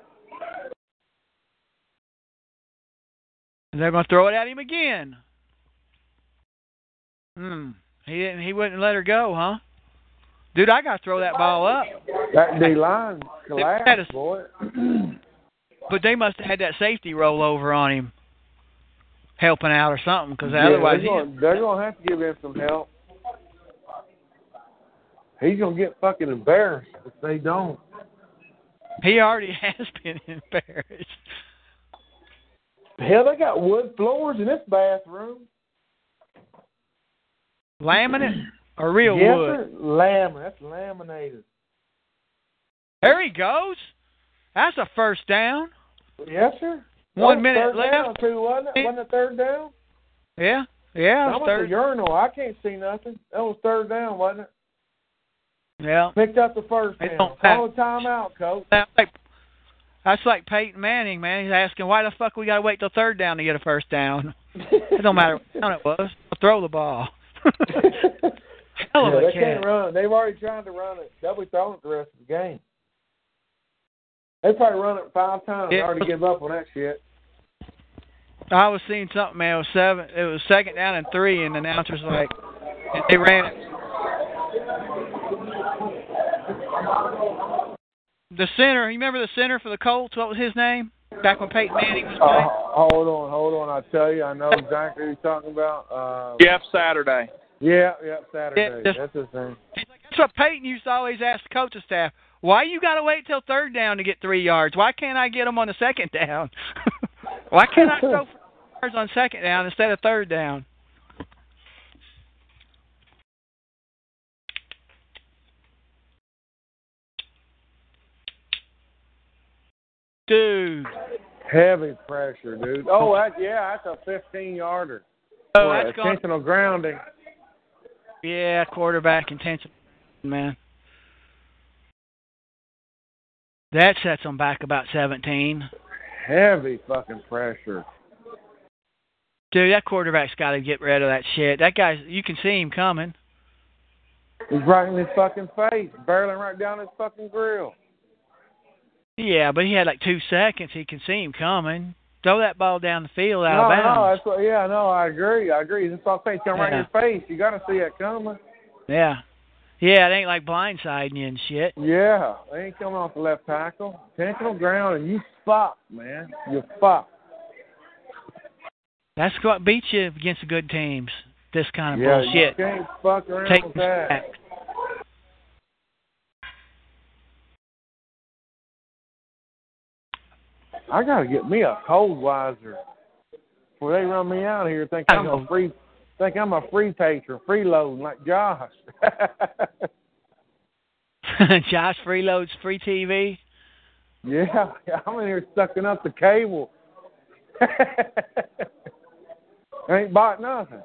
And They're going to throw it at him again. Hmm. He didn't. He wouldn't let her go, huh? Dude, I got to throw that ball up. That D line collapsed, boy. [CLEARS THROAT] But they must have had that safety roll over on him, helping out or something. Because Yeah, otherwise, they're gonna, they're gonna have to give him some help. He's gonna get fucking embarrassed if they don't. he, already [LAUGHS] has been embarrassed. Hell, they got wood floors in this bathroom. Laminate [CLEARS THROAT] or real yes, wood? sir. Lam- that's laminated. There he goes. That's a first down. Yes, sir. One was minute left. Down too, wasn't it? Wasn't it third down? Yeah, yeah, That was third. the urinal. I can't see nothing. That was third down, wasn't it? Yeah. Picked up the first down. Call a timeout, coach. That's like that's like Peyton Manning, man. He's asking why the fuck we gotta wait till third down to get a first down. It don't matter what down it was. I'll throw the ball. [LAUGHS] Hell of yeah, a they kid. can't run. They've already tried to run it. They'll be throwing it the rest of the game. They probably run it five times. Yeah. They already give up on that shit. I was seeing something, man. It was seven. It was second down and three, and the announcers were like, and they ran it. The center, you remember the center for the Colts? What was his name? Back when Peyton Manning was Uh, playing. hold on, hold on. I tell you, I know exactly who you're talking about. Uh, Jeff Saturday. Yeah, yeah, Saturday. Yeah, just- That's his name. He's like, That's what Peyton used to always ask the coaching staff. Why you got to wait till third down to get three yards? Why can't I get them on the second down? [LAUGHS] Why can't I throw for yards on second down instead of third down? Dude. Heavy pressure, dude. Oh, that, yeah, that's a 15 yarder. Oh, that's going. intentional grounding. Yeah, quarterback intention, man. That sets them back about 17. Heavy fucking pressure. Dude, that quarterback's got to get rid of that shit. That guy's, you can see him coming. He's right in his fucking face, barreling right down his fucking grill. Yeah, but he had like two seconds. He can see him coming. Throw that ball down the field out no, of no, bounds. that's what, yeah, no, I agree, I agree. That's what I'm saying. It's coming right in your face. You got to see it coming. Yeah. Yeah, it ain't like blindsiding you and shit. Yeah, they ain't coming off the left tackle. Intentional ground, and you fuck, man. You fuck. That's what beats you against the good teams. This kind of yeah, bullshit. you can't fuck around Take with that. back. I gotta get me a cold wiser before they run me out here. Think I'm a know. free, think I'm a free patron, freeloading like Josh. [LAUGHS] Josh freeloads free TV. yeah, I'm in here sucking up the cable. [LAUGHS] Ain't bought nothing.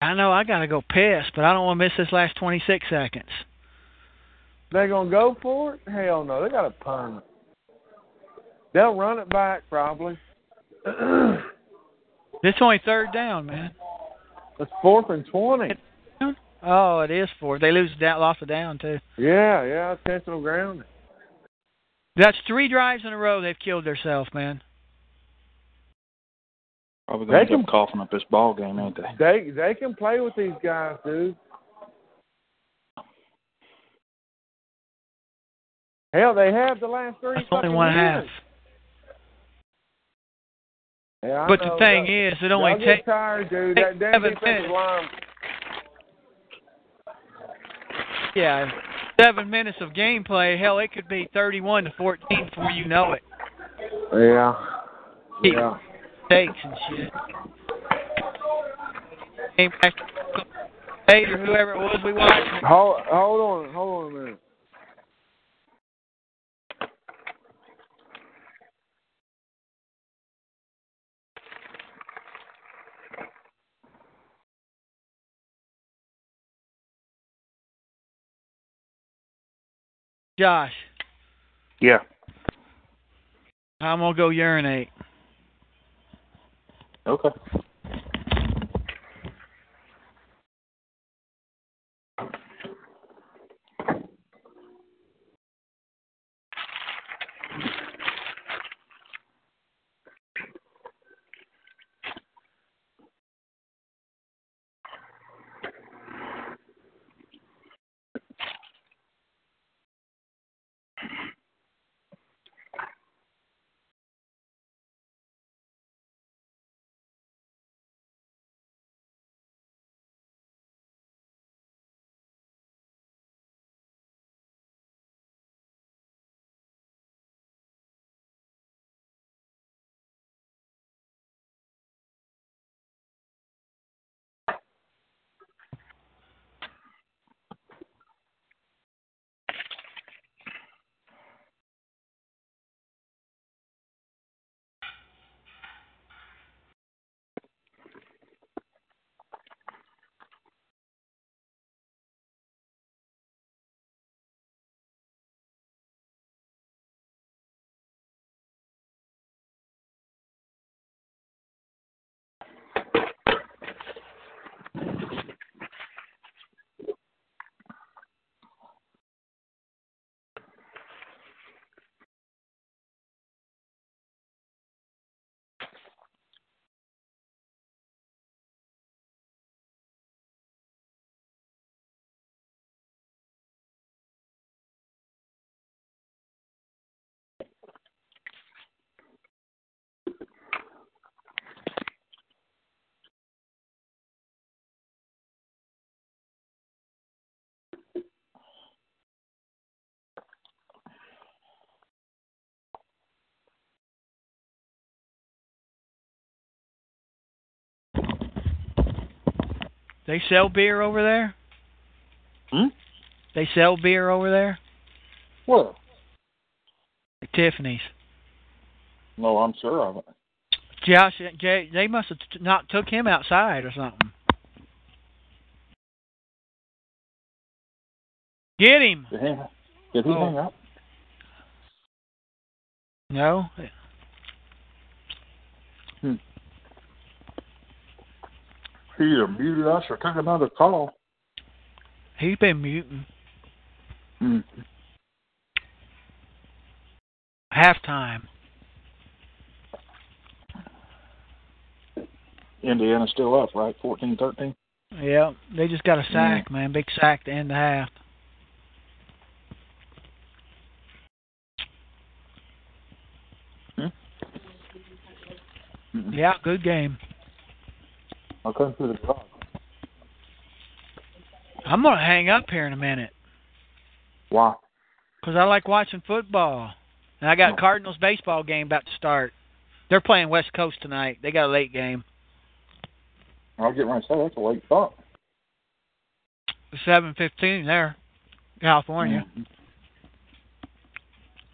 I know I gotta go piss, but I don't want to miss this last 26 seconds. They gonna go for it? Hell no, they got a punt. They'll run it back probably. [CLEARS THROAT] This only third down, man. it's fourth and twenty. Oh, it is fourth. They lose down, lost a down too. Yeah, yeah, intentional grounding. That's three drives in a row they've killed themselves, man. Probably They gonna end can- up coughing up this ball game, ain't they? They they can play with these guys, dude. Hell, they have the last three. That's only fucking one half. Yeah, But the thing Y'all- is, it only takes tired, dude. take That seven minutes. line. yeah seven minutes of gameplay. Hell, it could be 31 to 14 before you know it. Yeah. Yeah. Mistakes and shit. Came back, hey, whoever it was we watched. Hold hold on, hold on a minute. Josh, Yeah. I'm gonna go urinate. Okay. They sell beer over there. Hmm? They sell beer over there Where? Tiffany's. no, I'm sure of it. Josh, Jay, they must have t- not took him outside or something. Get him. Did he, did he Oh. hang up? No. He either muted us or took another call. He's been muting. Mm. Halftime. Indiana's still up, right? Fourteen, thirteen. Yeah, they just got a sack, man. Big sack to end the half. Mm-mm. Yeah, good game. I couldn't see the clock. I'm gonna hang up here in a minute Why? Because I like watching football, and I got Oh. Cardinals baseball game about to start. They're playing West Coast tonight. They got a late game, I'll get right to say that's a late start. seven fifteen there, California. Mm.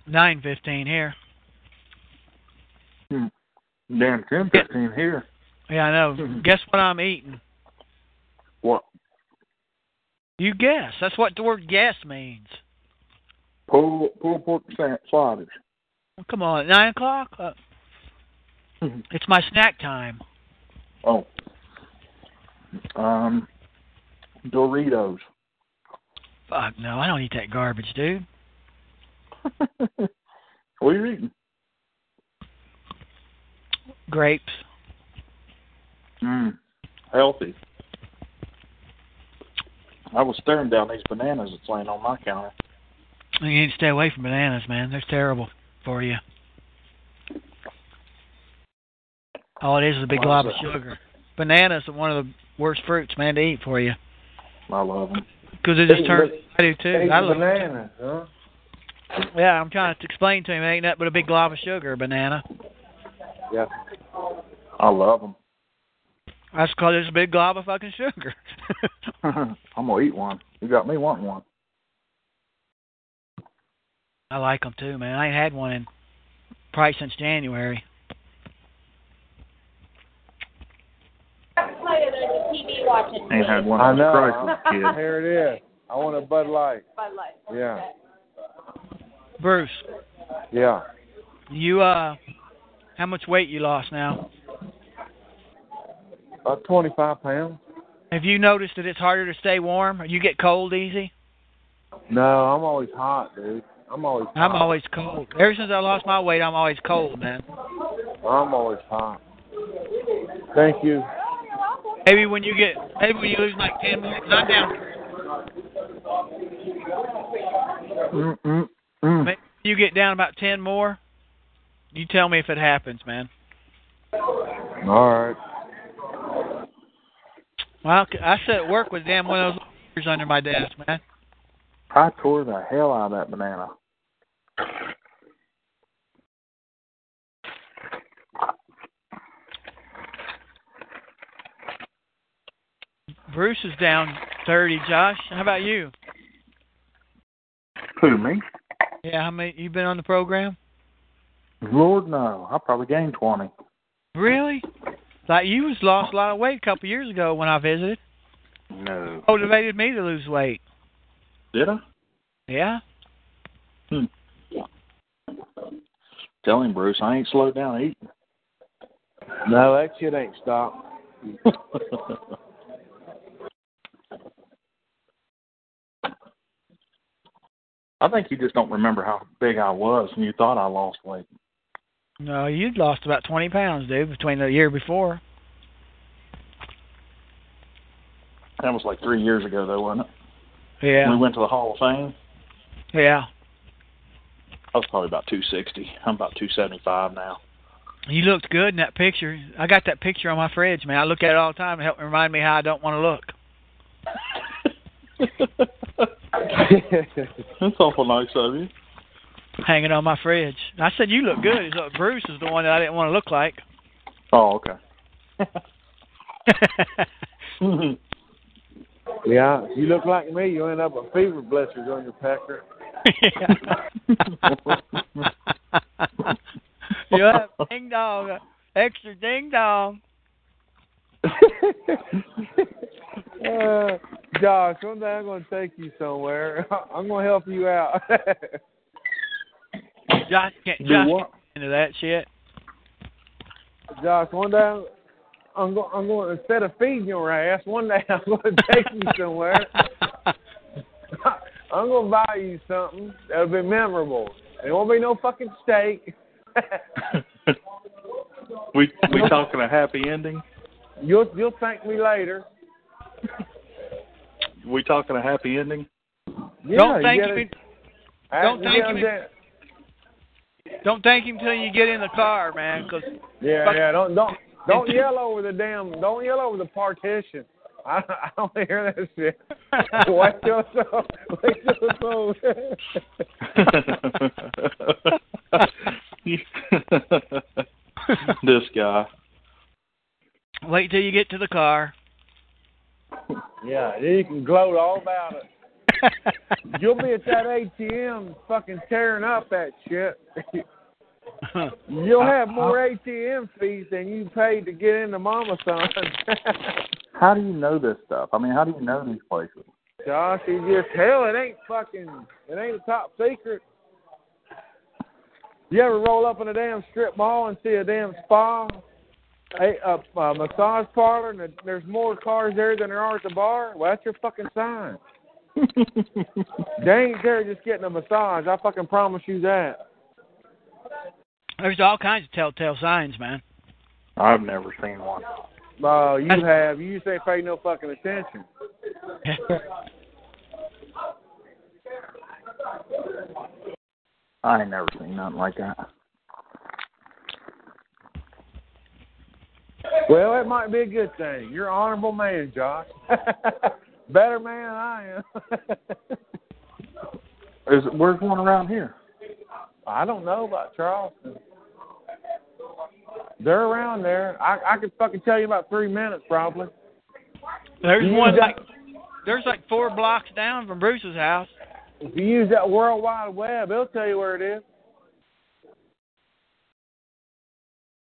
Nine fifteen here. Damn, ten fifteen here. Yeah, I know. Guess what I'm eating? What? You guess. That's what the word guess means. Pull pull pork sliders. Come on, nine o'clock. Uh, it's my snack time. Oh. Um. Doritos. Fuck no, I don't eat that garbage, dude. [LAUGHS] what are you eating? Grapes. Mm. Healthy. I was staring down these bananas that's laying on my counter. You need to stay away from bananas, man. They're terrible for you. All it is is a big Why glob of sugar. Bananas are one of the worst fruits, man, to eat for you. I love them. Because it just Hey, turns. but- I do too. Hey, I love bananas, huh? Yeah, I'm trying to explain to him. It ain't nothing but a big glob of sugar, a banana. Yeah. I love them. That's because there's a big glob of fucking sugar. [LAUGHS] I'm gonna eat one. You got me wanting one. I like them too, man. I ain't had one in probably since January. TV watching. Ain't had one I since know. Christ was a [LAUGHS] kid. Here it is. I want a Bud Light. Bud Light. Yeah. Bruce, Yeah. you uh, how much weight you lost now? About 25 pounds. Have you noticed that it's harder to stay warm? Or you get cold easy? No, I'm always hot, dude. I'm always I'm always cold. Ever since I lost my weight, I'm always cold, man. I'm always hot. Thank you. Maybe when you get, maybe when you lose like ten more, 'cause I'm down. Mm, mm, mm. Maybe you get down about ten more. You tell me if it happens, man. All right. Well, I sit at work with damn one of those under my desk, man. I tore the hell out of that banana. Bruce is down thirty. Josh, how about you? Who me? Yeah, how many? You been on the program? Lord no. I probably gained twenty. Really? Like you was lost a lot of weight a couple years ago when I visited. No. Motivated me to lose weight. Did I? Yeah. Hmm. Tell him, Bruce, I ain't slowed down eating. No, that shit ain't stopped. [LAUGHS] I think you just don't remember how big I was and you thought I lost weight. No, you'd lost about twenty pounds, dude, between the year before. That was like three years ago, though, wasn't it? Yeah. When we went to the Hall of Fame. Yeah. I was probably about 260. I'm about 275 now. You looked good in that picture. I got that picture on my fridge, man. I look at it all the time to help remind me how I don't want to look. [LAUGHS] That's awful nice of you. Hanging on my fridge. I said you look good. So Bruce is the one that I didn't want to look like. Oh, okay. [LAUGHS] yeah, you look like me, you end up with fever blisters on your pecker. [LAUGHS] you have ding dong, extra ding dong. [LAUGHS] uh, Josh, one day I'm going to take you somewhere. I'm going to help you out. Josh can't Josh what? into that shit. Josh, one day I'm, I'm going. I'm going instead of feeding your ass. One day I'm going [LAUGHS] to take you somewhere. [LAUGHS] I'm going to buy you something that'll be memorable. It won't be no fucking steak. [LAUGHS] we we talking a happy ending? you'll you'll thank me later. We talking a happy ending? Yeah, don't you thank gotta- him. I- don't thank gotta him. get- Don't thank him till you get in the car, man. Cause Yeah, Fuck- yeah. Don't don't don't [LAUGHS] yell over the damn. Don't yell over the partition. I, I don't [LAUGHS] hear that shit. Wait till it's over. Wait till it's over. this guy. wait till you get to the car. yeah, then you can gloat all about it. You'll be at that ATM fucking tearing up that shit. [LAUGHS] You'll have more ATM fees than you paid to get into Mama San. [LAUGHS] How do you know this stuff? I mean, how do you know these places? Josh, you just hell, it ain't fucking, it ain't a top secret. You ever roll up in a damn strip mall and see a damn spa, a, a, a massage parlor, and there's more cars there than there are at the bar? Well, that's your fucking sign. They ain't there just getting a massage. I fucking promise you that. There's all kinds of telltale signs, man. I've never seen one. Oh, you have. You just ain't paid no fucking attention. [LAUGHS] I ain't never seen nothing like that. Well, it might be a good thing. You're an honorable man, Josh. [LAUGHS] Better man than I am. [LAUGHS] Is where's one around here? I don't know about Charleston. They're around there. I I could fucking tell you about three minutes probably. There's You one got- like there's like four blocks down from Bruce's house. If you use that World Wide Web, it'll tell you where it is.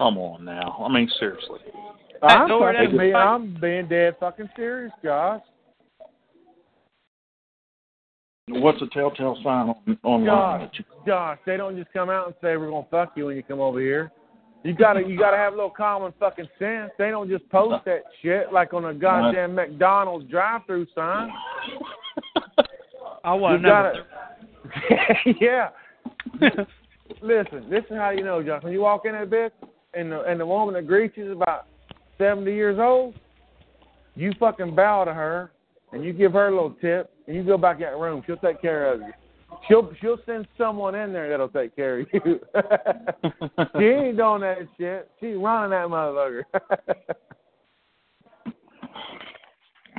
Come on now. I mean, seriously. I'm know where fucking that- being, I'm being dead fucking serious, Josh. What's a telltale sign on online Josh, that you? Josh, they don't just come out and say we're gonna fuck you when you come over here. You gotta you gotta have a little common fucking sense. They don't just post that shit like on a goddamn McDonald's drive-through sign. [LAUGHS] I was You gotta, [LAUGHS] yeah. Listen, this is how you know, Josh. When you walk in that bitch and the and the woman that greets you is about seventy years old, you fucking bow to her and you give her a little tip and you go back in that room. She'll take care of you. She'll she'll send someone in there that'll take care of you. [LAUGHS] she ain't doing that shit. She's running that motherfucker. [LAUGHS]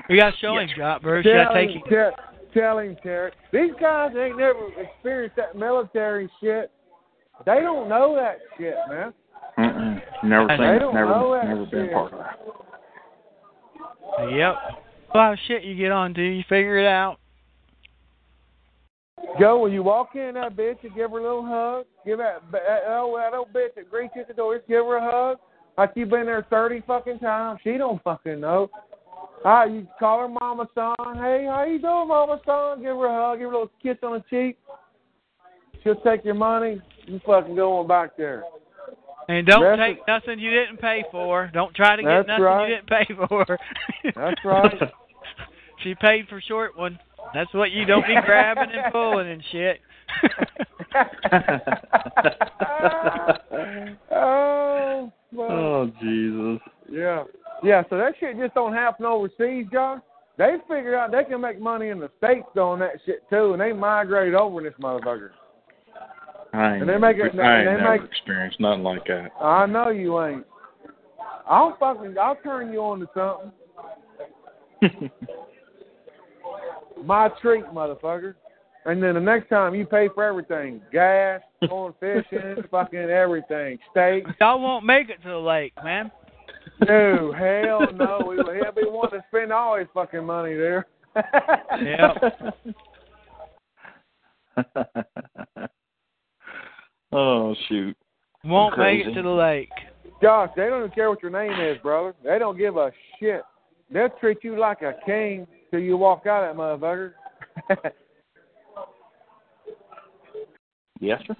We got to show him, Josh, Bruce. You got tell to him, take him. tell, tell him, Terry. These guys ain't never experienced that military shit. They don't know that shit, man. Mm-mm. Never They seen it. don't Never, know never been part of that. Yep. A lot of shit you get on to. You figure it out. Joe, when you walk in that bitch, you give her a little hug. Give that that oh that old bitch that greets you at the door, just give her a hug. Like you've been there thirty fucking times. She don't fucking know. Ah, you call her Mama San. Hey, how you doing, Mama San? Give her a hug. Give her a little kiss on the cheek. She'll take your money. You fucking going back there. And don't Rest take nothing you didn't pay for. Don't try to get That's nothing right. you didn't pay for. That's right. [LAUGHS] she paid for short one. That's what you don't be grabbing and pulling and shit. [LAUGHS] oh, fuck. oh Jesus. Yeah. Yeah, so that shit just don't happen overseas, John. They figure out they can make money in the States doing that shit too, and they migrate over in this motherfucker. I ain't, And they make it- never, I ain't they never make- experienced nothing like that. I know you ain't. I'll fucking I'll turn you on to something. [LAUGHS] My treat, motherfucker. And then the next time you pay for everything. Gas, going fishing, [LAUGHS] fucking everything. Steak. Y'all won't make it to the lake, man. No, hell no. We- He'll be wanting to spend all his fucking money there. Yeah. [LAUGHS] Oh shoot. Won't make it to the lake. Josh, they don't even care what your name is, brother. They don't give a shit. They'll treat you like a king till you walk out of that motherfucker. Yes, sir.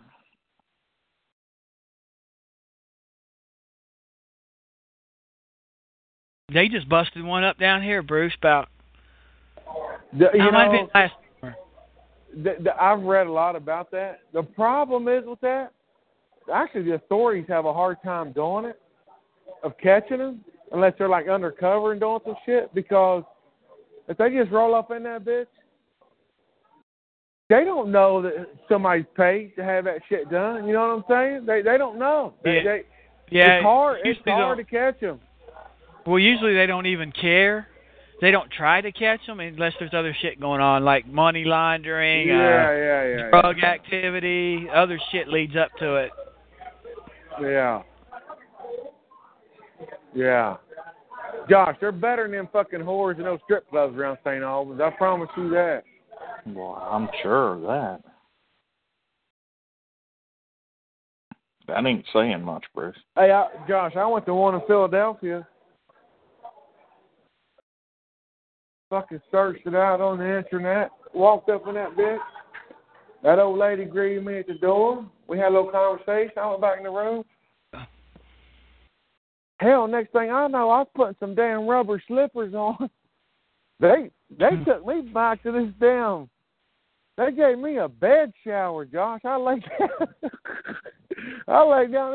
They just busted one up down here, Bruce. About The- you I might know, be last. the, the, I've read a lot about that. The problem is with that, actually, the authorities have a hard time doing it, of catching them, unless they're like undercover and doing some shit. Because if they just roll up in that bitch, they don't know that somebody's paid to have that shit done. You know what I'm saying? They they don't know. They, Yeah. they, Yeah, it's hard. It's hard to catch them. Well, usually they don't even care. They don't try to catch them unless there's other shit going on, like money laundering, Yeah, uh, yeah, yeah, drug activity, other shit leads up to it. yeah, yeah. Josh, they're better than them fucking whores in those strip clubs around St. Albans. I promise you that. Well, I'm sure of that. That ain't saying much, Bruce. Hey, I, Josh, I went to one in Philadelphia. Fucking searched it out on the internet. Walked up in that bitch. That old lady greeted me at the door. We had a little conversation. I went back in the room. Hell, next thing I know, I was putting some damn rubber slippers on. [LAUGHS] They they hmm. took me back to this damn. They gave me a bed shower, Josh. I lay [LAUGHS] down. I lay down.